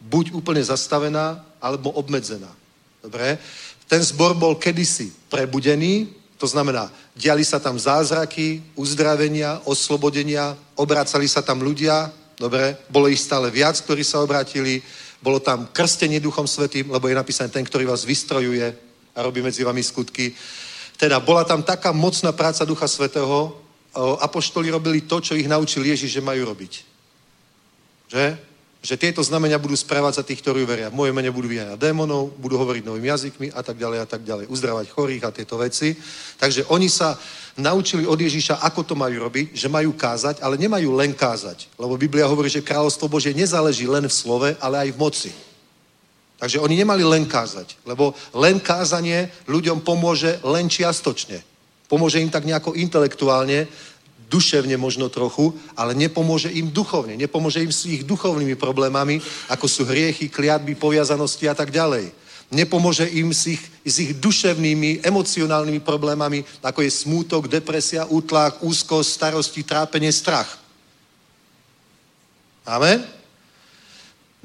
buď úplne zastavená, alebo obmedzená. Dobre? Ten zbor bol kedysi prebudený, to znamená, diali sa tam zázraky, uzdravenia, oslobodenia, obracali sa tam ľudia, dobre? Bolo ich stále viac, ktorí sa obratili, bolo tam krstenie Duchom Svetým, lebo je napísané ten, ktorý vás vystrojuje a robí medzi vami skutky. Teda bola tam taká mocná práca Ducha Svetého, apoštoli robili to, čo ich naučil Ježiš, že majú robiť. Že? Že tieto znamenia budú sprevádzať tých, ktorí veria. Moje mene budú vyháňať démonov, budú hovoriť novými jazykmi a tak ďalej a tak ďalej. Uzdravať chorých a tieto veci. Takže oni sa naučili od Ježíša, ako to majú robiť, že majú kázať, ale nemajú len kázať. Lebo Biblia hovorí, že kráľovstvo Božie nezáleží len v slove, ale aj v moci. Takže oni nemali len kázať, lebo len kázanie ľuďom pomôže len čiastočne. Pomôže im tak nejako intelektuálne, duševne možno trochu, ale nepomôže im duchovne. Nepomôže im s ich duchovnými problémami, ako sú hriechy, kliatby, poviazanosti a tak ďalej. Nepomôže im s ich, s ich duševnými, emocionálnymi problémami, ako je smútok, depresia, útlak, úzkosť, starosti, trápenie, strach. Amen?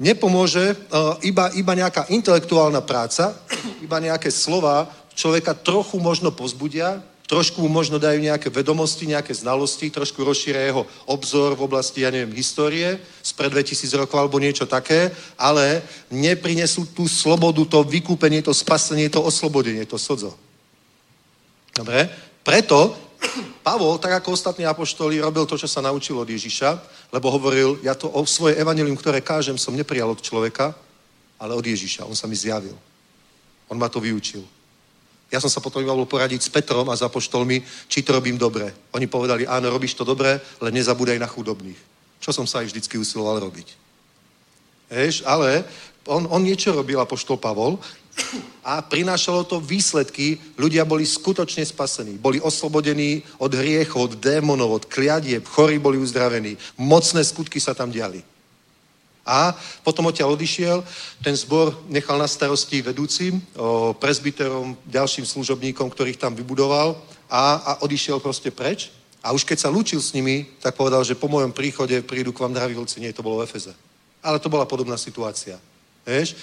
Nepomôže uh, iba, iba nejaká intelektuálna práca, iba nejaké slova človeka trochu možno pozbudia, trošku mu možno dajú nejaké vedomosti, nejaké znalosti, trošku rozšíria jeho obzor v oblasti, ja neviem, histórie spred 2000 rokov alebo niečo také, ale neprinesú tú slobodu, to vykúpenie, to spasenie, to oslobodenie, to sodzo. Dobre? Preto Pavol, tak ako ostatní apoštoli, robil to, čo sa naučil od Ježiša, lebo hovoril, ja to o svoje evanilium, ktoré kážem, som neprijal od človeka, ale od Ježiša. On sa mi zjavil. On ma to vyučil. Ja som sa potom bol poradiť s Petrom a s apoštolmi, či to robím dobre. Oni povedali, áno, robíš to dobre, len nezabúdaj na chudobných. Čo som sa aj vždycky usiloval robiť. Vieš, ale on, on niečo robil, apoštol Pavol, A prinášalo to výsledky, ľudia boli skutočne spasení. Boli oslobodení od hriechov, od démonov, od kliadieb, chorí boli uzdravení. Mocné skutky sa tam diali. A potom odtiaľ odišiel, ten zbor nechal na starosti vedúcim, prezbiterom, ďalším služobníkom, ktorých tam vybudoval a, a odišiel proste preč. A už keď sa lúčil s nimi, tak povedal, že po mojom príchode prídu k vám draví vlci. Nie, to bolo v Efeze. Ale to bola podobná situácia. Vieš?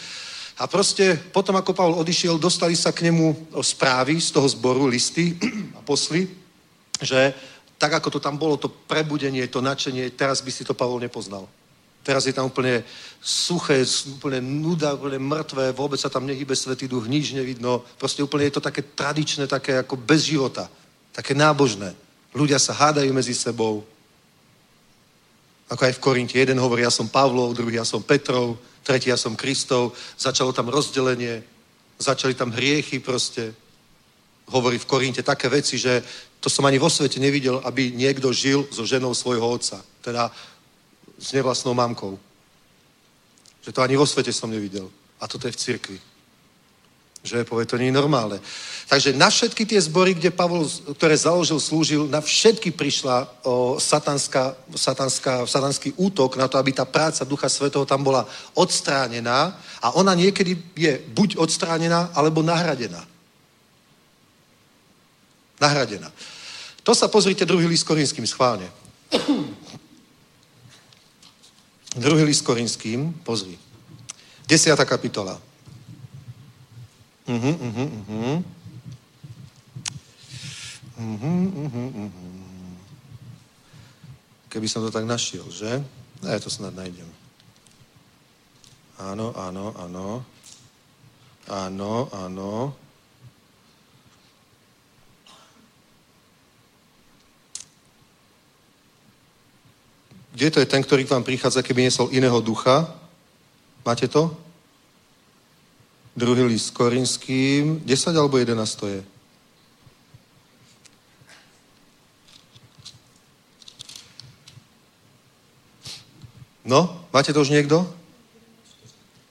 A proste potom, ako Pavol odišiel, dostali sa k nemu správy z toho zboru, listy a posly, že tak, ako to tam bolo, to prebudenie, to nadšenie, teraz by si to Pavol nepoznal. Teraz je tam úplne suché, úplne nuda, úplne mŕtvé, vôbec sa tam nehybe Svetý duch, nič nevidno. Proste úplne je to také tradičné, také ako bez života. Také nábožné. Ľudia sa hádajú medzi sebou. Ako aj v Korinti. Jeden hovorí, ja som Pavlov, druhý, ja som Petrov, tretí, ja som Kristov. Začalo tam rozdelenie, začali tam hriechy proste. Hovorí v Korinte také veci, že to som ani vo svete nevidel, aby niekto žil so ženou svojho otca. Teda s nevlastnou mamkou. Že to ani vo svete som nevidel. A toto je v cirkvi. Že povie, to nie je normálne. Takže na všetky tie zbory, kde Pavol, ktoré založil, slúžil, na všetky prišla o, satanská, satanská, satanský útok na to, aby tá práca Ducha Svetého tam bola odstránená a ona niekedy je buď odstránená, alebo nahradená. Nahradená. To sa pozrite druhý list Korinským schválne. Druhý list Korinským, pozri. Desiatá kapitola. Uh-huh, uh-huh, uh-huh. Uh-huh, uh-huh, uh-huh. Keby som to tak našiel, že? Ne, to snad najdem. Áno, áno, áno. Áno, áno. Kde to je ten, ktorý k vám prichádza, keby nesol iného ducha? Máte to? Druhý list Korinským. 10 alebo 11 to je? No, máte to už niekto?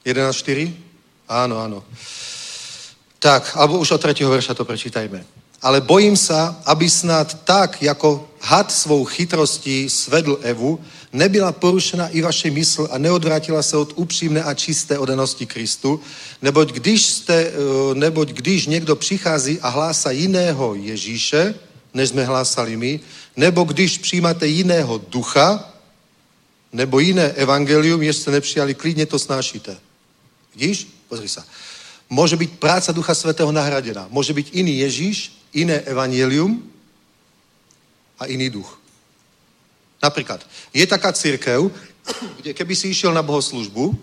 11.4? Áno, áno. Tak, alebo už od tretieho verša to prečítajme. Ale bojím sa, aby snad tak, jako had svou chytrostí svedl Evu, nebyla porušena i vaše mysl a neodvrátila se od upřímné a čisté odanosti Kristu, neboť když, jste, eh, neboť když někdo přichází a hlásá jiného Ježíše, než jsme hlásali my, nebo když přijímáte jiného ducha, nebo jiné evangelium, jež jste nepřijali, klidně to snášíte. Vidíš? Pozri sa. Môže byť práca Ducha Svetého nahradená. Môže byť iný Ježíš, iné evangelium a iný duch. Napríklad, je taká církev, kde keby si išiel na bohoslužbu,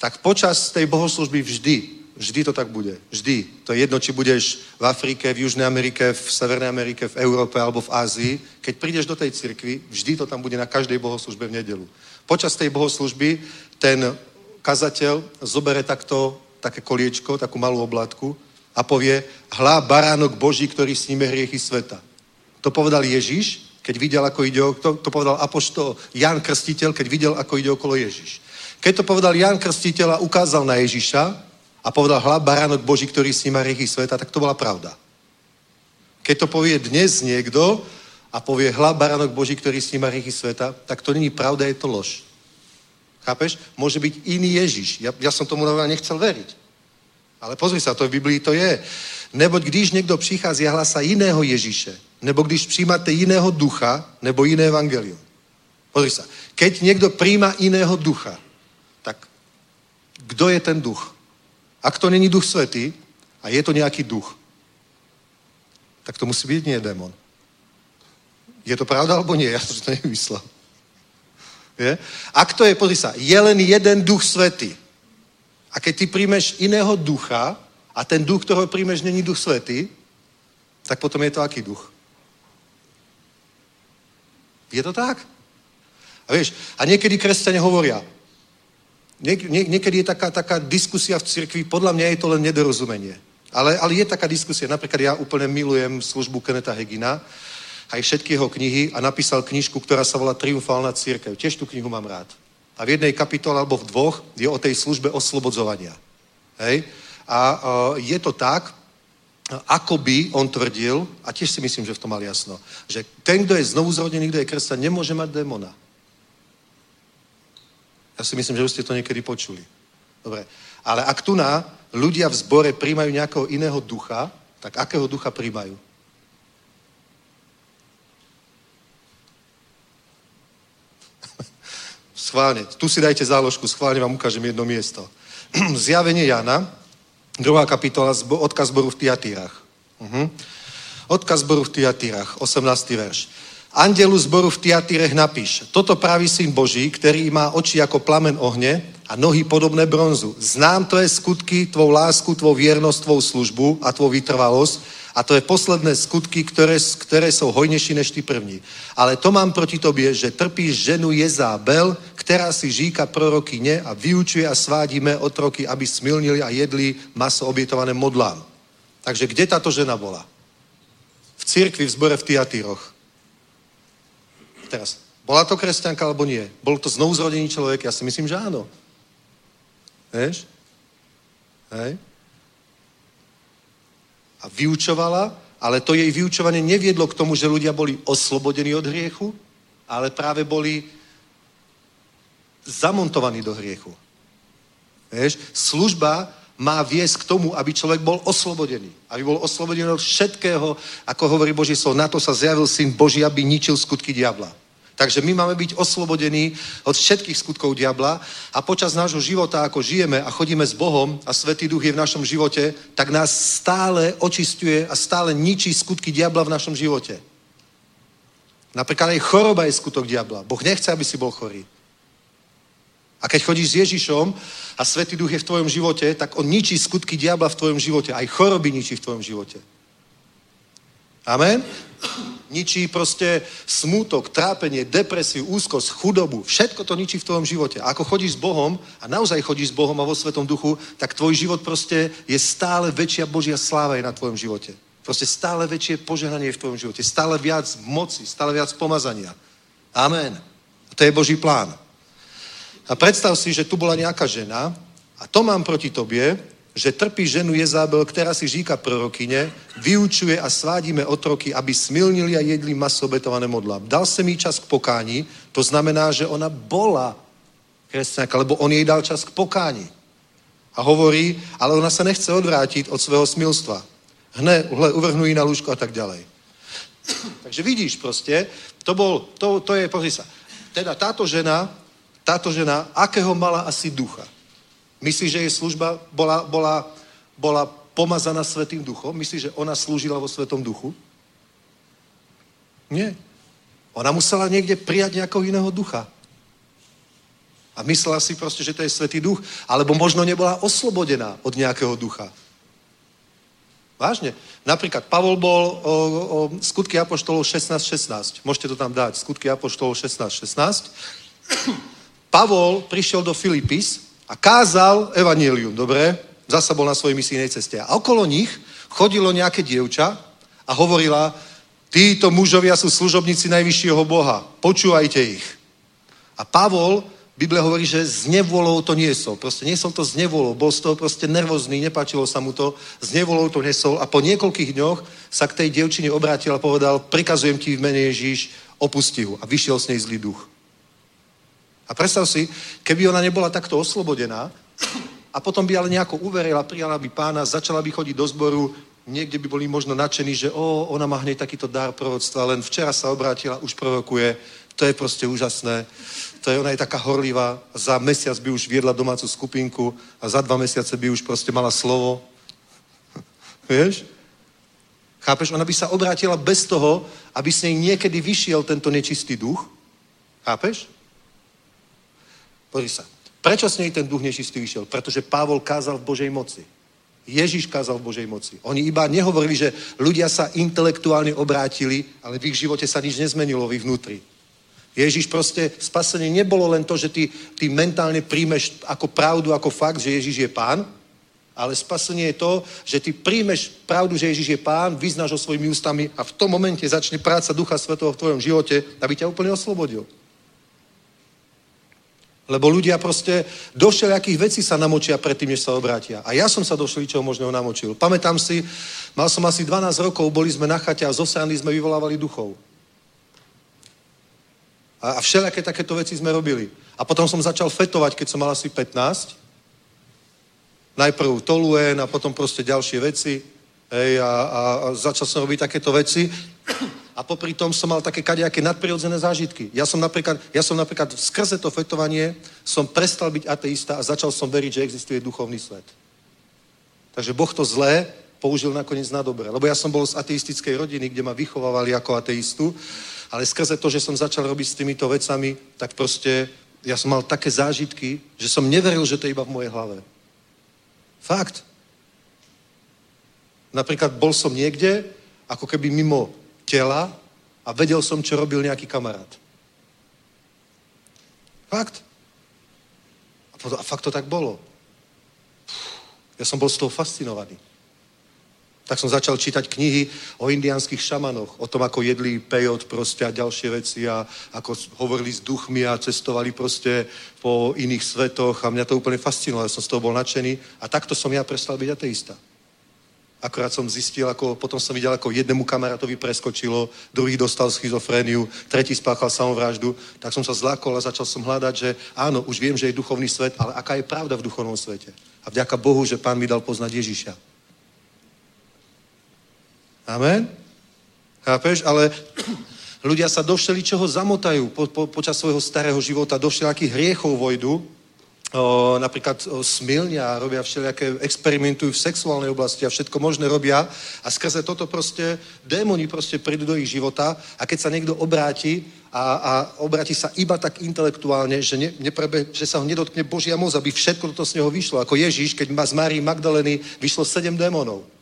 tak počas tej bohoslužby vždy, vždy to tak bude. Vždy. To je jedno, či budeš v Afrike, v Južnej Amerike, v Severnej Amerike, v Európe alebo v Ázii. Keď prídeš do tej cirkvi, vždy to tam bude na každej bohoslužbe v nedelu. Počas tej bohoslužby ten kazateľ zobere takto také koliečko, takú malú oblátku a povie, hlá baránok Boží, ktorý sníme hriechy sveta. To povedal Ježiš, keď videl, ako ide, to, to povedal apoštol Jan Krstiteľ, keď videl, ako ide okolo Ježiš. Keď to povedal Jan Krstiteľ a ukázal na Ježiša a povedal hlá baránok Boží, ktorý sníma hriechy sveta, tak to bola pravda. Keď to povie dnes niekto a povie hla baránok Boží, ktorý sníma hriechy sveta, tak to není pravda, je to lož. Chápeš? Môže byť iný Ježiš. Ja, ja som tomu nechcel veriť. Ale pozri sa, to v Biblii to je. Neboť když někdo přichází a hlasa jiného Ježíše, nebo když přijímáte jiného ducha, nebo jiné evangelium. Pozri sa. Keď niekto príjma iného ducha, tak kto je ten duch? Ak to není duch svetý a je to nejaký duch, tak to musí byť nie démon. Je to pravda alebo nie? Ja som to nevymyslel. Je? Ak to je, pozri sa, je len jeden duch svetý. A keď ty príjmeš iného ducha a ten duch, ktorého príjmeš, není duch svetý, tak potom je to aký duch? Je to tak? A vieš, a niekedy kresťania hovoria, niek- nie- niekedy je taká, taká diskusia v cirkvi, podľa mňa je to len nedorozumenie. Ale, ale je taká diskusia, napríklad ja úplne milujem službu Keneta Hegina, aj všetky jeho knihy a napísal knižku, ktorá sa volá Triumfálna církev. Tiež tú knihu mám rád. A v jednej kapitole alebo v dvoch je o tej službe oslobodzovania. Hej? A uh, je to tak, ako by on tvrdil, a tiež si myslím, že v tom mal jasno, že ten, kto je znovu zrodený, kto je kresťan, nemôže mať démona. Ja si myslím, že už ste to niekedy počuli. Dobre. Ale ak tu na ľudia v zbore príjmajú nejakého iného ducha, tak akého ducha príjmajú? Schválne, tu si dajte záložku, schválne vám ukážem jedno miesto. Zjavenie Jana, druhá kapitola, odkaz zboru v Tiatírach. Uh-huh. Odkaz zboru v Tiatírach, 18. verš. Andelu zboru v Tiatírech napíš, toto praví syn Boží, ktorý má oči ako plamen ohne a nohy podobné bronzu. Znám tvoje skutky, tvou lásku, tvou viernosť, tvou službu a tvou vytrvalosť a to je posledné skutky, ktoré, ktoré jsou hojnejší než ty první. Ale to mám proti tobě, že trpíš ženu Jezábel, která si žíka prorokyně a vyučuje a svádí mé otroky, aby smilnili a jedli maso obětované modlám. Takže kde táto žena bola? V církvi, v zbore v Tiatíroch. Teraz, bola to kresťanka alebo nie? Bol to znovu zrodený človek? Ja si myslím, že áno. Vieš? Hej? a vyučovala, ale to jej vyučovanie neviedlo k tomu, že ľudia boli oslobodení od hriechu, ale práve boli zamontovaní do hriechu. Vieš, služba má viesť k tomu, aby človek bol oslobodený. Aby bol oslobodený od všetkého, ako hovorí Boží slovo. Na to sa zjavil syn Boží, aby ničil skutky diabla. Takže my máme byť oslobodení od všetkých skutkov diabla a počas nášho života, ako žijeme a chodíme s Bohom a Svetý Duch je v našom živote, tak nás stále očistuje a stále ničí skutky diabla v našom živote. Napríklad aj choroba je skutok diabla. Boh nechce, aby si bol chorý. A keď chodíš s Ježišom a Svetý Duch je v tvojom živote, tak on ničí skutky diabla v tvojom živote. Aj choroby ničí v tvojom živote. Amen? Ničí proste smútok, trápenie, depresiu, úzkosť, chudobu. Všetko to ničí v tvojom živote. A ako chodíš s Bohom a naozaj chodíš s Bohom a vo Svetom duchu, tak tvoj život proste je stále väčšia Božia sláva je na tvojom živote. Proste stále väčšie požehnanie v tvojom živote. Stále viac moci, stále viac pomazania. Amen. A to je Boží plán. A predstav si, že tu bola nejaká žena a to mám proti tobie, že trpí ženu Jezábel, která si říká prorokyne, vyučuje a svádíme otroky, aby smilnili a jedli maso obetované modlám. Dal jsem jí čas k pokání, to znamená, že ona bola kresťanka, lebo on jej dal čas k pokání. A hovorí, ale ona sa nechce odvrátiť od svého smilstva. Hne, hle, uvrhnú na lúžko a tak ďalej. Takže vidíš proste, to bol, to, to je, pozri sa, teda táto žena, táto žena, akého mala asi ducha? Myslíš, že jej služba bola, bola, bola pomazaná Svetým duchom? Myslíš, že ona slúžila vo Svetom duchu? Nie. Ona musela niekde prijať nejakého iného ducha. A myslela si proste, že to je Svetý duch, alebo možno nebola oslobodená od nejakého ducha. Vážne. Napríklad Pavol bol o, o skutky Apoštolov 16.16. 16. Môžete to tam dať. Skutky Apoštolov 16.16. 16. Pavol prišiel do Filipis a kázal evanílium, dobre? Zasa bol na svojej misijnej ceste. A okolo nich chodilo nejaké dievča a hovorila, títo mužovia sú služobníci najvyššieho Boha, počúvajte ich. A Pavol, Biblia hovorí, že s nevolou to niesol. Proste niesol to s nevolou. Bol z toho proste nervózny, nepáčilo sa mu to. S nevolou to nesol. A po niekoľkých dňoch sa k tej dievčine obrátil a povedal, prikazujem ti v mene Ježíš, opusti ho. A vyšiel s nej zlý duch. A predstav si, keby ona nebola takto oslobodená a potom by ale nejako uverila, prijala by pána, začala by chodiť do zboru, niekde by boli možno nadšení, že o, ona má hneď takýto dar prorodstva, len včera sa obrátila, už prorokuje, to je proste úžasné. To je, ona je taká horlivá, za mesiac by už viedla domácu skupinku a za dva mesiace by už proste mala slovo. Vieš? Chápeš? Ona by sa obrátila bez toho, aby s nej niekedy vyšiel tento nečistý duch. Chápeš? Pozri sa. Prečo s nej ten duch nečistý vyšiel? Pretože Pavol kázal v Božej moci. Ježiš kázal v Božej moci. Oni iba nehovorili, že ľudia sa intelektuálne obrátili, ale v ich živote sa nič nezmenilo vy vnútri. Ježiš proste, spasenie nebolo len to, že ty, ty mentálne príjmeš ako pravdu, ako fakt, že Ježiš je pán, ale spasenie je to, že ty príjmeš pravdu, že Ježiš je pán, vyznáš ho svojimi ústami a v tom momente začne práca Ducha Svetého v tvojom živote, aby ťa úplne oslobodil. Lebo ľudia proste do všelijakých vecí sa namočia predtým, než sa obrátia. A ja som sa do všeličoho možného namočil. Pamätám si, mal som asi 12 rokov, boli sme na chate a zo sme vyvolávali duchov. A, a všelijaké takéto veci sme robili. A potom som začal fetovať, keď som mal asi 15. Najprv toluen a potom proste ďalšie veci. Hej, a, a, a začal som robiť takéto veci. A popri tom som mal také kadejaké nadprirodzené zážitky. Ja som, napríklad, ja som napríklad skrze to fetovanie som prestal byť ateista a začal som veriť, že existuje duchovný svet. Takže Boh to zlé použil nakoniec na dobre. Lebo ja som bol z ateistickej rodiny, kde ma vychovávali ako ateistu, ale skrze to, že som začal robiť s týmito vecami, tak proste ja som mal také zážitky, že som neveril, že to je iba v mojej hlave. Fakt. Napríklad bol som niekde, ako keby mimo tela a vedel som, čo robil nejaký kamarát. Fakt. A, to, a fakt to tak bolo. Ja som bol z toho fascinovaný. Tak som začal čítať knihy o indiánskych šamanoch, o tom, ako jedli pejot proste a ďalšie veci a ako hovorili s duchmi a cestovali proste po iných svetoch a mňa to úplne fascinovalo, ja som z toho bol nadšený a takto som ja prestal byť ateista. Akorát som zistil, ako, potom som videl, ako jednému kamarátovi preskočilo, druhý dostal schizofréniu, tretí spáchal samovraždu, tak som sa zlákol a začal som hľadať, že áno, už viem, že je duchovný svet, ale aká je pravda v duchovnom svete. A vďaka Bohu, že Pán mi dal poznať Ježiša. Amen? Chápeš? Ale ľudia sa do všeličoho zamotajú po, po, počas svojho starého života, do všelijakých hriechov vojdu, napríklad o, smilnia, robia všelijaké, experimentujú v sexuálnej oblasti a všetko možné robia a skrze toto proste démoni proste prídu do ich života a keď sa niekto obráti a, a obráti sa iba tak intelektuálne, že, ne, neprebe, že sa ho nedotkne Božia moc, aby všetko toto z neho vyšlo. Ako Ježíš, keď má z Márii Magdaleny vyšlo sedem démonov.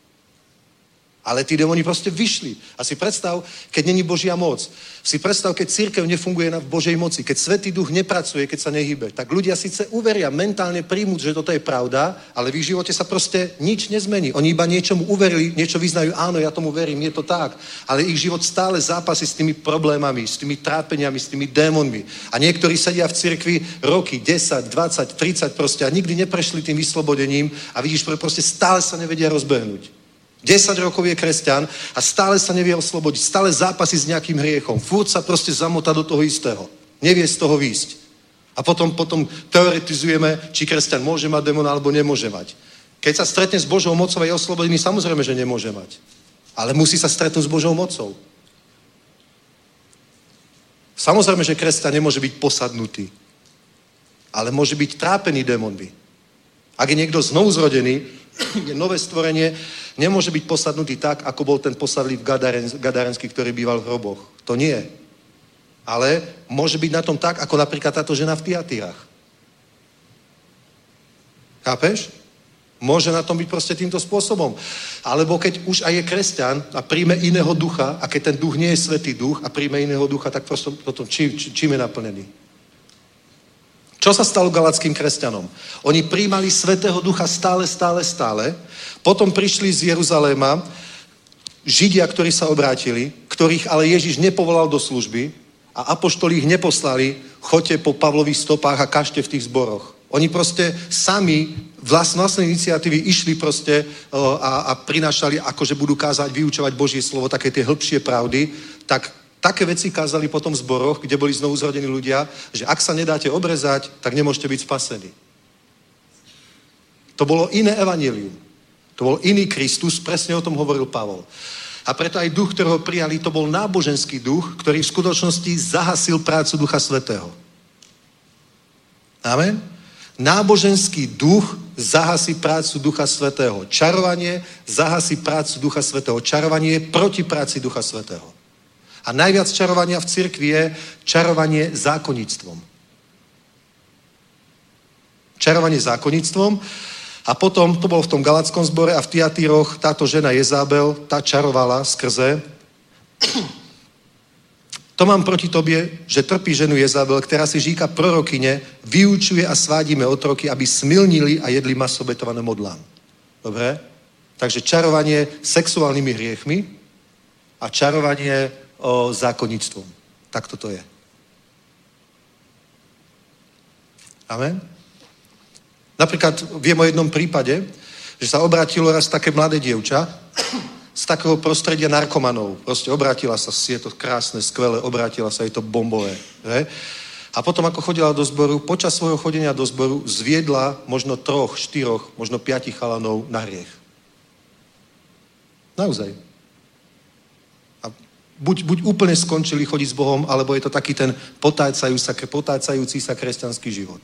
Ale tí demoni proste vyšli. A si predstav, keď není Božia moc. Si predstav, keď církev nefunguje na Božej moci, keď Svetý duch nepracuje, keď sa nehybe. Tak ľudia síce uveria, mentálne príjmú, že toto je pravda, ale v ich živote sa proste nič nezmení. Oni iba niečomu uverili, niečo vyznajú, áno, ja tomu verím, je to tak. Ale ich život stále zápasí s tými problémami, s tými trápeniami, s tými démonmi. A niektorí sedia v cirkvi roky, 10, 20, 30 proste a nikdy neprešli tým vyslobodením a vidíš, proste stále sa nevedia rozbehnúť. 10 rokov je kresťan a stále sa nevie oslobodiť, stále zápasí s nejakým hriechom. Fúr sa proste zamotá do toho istého. Nevie z toho výjsť. A potom, potom teoretizujeme, či kresťan môže mať démona alebo nemôže mať. Keď sa stretne s Božou mocou a je oslobodený, samozrejme, že nemôže mať. Ale musí sa stretnúť s Božou mocou. Samozrejme, že kresťan nemôže byť posadnutý. Ale môže byť trápený démonmi. Ak je niekto znovu zrodený, je nové stvorenie, nemôže byť posadnutý tak, ako bol ten posadlý v Gadarenský, ktorý býval v hroboch. To nie. Ale môže byť na tom tak, ako napríklad táto žena v Tiatírach. Chápeš? Môže na tom byť proste týmto spôsobom. Alebo keď už aj je kresťan a príjme iného ducha, a keď ten duch nie je svetý duch a príjme iného ducha, tak proste potom čím, čím je naplnený? Čo sa stalo galackým kresťanom? Oni príjmali Svetého Ducha stále, stále, stále. Potom prišli z Jeruzaléma Židia, ktorí sa obrátili, ktorých ale Ježiš nepovolal do služby a apoštoli ich neposlali, choďte po Pavlových stopách a kažte v tých zboroch. Oni proste sami vlastné iniciatívy išli proste a, a prinášali, akože budú kázať, vyučovať Božie slovo, také tie hĺbšie pravdy, tak také veci kázali potom v zboroch, kde boli znovu zrodení ľudia, že ak sa nedáte obrezať, tak nemôžete byť spasení. To bolo iné evanílium. To bol iný Kristus, presne o tom hovoril Pavol. A preto aj duch, ktorého prijali, to bol náboženský duch, ktorý v skutočnosti zahasil prácu Ducha Svetého. Amen? Náboženský duch zahasí prácu Ducha Svetého. Čarovanie zahasí prácu Ducha Svetého. Čarovanie je proti práci Ducha Svetého. A najviac čarovania v cirkvi je čarovanie zákonníctvom. Čarovanie zákonníctvom. A potom, to bolo v tom galackom zbore a v Tiatíroch, táto žena Jezábel, tá čarovala skrze. To mám proti tobě, že trpí ženu Jezabel, která si říká prorokyně, vyučuje a svádíme otroky, aby smilnili a jedli maso betované modlám. Dobre? Takže čarovanie sexuálnymi hriechmi a čarovanie o zákonnictvom. Tak toto je. Amen? Napríklad viem o jednom prípade, že sa obratilo raz také mladé dievča z takého prostredia narkomanov. Proste obratila sa, je to krásne, skvelé, obratila sa, je to bombové. Že? A potom, ako chodila do zboru, počas svojho chodenia do zboru zviedla možno troch, štyroch, možno piatich chalanov na hriech. Naozaj. Buď, buď úplne skončili chodiť s Bohom, alebo je to taký ten potácajúci sa, potácajúci sa kresťanský život.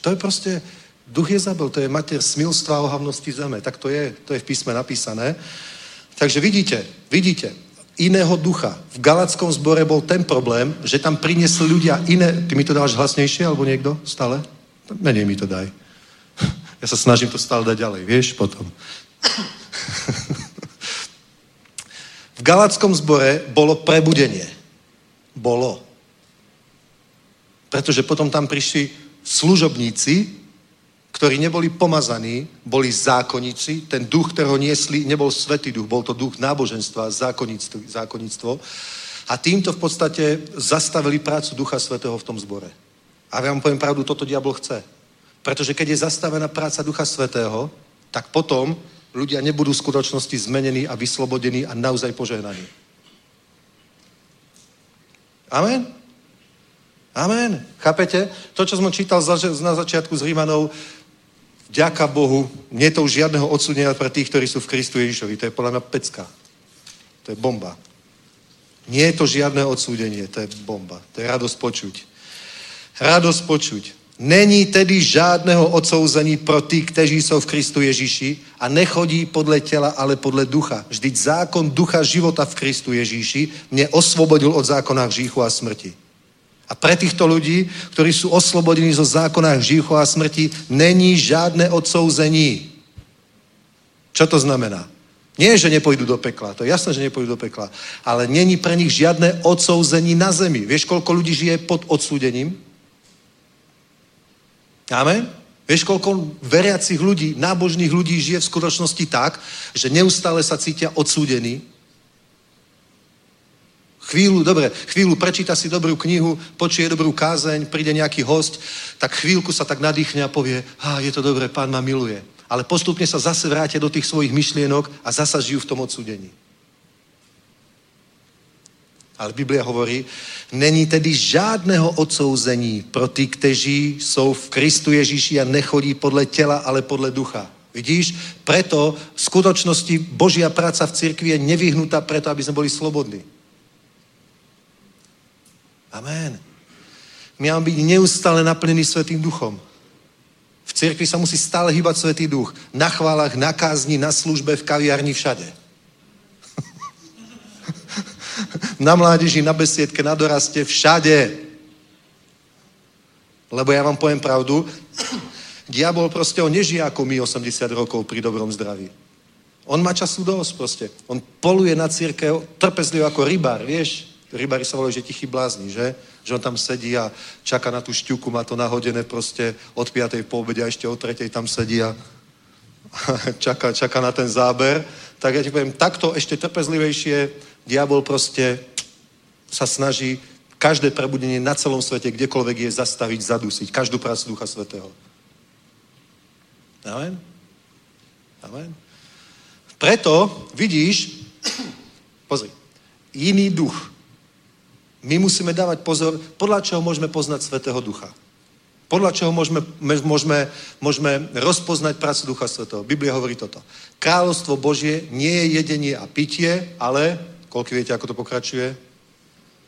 To je proste, duch Jezabel, to je mater smilstva a ohavnosti zeme. Tak to je, to je v písme napísané. Takže vidíte, vidíte, iného ducha. V galackom zbore bol ten problém, že tam priniesli ľudia iné... Ty mi to dáš hlasnejšie, alebo niekto? Stále? Menej mi to daj. Ja sa snažím to stále dať ďalej, vieš, potom. V galackom zbore bolo prebudenie. Bolo. Pretože potom tam prišli služobníci, ktorí neboli pomazaní, boli zákonníci. Ten duch, ktorého niesli, nebol svetý duch, bol to duch náboženstva, zákonníctvo. zákonníctvo. A týmto v podstate zastavili prácu Ducha Svetého v tom zbore. A ja vám poviem pravdu, toto diabol chce. Pretože keď je zastavená práca Ducha Svetého, tak potom ľudia nebudú v skutočnosti zmenení a vyslobodení a naozaj požehnaní. Amen? Amen. Chápete? To, čo som čítal na začiatku z Rímanov, Ďaká Bohu, nie je to už žiadneho odsudenia pre tých, ktorí sú v Kristu Ježišovi. To je podľa mňa pecka. To je bomba. Nie je to žiadne odsúdenie, to je bomba. To je radosť počuť. Radosť počuť. Není tedy žádného odsouzení pro tí, kteří jsou v Kristu Ježíši a nechodí podle těla, ale podle ducha. Vždyť zákon ducha života v Kristu Ježíši mě osvobodil od zákona hříchu a smrti. A pre týchto ľudí, ktorí sú oslobodení zo zákona hříchu a smrti, není žiadne odsouzení. Čo to znamená? Nie, že nepôjdu do pekla, to je jasné, že nepôjdu do pekla, ale není pre nich žiadne odsouzení na zemi. Vieš, koľko ľudí žije pod odsúdením? Amen? Vieš, koľko veriacich ľudí, nábožných ľudí žije v skutočnosti tak, že neustále sa cítia odsúdení, Chvíľu, dobre, chvíľu prečíta si dobrú knihu, počuje dobrú kázeň, príde nejaký host, tak chvíľku sa tak nadýchne a povie, a je to dobré, pán ma miluje. Ale postupne sa zase vrátia do tých svojich myšlienok a zasa žijú v tom odsúdení. Ale Biblia hovorí, není tedy žádného odsouzení pro ty, kteří jsou v Kristu Ježíši a nechodí podle těla, ale podle ducha. Vidíš? Preto v skutočnosti Božia práca v cirkvi je nevyhnutá preto, aby sme boli slobodní. Amen. My máme byť neustále naplnený Svetým duchom. V cirkvi sa musí stále hýbať Svetý duch. Na chválach, na kázni, na službe, v kaviarni, všade. Na mládeži, na besiedke, na doraste, všade. Lebo ja vám poviem pravdu, diabol proste on nežije ako my 80 rokov pri dobrom zdraví. On má času dosť proste. On poluje na církev trpezlivo ako rybár, vieš? rybári sa volajú, že tichý blázni, že? Že on tam sedí a čaká na tú šťuku, má to nahodené proste od 5. po obede a ešte od 3. tam sedí a čaká, čaká na ten záber. Tak ja ti poviem, takto ešte trpezlivejšie diabol proste sa snaží každé prebudenie na celom svete, kdekoľvek je, zastaviť, zadusiť. Každú prácu Ducha Svetého. Amen? Amen? Preto vidíš, pozri, iný duch my musíme dávať pozor, podľa čoho môžeme poznať Svetého Ducha. Podľa čoho môžeme, môžeme, môžeme rozpoznať prácu Ducha Svetého. Biblia hovorí toto. Kráľovstvo Božie nie je jedenie a pitie, ale, koľko viete, ako to pokračuje?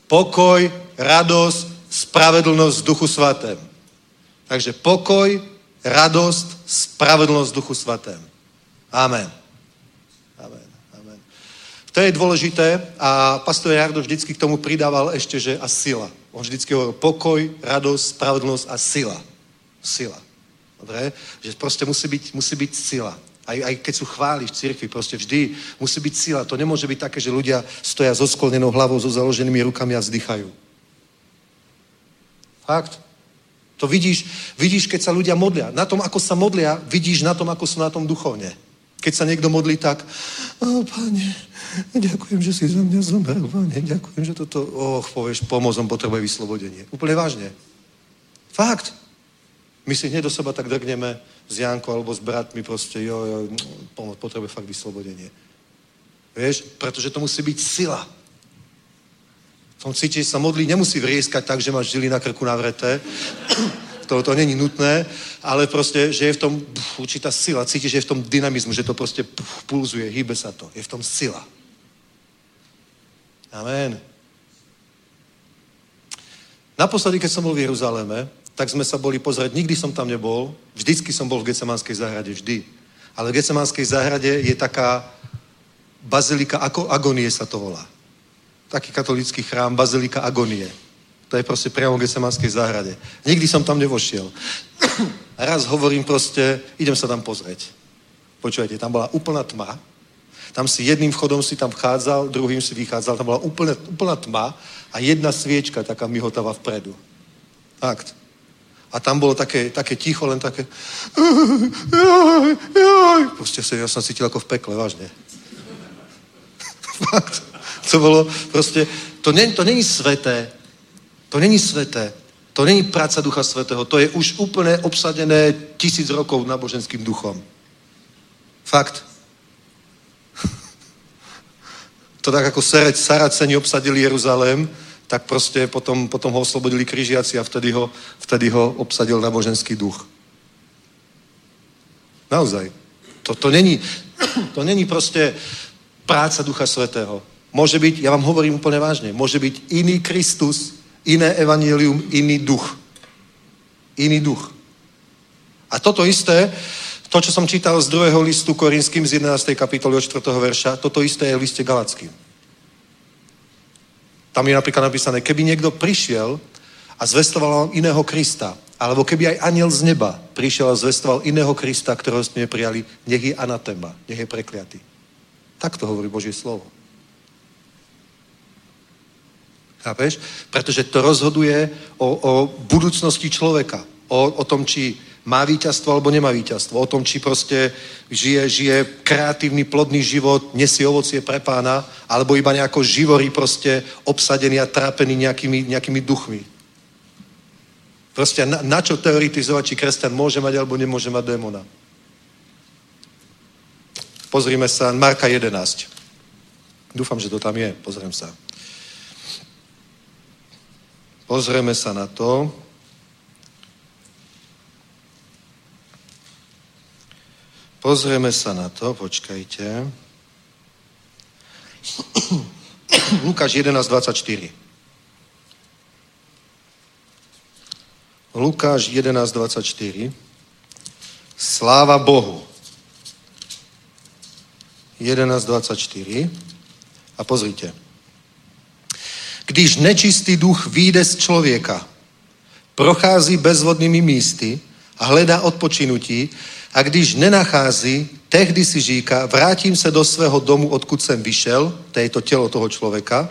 Pokoj, radosť, spravedlnosť v Duchu Svatém. Takže pokoj, radosť, spravedlnosť v Duchu Svatém. Amen. To je dôležité a pastor Jardo vždycky k tomu pridával ešte, že a sila. On vždycky hovoril pokoj, radosť, spravodlnosť a sila. Sila. Dobre? Že proste musí byť, musí byť sila. Aj, aj keď sú chváli v cirkvi, proste vždy musí byť sila. To nemôže byť také, že ľudia stoja so sklonenou hlavou, so založenými rukami a vzdychajú. Fakt. To vidíš, vidíš, keď sa ľudia modlia. Na tom, ako sa modlia, vidíš na tom, ako sú na tom duchovne. Keď sa niekto modlí tak, o, pane, ďakujem, že si za mňa zomrel, pane, ďakujem, že toto, och, povieš, pomôcom potrebuje vyslobodenie. Úplne vážne. Fakt. My si hneď do seba tak drgneme s Jankou alebo s bratmi proste, jo, jo, pomoc, potrebuje fakt vyslobodenie. Vieš, pretože to musí byť sila. V tom cíti, sa modlí, nemusí vrieskať tak, že máš žily na krku navreté. to, to není nutné, ale proste, že je v tom pf, určitá sila. Cítiš, že je v tom dynamizmu, že to proste pf, pulzuje, hýbe sa to. Je v tom sila. Amen. Naposledy, keď som bol v Jeruzaléme, tak sme sa boli pozrieť, nikdy som tam nebol, vždycky som bol v Getsemanskej záhrade, vždy. Ale v Getsemanskej záhrade je taká bazilika ako agonie sa to volá. Taký katolický chrám, bazilika agonie. To je proste priamo v Getsemanskej záhrade. Nikdy som tam nevošiel. A raz hovorím proste, idem sa tam pozrieť. Počujete, tam bola úplná tma. Tam si jedným vchodom si tam vchádzal, druhým si vychádzal. Tam bola úplne, úplná tma a jedna sviečka taká mihotava vpredu. Fakt. A tam bolo také, také ticho, len také... Proste sa, ja som cítil ako v pekle, vážne. To bolo proste... To, nie, to není sveté. To není sveté. To není práca Ducha Svetého. To je už úplne obsadené tisíc rokov náboženským duchom. Fakt. To tak ako Saraceni obsadili Jeruzalém, tak proste potom, potom ho oslobodili križiaci a vtedy ho, vtedy ho obsadil náboženský duch. Naozaj. To, to, není, to není proste práca Ducha Svetého. Môže byť, ja vám hovorím úplne vážne, môže byť iný Kristus, iné evanílium, iný duch. Iný duch. A toto isté, to, čo som čítal z druhého listu Korinským z 11. kapitoly od 4. verša, toto isté je v liste Galackým. Tam je napríklad napísané, keby niekto prišiel a zvestoval vám iného Krista, alebo keby aj aniel z neba prišiel a zvestoval iného Krista, ktorého ste neprijali, nech je anatema, nech je prekliatý. Tak to hovorí Božie slovo. Chápeš? Pretože to rozhoduje o, o budúcnosti človeka. O, o tom, či má víťazstvo alebo nemá víťazstvo. O tom, či proste žije, žije kreatívny, plodný život, nesie ovocie pre pána, alebo iba nejako živorí proste obsadený a trápený nejakými, nejakými duchmi. Proste na, na čo teoretizovať, či kresťan môže mať alebo nemôže mať démona. Pozrime sa, Marka 11. Dúfam, že to tam je. Pozriem sa. Pozrieme sa na to. Pozrieme sa na to, počkajte. Lukáš 11.24. Lukáš 11.24. Sláva Bohu. 11.24. A pozrite. Když nečistý duch vyjde z člověka, prochází bezvodnými místy a hledá odpočinutí a když nenachází, tehdy si říká, vrátím se do svého domu, odkud jsem vyšel, to je to tělo toho člověka,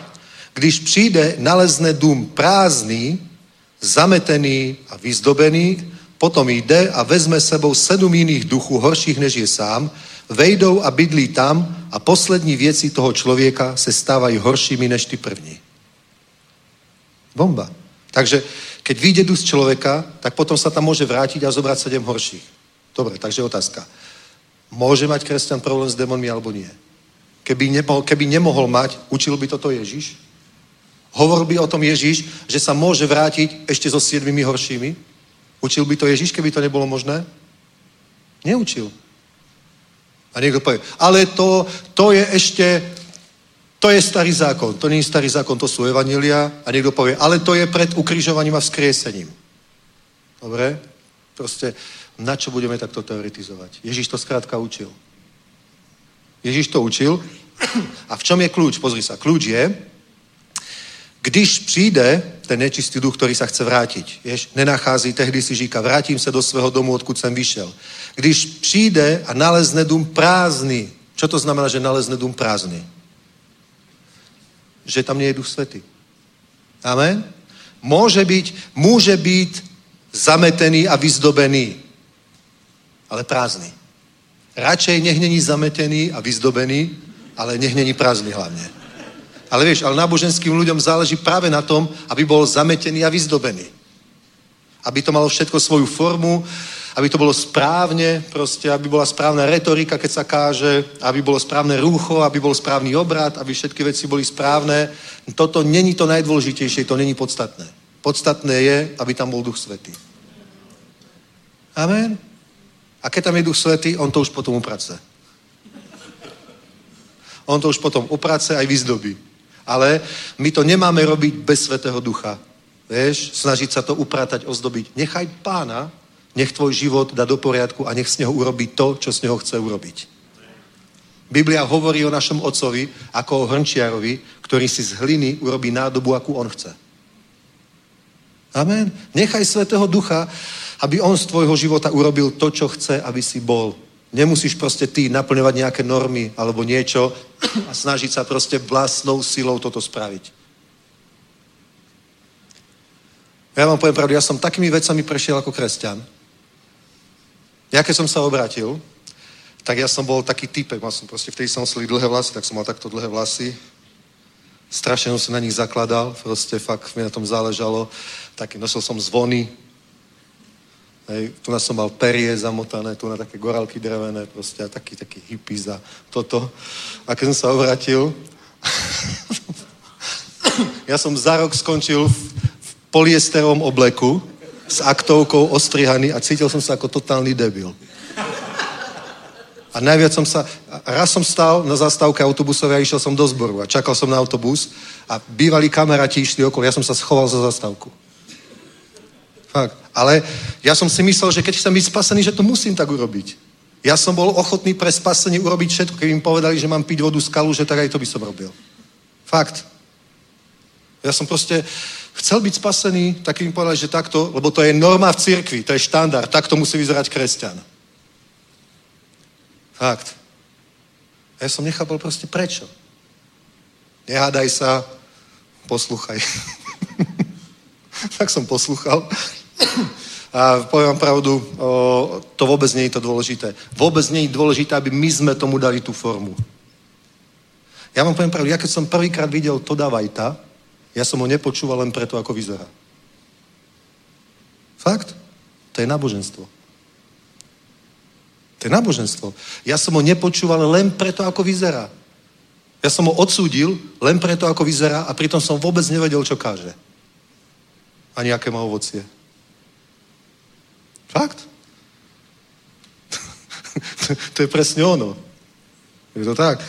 když přijde, nalezne dům prázdný, zametený a vyzdobený, potom jde a vezme sebou sedm jiných duchů, horších než je sám, vejdou a bydlí tam a poslední věci toho člověka se stávají horšími než ty první. Bomba. Takže keď vyjde duch z človeka, tak potom sa tam môže vrátiť a zobrať sedem horších. Dobre, takže otázka. Môže mať kresťan problém s démonmi alebo nie? Keby nemohol, keby nemohol mať, učil by toto Ježiš? Hovoril by o tom Ježiš, že sa môže vrátiť ešte so siedmimi horšími? Učil by to Ježiš, keby to nebolo možné? Neučil. A niekto povie, ale to, to je ešte to je starý zákon, to není starý zákon, to sú evanília a niekto povie, ale to je pred ukrižovaním a vzkriesením. Dobre? Proste, na čo budeme takto teoretizovať? Ježiš to skrátka učil. Ježiš to učil. A v čom je kľúč? Pozri sa, kľúč je, když přijde ten nečistý duch, ktorý sa chce vrátiť, jež nenachází, tehdy si říká, vrátim sa do svého domu, odkud jsem vyšel. Když přijde a nalezne dům prázdny, čo to znamená, že nalezne dům prázdny? že tam nie je Duch Svety. Amen? Môže byť, môže byť zametený a vyzdobený, ale prázdny. Radšej nech není zametený a vyzdobený, ale nech není prázdny hlavne. Ale vieš, ale náboženským ľuďom záleží práve na tom, aby bol zametený a vyzdobený. Aby to malo všetko svoju formu, aby to bolo správne, proste, aby bola správna retorika, keď sa káže, aby bolo správne rúcho, aby bol správny obrad, aby všetky veci boli správne. Toto není to najdôležitejšie, to není podstatné. Podstatné je, aby tam bol Duch Svetý. Amen. A keď tam je Duch Svetý, on to už potom uprace. On to už potom uprace aj vyzdobí. Ale my to nemáme robiť bez Svetého Ducha. Vieš, snažiť sa to upratať, ozdobiť. Nechaj pána, nech tvoj život dá do poriadku a nech z neho urobí to, čo z neho chce urobiť. Biblia hovorí o našom otcovi ako o hrnčiarovi, ktorý si z hliny urobí nádobu, akú on chce. Amen. Nechaj Svetého Ducha, aby on z tvojho života urobil to, čo chce, aby si bol. Nemusíš proste ty naplňovať nejaké normy alebo niečo a snažiť sa proste vlastnou silou toto spraviť. Ja vám poviem pravdu, ja som takými vecami prešiel ako kresťan. Ja keď som sa obrátil, tak ja som bol taký typek, mal som proste, vtedy som nosili dlhé vlasy, tak som mal takto dlhé vlasy. Strašne som na nich zakladal, proste fakt mi na tom záležalo. Tak nosil som zvony, Hej, tu som mal perie zamotané, tu na také gorálky drevené, proste a taký, taký hippie za toto. A keď som sa obrátil, ja som za rok skončil v, v poliesterovom obleku s aktovkou ostrihaný a cítil som sa ako totálny debil. A najviac som sa, raz som stal na zastávke autobusovej a išiel som do zboru a čakal som na autobus a bývalí kamaráti išli okolo, ja som sa schoval za zastávku. Fakt. Ale ja som si myslel, že keď chcem byť spasený, že to musím tak urobiť. Ja som bol ochotný pre spasenie urobiť všetko. Keby im povedali, že mám piť vodu z kaluže, tak aj to by som robil. Fakt. Ja som proste chcel byť spasený, tak im povedali, že takto, lebo to je norma v cirkvi, to je štandard, takto musí vyzerať kresťan. Fakt. A ja som nechápal proste prečo. Nehádaj sa, poslúchaj. tak som poslúchal. A poviem vám pravdu, to vôbec nie je to dôležité. Vôbec nie je dôležité, aby my sme tomu dali tú formu. Ja vám poviem pravdu, ja keď som prvýkrát videl Toda Vajta, ja som ho nepočúval len preto, ako vyzerá. Fakt? To je náboženstvo. To je náboženstvo. Ja som ho nepočúval len preto, ako vyzerá. Ja som ho odsúdil len preto, ako vyzerá a pritom som vôbec nevedel, čo káže. A nejaké má ovocie. Fakt? to je presne ono. Je to tak.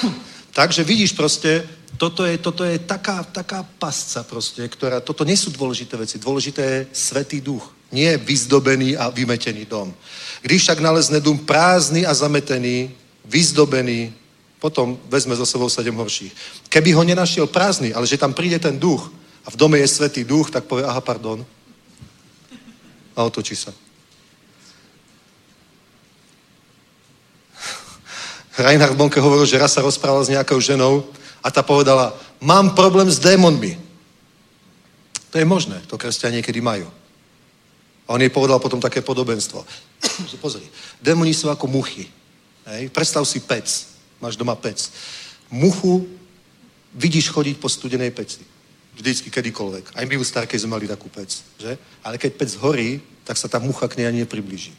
Takže vidíš proste, toto je, toto je taká, taká pasca proste, ktorá, toto nie sú dôležité veci. Dôležité je Svetý duch. Nie vyzdobený a vymetený dom. Když však nalezne dům prázdny a zametený, vyzdobený, potom vezme za sebou sedem horších. Keby ho nenašiel prázdny, ale že tam príde ten duch a v dome je Svetý duch, tak povie, aha, pardon. A otočí sa. Reinhard Bonke hovoril, že raz sa rozprával s nejakou ženou a tá povedala, mám problém s démonmi. To je možné, to kresťania niekedy majú. A on jej povedal potom také podobenstvo. pozri, démoni sú ako muchy. Hej? Predstav si pec. Máš doma pec. Muchu vidíš chodiť po studenej peci. Vždycky, kedykoľvek. Aj my u Starkej sme mali takú pec. Že? Ale keď pec horí, tak sa tá mucha k nej ani nepriblíži.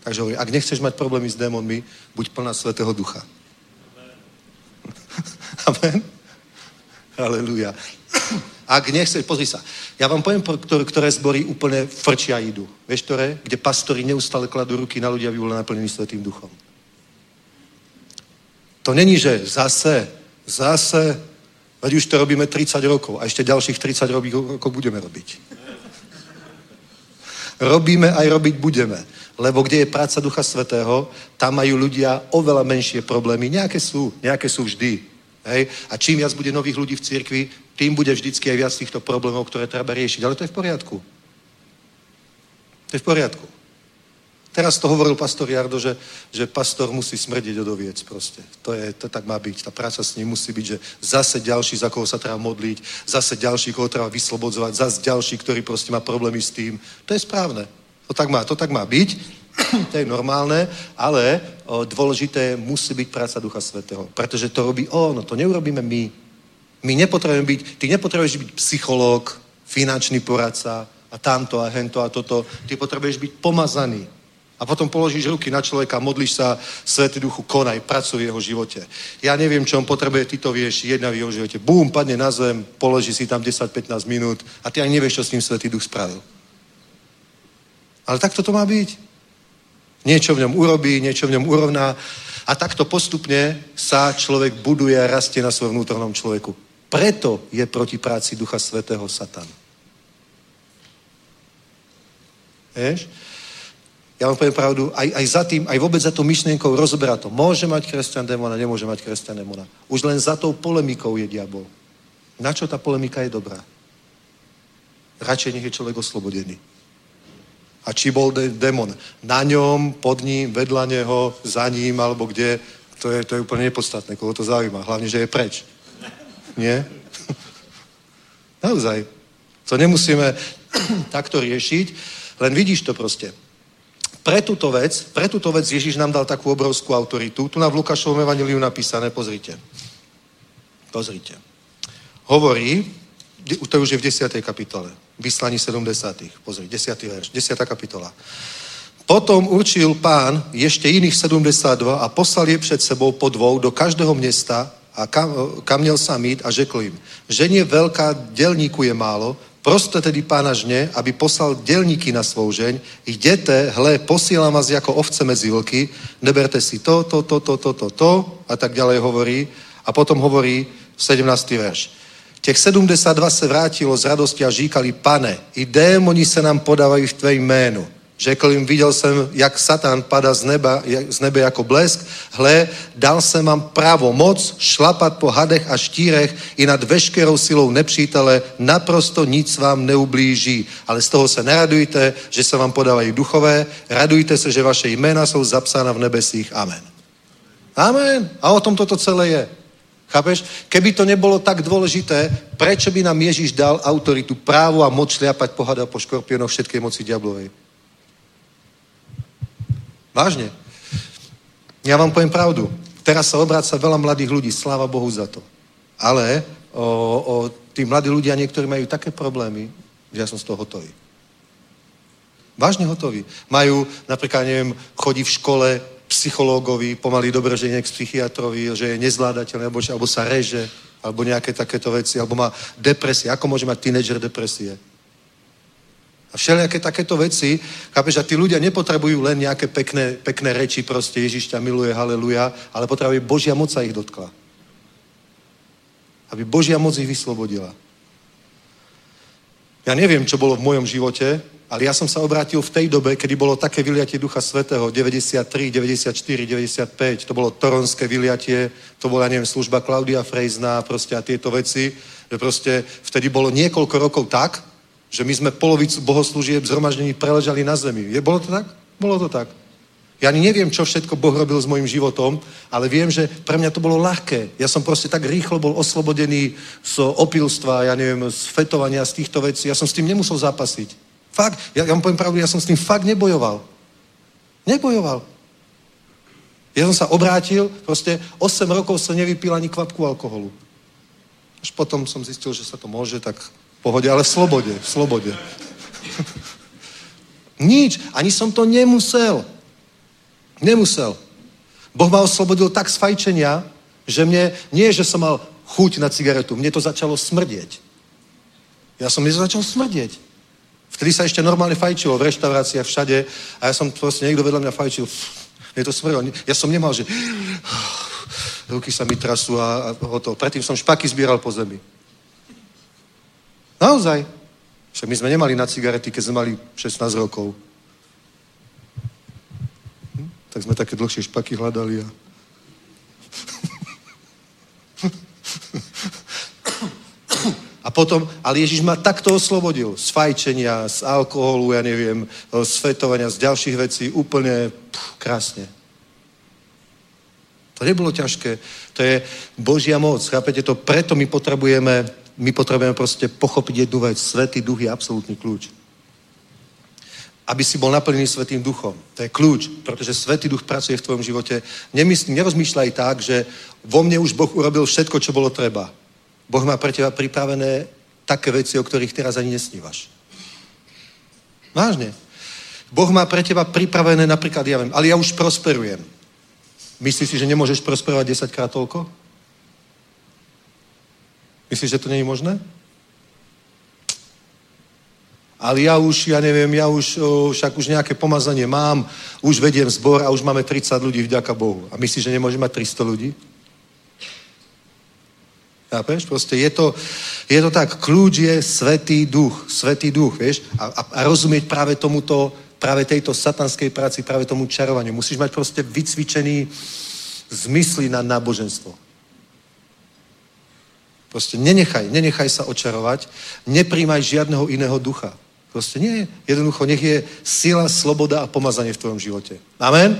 Takže hovorí, ak nechceš mať problémy s démonmi, buď plná Svetého Ducha. Amen. Halelujá. Ak nechceš, pozri sa. Ja vám poviem, ktoré, zbory úplne frčia idú. Vieš, ktoré? Kde pastori neustále kladú ruky na ľudia, aby boli naplnení Svetým Duchom. To není, že zase, zase, veď už to robíme 30 rokov a ešte ďalších 30 rokov budeme robiť. Robíme aj robiť budeme. Lebo kde je práca Ducha Svetého, tam majú ľudia oveľa menšie problémy. Nejaké sú, nejaké sú vždy. Hej? A čím viac bude nových ľudí v cirkvi, tým bude vždycky aj viac týchto problémov, ktoré treba riešiť. Ale to je v poriadku. To je v poriadku. Teraz to hovoril pastor Jardo, že, že pastor musí smrdiť od oviec proste. To, je, to tak má byť. Tá práca s ním musí byť, že zase ďalší, za koho sa treba modliť, zase ďalší, koho treba vyslobodzovať, zase ďalší, ktorý proste má problémy s tým. To je správne. To tak má, to tak má byť, to je normálne, ale dôležité musí byť práca Ducha Svetého, pretože to robí on, to neurobíme my. My nepotrebujeme byť, ty nepotrebuješ byť psychológ, finančný poradca, a tamto a hento a toto. Ty potrebuješ byť pomazaný. A potom položíš ruky na človeka, modlíš sa, Svetý Duchu, konaj, pracuj v jeho živote. Ja neviem, čo on potrebuje, ty to vieš, jedna v jeho živote. Bum, padne na zem, položí si tam 10-15 minút a ty ani nevieš, čo s ním Svetý Duch spravil. Ale takto to má byť. Niečo v ňom urobí, niečo v ňom urovná a takto postupne sa človek buduje a rastie na svojom vnútornom človeku. Preto je proti práci Ducha Svetého Satan. Vieš? Ja vám poviem pravdu, aj, aj za tým, aj vôbec za tou myšlienkou rozoberá to. Môže mať kresťan démona, nemôže mať kresťan démona. Už len za tou polemikou je diabol. Na čo tá polemika je dobrá? Radšej nech je človek oslobodený. A či bol de- demon na ňom, pod ním, vedľa neho, za ním, alebo kde, to je, to je úplne nepodstatné, koho to zaujíma. Hlavne, že je preč. Nie? Naozaj. To nemusíme takto riešiť, len vidíš to proste. Pre túto vec, pre túto vec Ježiš nám dal takú obrovskú autoritu. Tu na v Lukášovom evaniliu napísané, pozrite. Pozrite. Hovorí, to už je v 10. kapitole, vyslaní 70. Pozri, 10. verš, 10. kapitola. Potom určil pán ešte iných 72 a poslal je před sebou po dvou do každého města a kam, kam měl sám jít a řekl jim, ženě velká dělníku je málo, proste tedy pána žne, aby poslal dělníky na svou žeň, jděte, hle, posílám vás jako ovce mezi vlky, neberte si to, to, to, to, to, to, to, a tak ďalej hovorí. A potom hovorí 17. verš. Těch 72 se vrátilo z radosti a říkali, pane, i démoni se nám podávají v tvém jménu. Řekl jim, viděl jsem, jak Satan pada z, neba, z nebe jako blesk. Hle, dal jsem vám právo moc šlapat po hadech a štírech i nad veškerou silou nepřítele. Naprosto nic vám neublíží. Ale z toho se neradujte, že se vám podávají duchové. Radujte se, že vaše jména jsou zapsána v nebesích. Amen. Amen. A o tom toto celé je. Chápeš? Keby to nebolo tak dôležité, prečo by nám Ježiš dal autoritu, právo a moc šliapať pohada po škorpiónoch všetkej moci diablovej? Vážne. Ja vám poviem pravdu. Teraz sa obráca veľa mladých ľudí, sláva Bohu za to. Ale o, o, tí mladí ľudia niektorí majú také problémy, že ja som z toho hotový. Vážne hotový. Majú, napríklad, neviem, chodí v škole psychológovi, pomaly dobre, že je k psychiatrovi, že je nezvládateľný, alebo, alebo sa reže, alebo nejaké takéto veci, alebo má depresie. Ako môže mať tínedžer depresie? A všelijaké takéto veci, chápeš, a tí ľudia nepotrebujú len nejaké pekné, pekné reči, proste Ježiš ťa miluje, haleluja, ale potrebujú Božia moc sa ich dotkla. Aby Božia moc ich vyslobodila. Ja neviem, čo bolo v mojom živote, ale ja som sa obrátil v tej dobe, kedy bolo také vyliatie Ducha Svetého, 93, 94, 95, to bolo toronské vyliatie, to bola, neviem, služba Klaudia Frejzna, proste a tieto veci, že proste vtedy bolo niekoľko rokov tak, že my sme polovicu bohoslúžieb zhromaždení preležali na zemi. Je, bolo to tak? Bolo to tak. Ja ani neviem, čo všetko Boh robil s mojim životom, ale viem, že pre mňa to bolo ľahké. Ja som proste tak rýchlo bol oslobodený z opilstva, ja neviem, z fetovania, z týchto vecí. Ja som s tým nemusel zápasiť. Fakt, ja, ja vám poviem pravdu, ja som s tým fakt nebojoval. Nebojoval. Ja som sa obrátil, proste 8 rokov som nevypil ani kvapku alkoholu. Až potom som zistil, že sa to môže, tak v pohode, ale v slobode, v slobode. Nič, ani som to nemusel. Nemusel. Boh ma oslobodil tak z fajčenia, že mne, nie že som mal chuť na cigaretu, mne to začalo smrdieť. Ja som mne to smrdieť. Vtedy sa ešte normálne fajčilo v reštauráciách všade a ja som proste, niekto vedľa mňa fajčil, mne to smrdilo. Ja som nemal, že ruky sa mi trasú a, a hotovo. Predtým som špaky zbieral po zemi. Naozaj. Však my sme nemali na cigarety, keď sme mali 16 rokov. Hm? Tak sme také dlhšie špaky hľadali a... A potom, ale Ježiš ma takto oslobodil z fajčenia, z alkoholu, ja neviem, z fetovania, z ďalších vecí, úplne pff, krásne. To nebolo ťažké. To je Božia moc. Chápete to? Preto my potrebujeme, my potrebujeme proste pochopiť jednu vec. Svetý duch je absolútny kľúč. Aby si bol naplnený Svetým duchom. To je kľúč, pretože Svetý duch pracuje v tvojom živote. Nemysl, nerozmýšľaj tak, že vo mne už Boh urobil všetko, čo bolo treba. Boh má pre teba pripravené také veci, o ktorých teraz ani nesnívaš. Vážne. Boh má pre teba pripravené napríklad, ja viem, ale ja už prosperujem. Myslíš si, že nemôžeš prosperovať 10 krát toľko? Myslíš, že to nie je možné? Ale ja už, ja neviem, ja už, o, však už nejaké pomazanie mám, už vediem zbor a už máme 30 ľudí, vďaka Bohu. A myslíš, že nemôže mať 300 ľudí? Chápeš? Proste je to, je to tak, kľúč je svetý duch, svetý duch, vieš? A, a, a rozumieť práve tomuto, práve tejto satanskej práci, práve tomu čarovaniu. Musíš mať proste vycvičený zmysly na náboženstvo. Proste nenechaj, nenechaj sa očarovať, nepríjmaj žiadneho iného ducha. Proste nie. Jednoducho, nech je sila, sloboda a pomazanie v tvojom živote. Amen?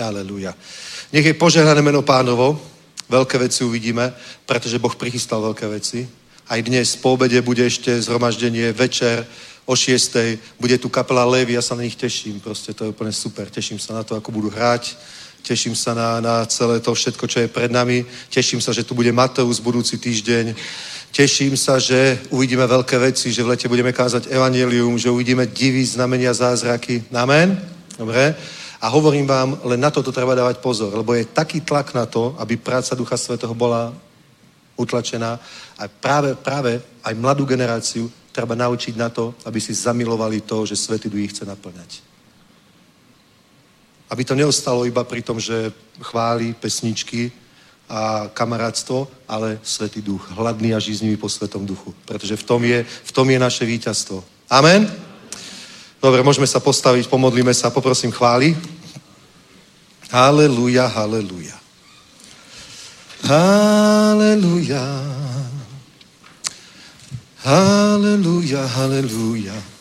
Aleluja. Nech je požehnané meno pánovo. Veľké veci uvidíme, pretože Boh prichystal veľké veci. Aj dnes po obede bude ešte zhromaždenie večer o 6. Bude tu kapela Levy, ja sa na nich teším. Proste to je úplne super. Teším sa na to, ako budú hrať. Teším sa na, na celé to všetko, čo je pred nami. Teším sa, že tu bude Mateus budúci týždeň. Teším sa, že uvidíme veľké veci, že v lete budeme kázať evanelium, že uvidíme divy, znamenia, zázraky. Amen? Dobre? A hovorím vám, len na toto treba dávať pozor, lebo je taký tlak na to, aby práca Ducha Svetého bola utlačená. A práve, práve aj mladú generáciu treba naučiť na to, aby si zamilovali to, že Svetý Duch ich chce naplňať. Aby to neostalo iba pri tom, že chváli pesničky a kamarátstvo, ale Svetý Duch, hladný a žíznivý po Svetom Duchu. Pretože v tom je, v tom je naše víťazstvo. Amen? Dobre, môžeme sa postaviť, pomodlíme sa, poprosím chváli. Haleluja, haleluja. Haleluja. Haleluja, haleluja.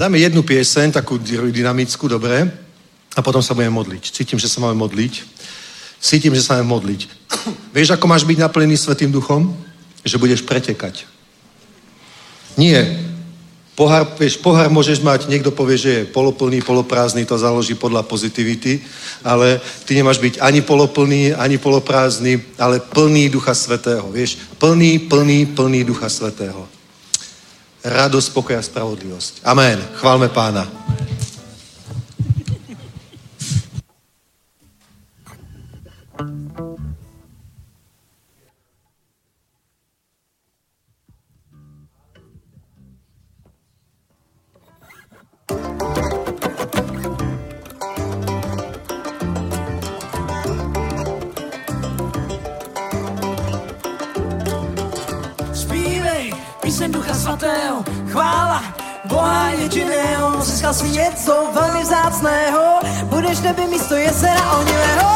Dáme jednu pieseň, takú dynamickú, dobre? A potom sa budeme modliť. Cítim, že sa máme modliť. Cítim, že sa máme modliť. Vieš, ako máš byť naplnený Svetým duchom? Že budeš pretekať. Nie. Pohár, vieš, pohár môžeš mať, niekto povie, že je poloplný, poloprázdny, to založí podľa pozitivity, ale ty nemáš byť ani poloplný, ani poloprázdny, ale plný Ducha Svetého, vieš? Plný, plný, plný Ducha Svetého radosť, pokoj a spravodlivosť. Amen. Chválme pána. Jediného, získal si něco velmi vzácného, budeš nebe místo jezera onivého.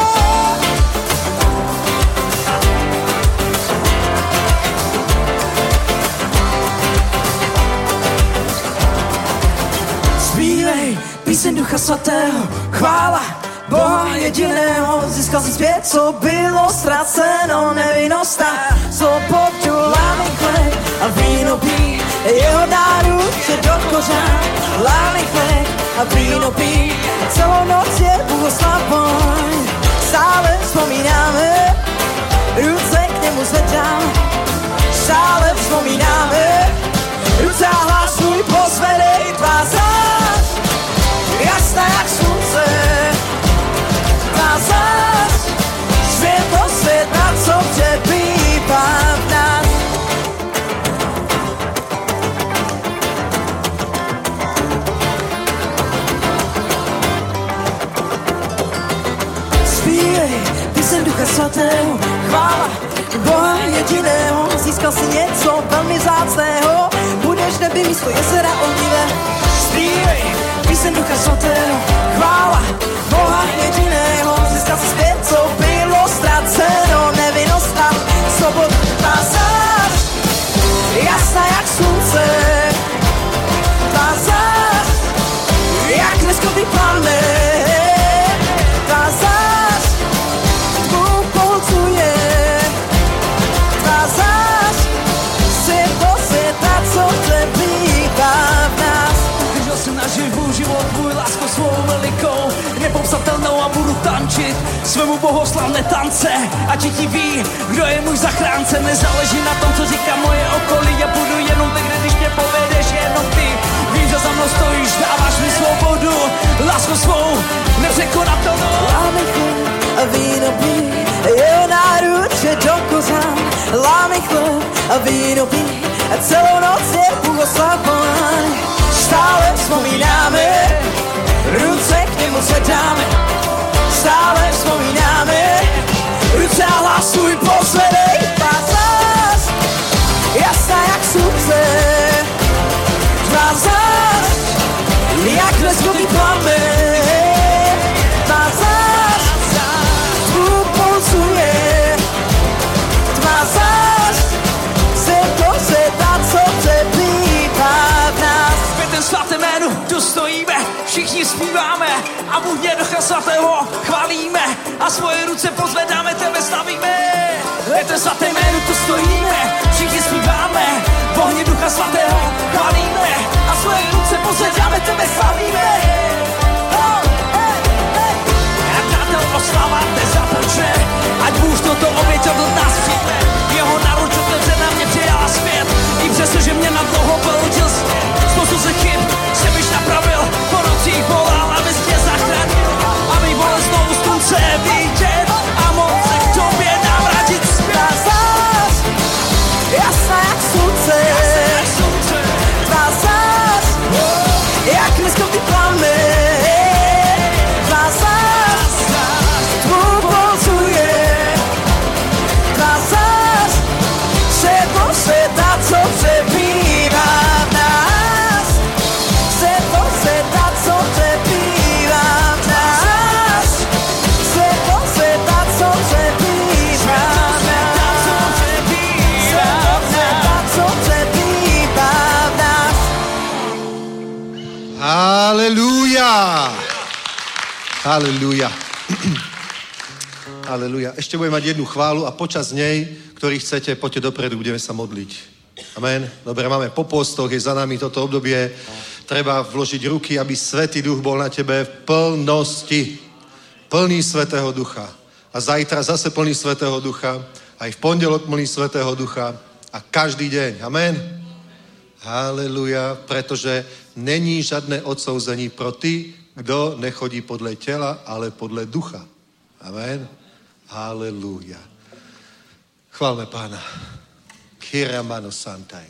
Zpívej píseň Ducha Svatého, chvála Boha jediného, získal si zpět, co bylo ztraceno, nevinnost a svobodu lámy a víno pí, jeho dáru se do lámy chleb a víno pí, a celou noc je bohoslavoj, stále vzpomínáme, ruce k němu zvedám, stále vzpomínáme, ruce a hlas svůj pozvedej, tvá zář, jasná jak slunce, Svatého, chvála Boha jediného, získal si něco velmi zácného, budeš neby místo jezera ohnivé. Zpívej, píseň Ducha Svatého, chvála Boha jediného, získal si zpět, co bylo ztraceno, nevinnost a svobodu. Tvá zář, jasná jak slunce, tvá zář, jak neskový planet, tančit svému bohoslavné tance a ti ví, kdo je můj zachránce. Nezáleží na tom, co říká moje okolí, já budu jenom tak, když mě povedeš jenom ty. Vím, že za mnou stojíš, dáváš mi svobodu, lásku svou, nepřekonatelnou. Láme chleb a víno pí, jeho náruč je do kozán. Láme chleb a víno pí, a celou noc je Bůh oslavován. Stále vzpomínáme, ruce k němu zvedáme. Stále vzpomínáme, ruce a hlasuj posledej. Tvá zás, jasná jak slunce, tvá zás, jak leskový plamen. Tvá zás, se ta, co přeplývá v nás. Ve ten tu stojíme, všichni zpíváme a Bůh ducha svatého chválíme a svoje ruce pozvedáme, tebe slavíme. Ve ten svaté jménu tu stojíme, všichni zpíváme, v ohni ducha svatého chválíme a svoje ruce pozvedáme, tebe slavíme. Oh, hey, oslava nezapočne, ať Bůh toto oběť od nás přijme. Jeho naruč otevřená mě přijala zpět, i přesto, že mě na dlouho porodil svět. Halelúja. Halelúja. Ešte budeme mať jednu chválu a počas nej, ktorý chcete, poďte dopredu, budeme sa modliť. Amen. Dobre, máme po postoch, je za nami toto obdobie. Treba vložiť ruky, aby Svetý Duch bol na tebe v plnosti. Plný Svetého Ducha. A zajtra zase plný Svetého Ducha. Aj v pondelok plný Svetého Ducha. A každý deň. Amen. Haleluja, pretože není žádné odsouzení pro ty, kdo nechodí podle těla, ale podle ducha. Amen. Haleluja. Chválme pána. Kiramano Santai.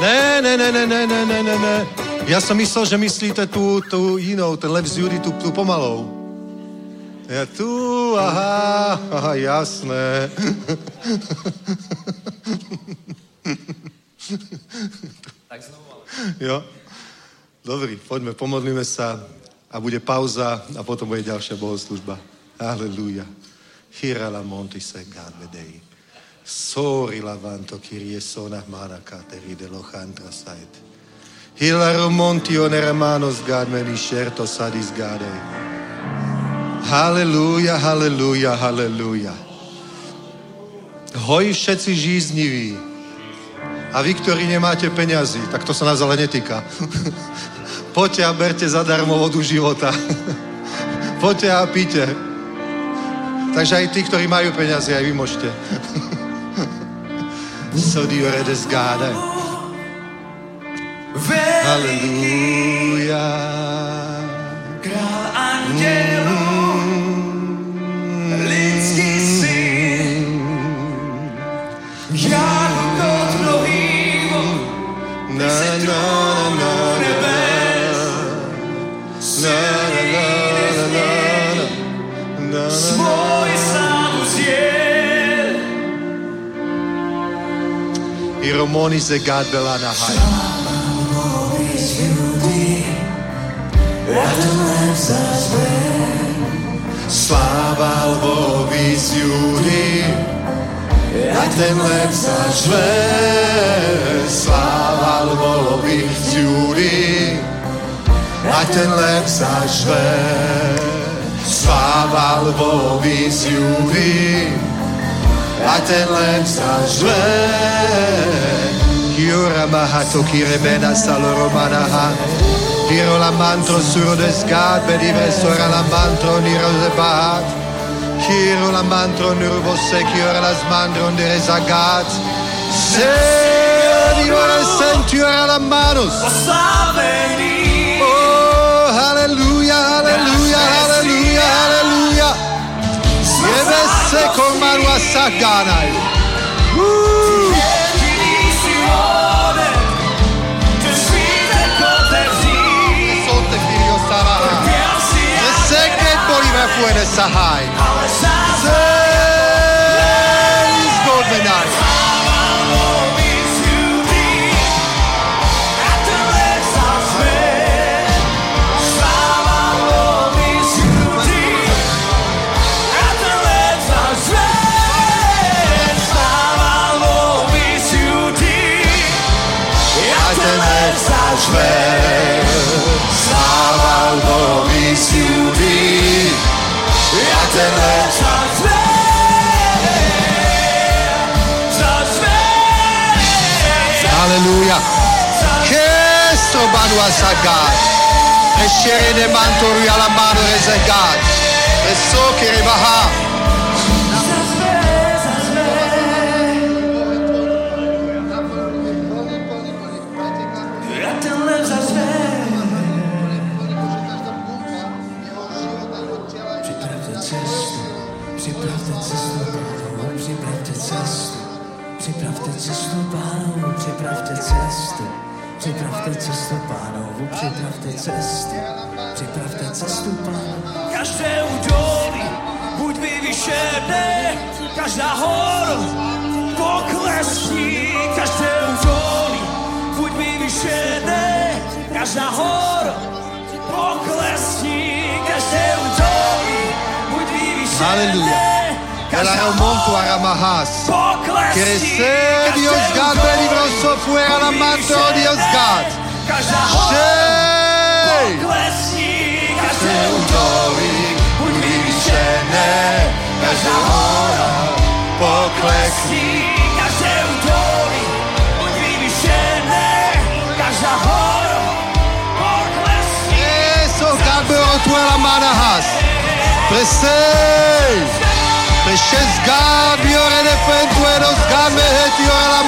Ne, ne, ne, ne, ne, ne, ne, ne, ne. Ja som myslel, že myslíte tu, tu jinou, ten Lev z Judy, tu, tu pomalou. Ja tu, aha, aha, jasné. Tak znovu. Jo? Dobrý, poďme, pomodlíme sa a bude pauza a potom bude ďalšia bohoslužba. Halleluja. Hira la monti se gadvedei. Sori la vanto kirie sona mana kateri de lochantra sait. Hila romonti oneramanos gadmeni scerto sadis gadei. Halleluja, halleluja, halleluja. Hoj všetci žízniví, a vy, ktorí nemáte peňazí, tak to sa nás ale netýka. Poďte a berte zadarmo vodu života. Poďte a píte. Takže aj tí, ktorí majú peniaze, aj vy môžete. Sodio redes gade. Halleluja. Král andělů, I Romani se gadbela na haj. Slava Bogu iz ljudi, Jak ten lep sa žve, sláva bolo z Júri. Jak ten lep sa žve, sláva bolo by z Júri. Jak ten lep sa žve, Kiora mahato kirebena saloromanaha. Iro la mantro suro descat, di sora la mantro niro zebahat bahat. Hiro la mantro nurbo secure las mandro de rezagat. Se divore sentiora la manus. Oslavený. Oh, haleluja, haleluja, haleluja, haleluja. Jebe se con manu a saganaj. Uh, Jediný si hoden, že svítek otevří. solte firio saraha. Trpiel si Se jak seket bolive fuene sahaj. luasa God. Reshere de mantoru ala mano God. Reso kiribaha. Připravte cestu pánovu, připravte cestu, připravte cestu pánu. Každé údolí buď vyvyšené, každá hora poklesní, každé údolí buď vyvyšené, každá hora poklesní, každé údolí buď vyvyšené. Haleluja. Ela é o monto aramahas. Poklesní, Cresce Dios God, belibro so fuera la manto Dios God. Každá hora Shey. poklesní, každé Údolí buď vyvyšené, každá hora poklesní. poklesní, každé údolí buď vyvyšené, každá hora poklesní. Eso God bero tu la manahas. Presei. Presces God biore de fentu e dos God me heti ora la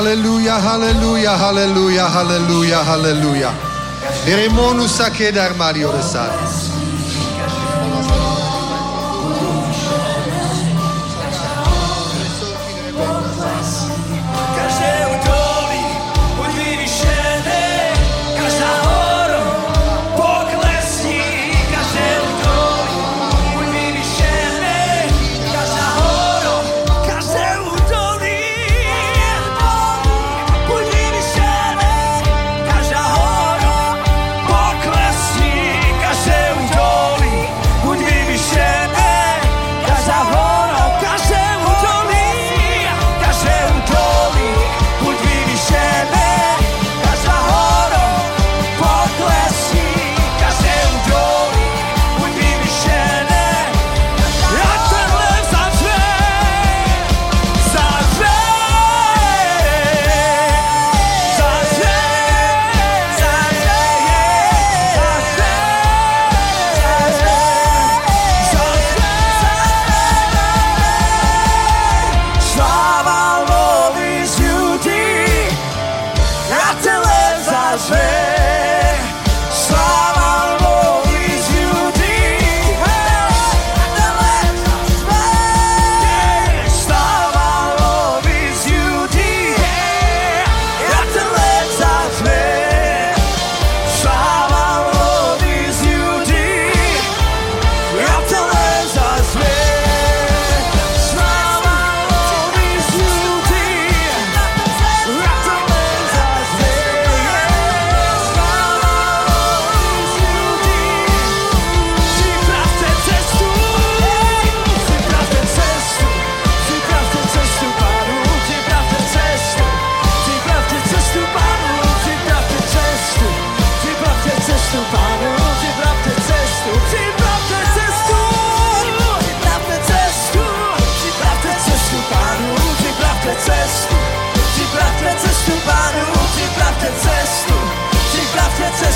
Haleluja, haleluja, haleluja, haleluja, haleluja. Biremonu sakedar Mario Resad. Každé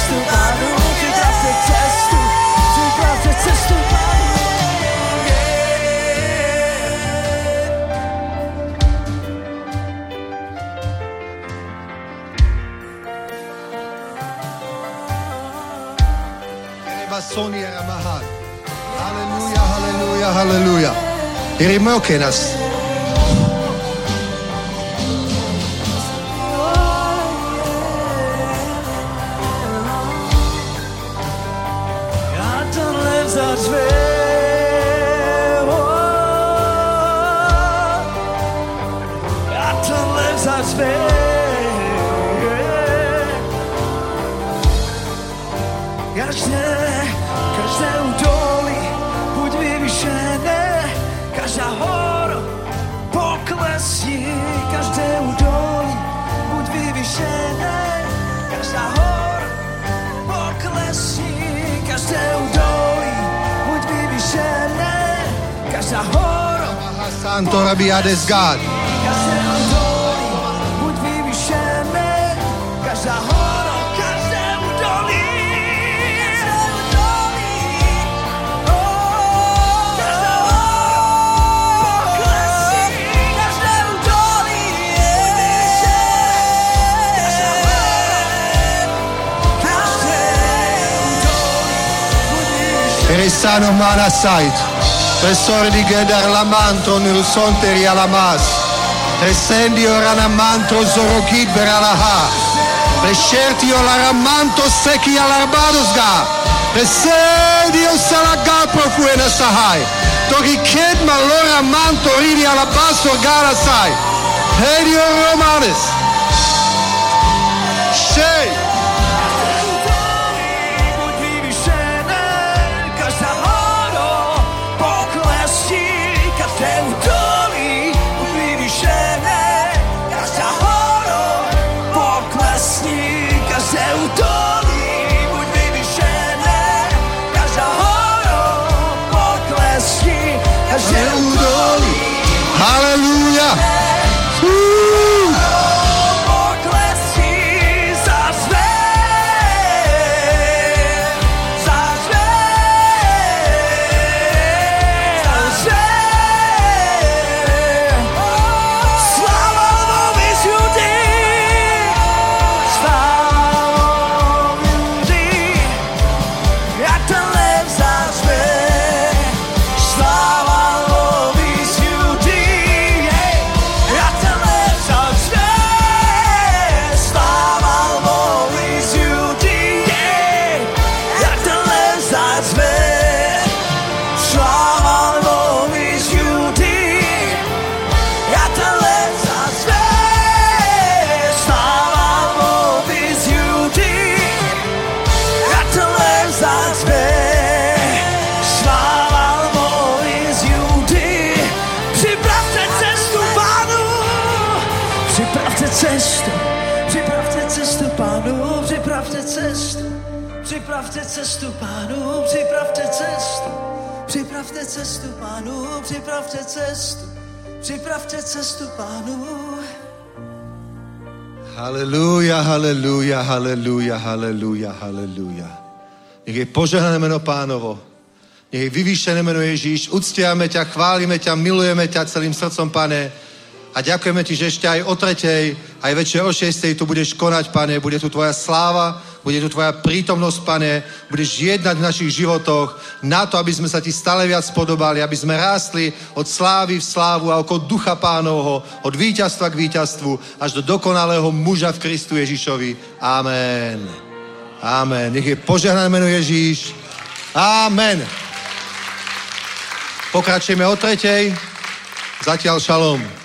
testu panu, ty klasy testu, Hallelujah, hallelujah, hallelujah. Irimokenas. Santo Rabiades God. každé údolí Tresor di Gedar Lamanto Nilsonteri Alamas, Tresendi Oranamanto Zorokid Beralaha, Treserti Olaramanto Seki Alarbadosga, Tresendi Osalaga Profuena Sahai, Toriked Maloramanto Ridi Alabas Organa Sai, Hedio Romanes, Shei. Cestu, připravte cestu pánu. Halleluja, halleluja, halleluja, halleluja, halleluja. Nech je požehnané meno pánovo. Nech je vyvýšené meno Ježíš. Uctiame ťa, chválime ťa, milujeme ťa celým srdcom, pane. A ďakujeme ti, že ešte aj o tretej, aj večer o šestej tu budeš konať, pane. Bude tu tvoja sláva, bude tu tvoja prítomnosť, pane. Budeš jednať v našich životoch na to, aby sme sa ti stále viac podobali, aby sme rástli od slávy v slávu a ako ducha pánovho, od víťazstva k víťazstvu až do dokonalého muža v Kristu Ježišovi. Amen. Amen. Nech je požehnané meno Ježíš. Amen. Pokračujeme o tretej. Zatiaľ šalom.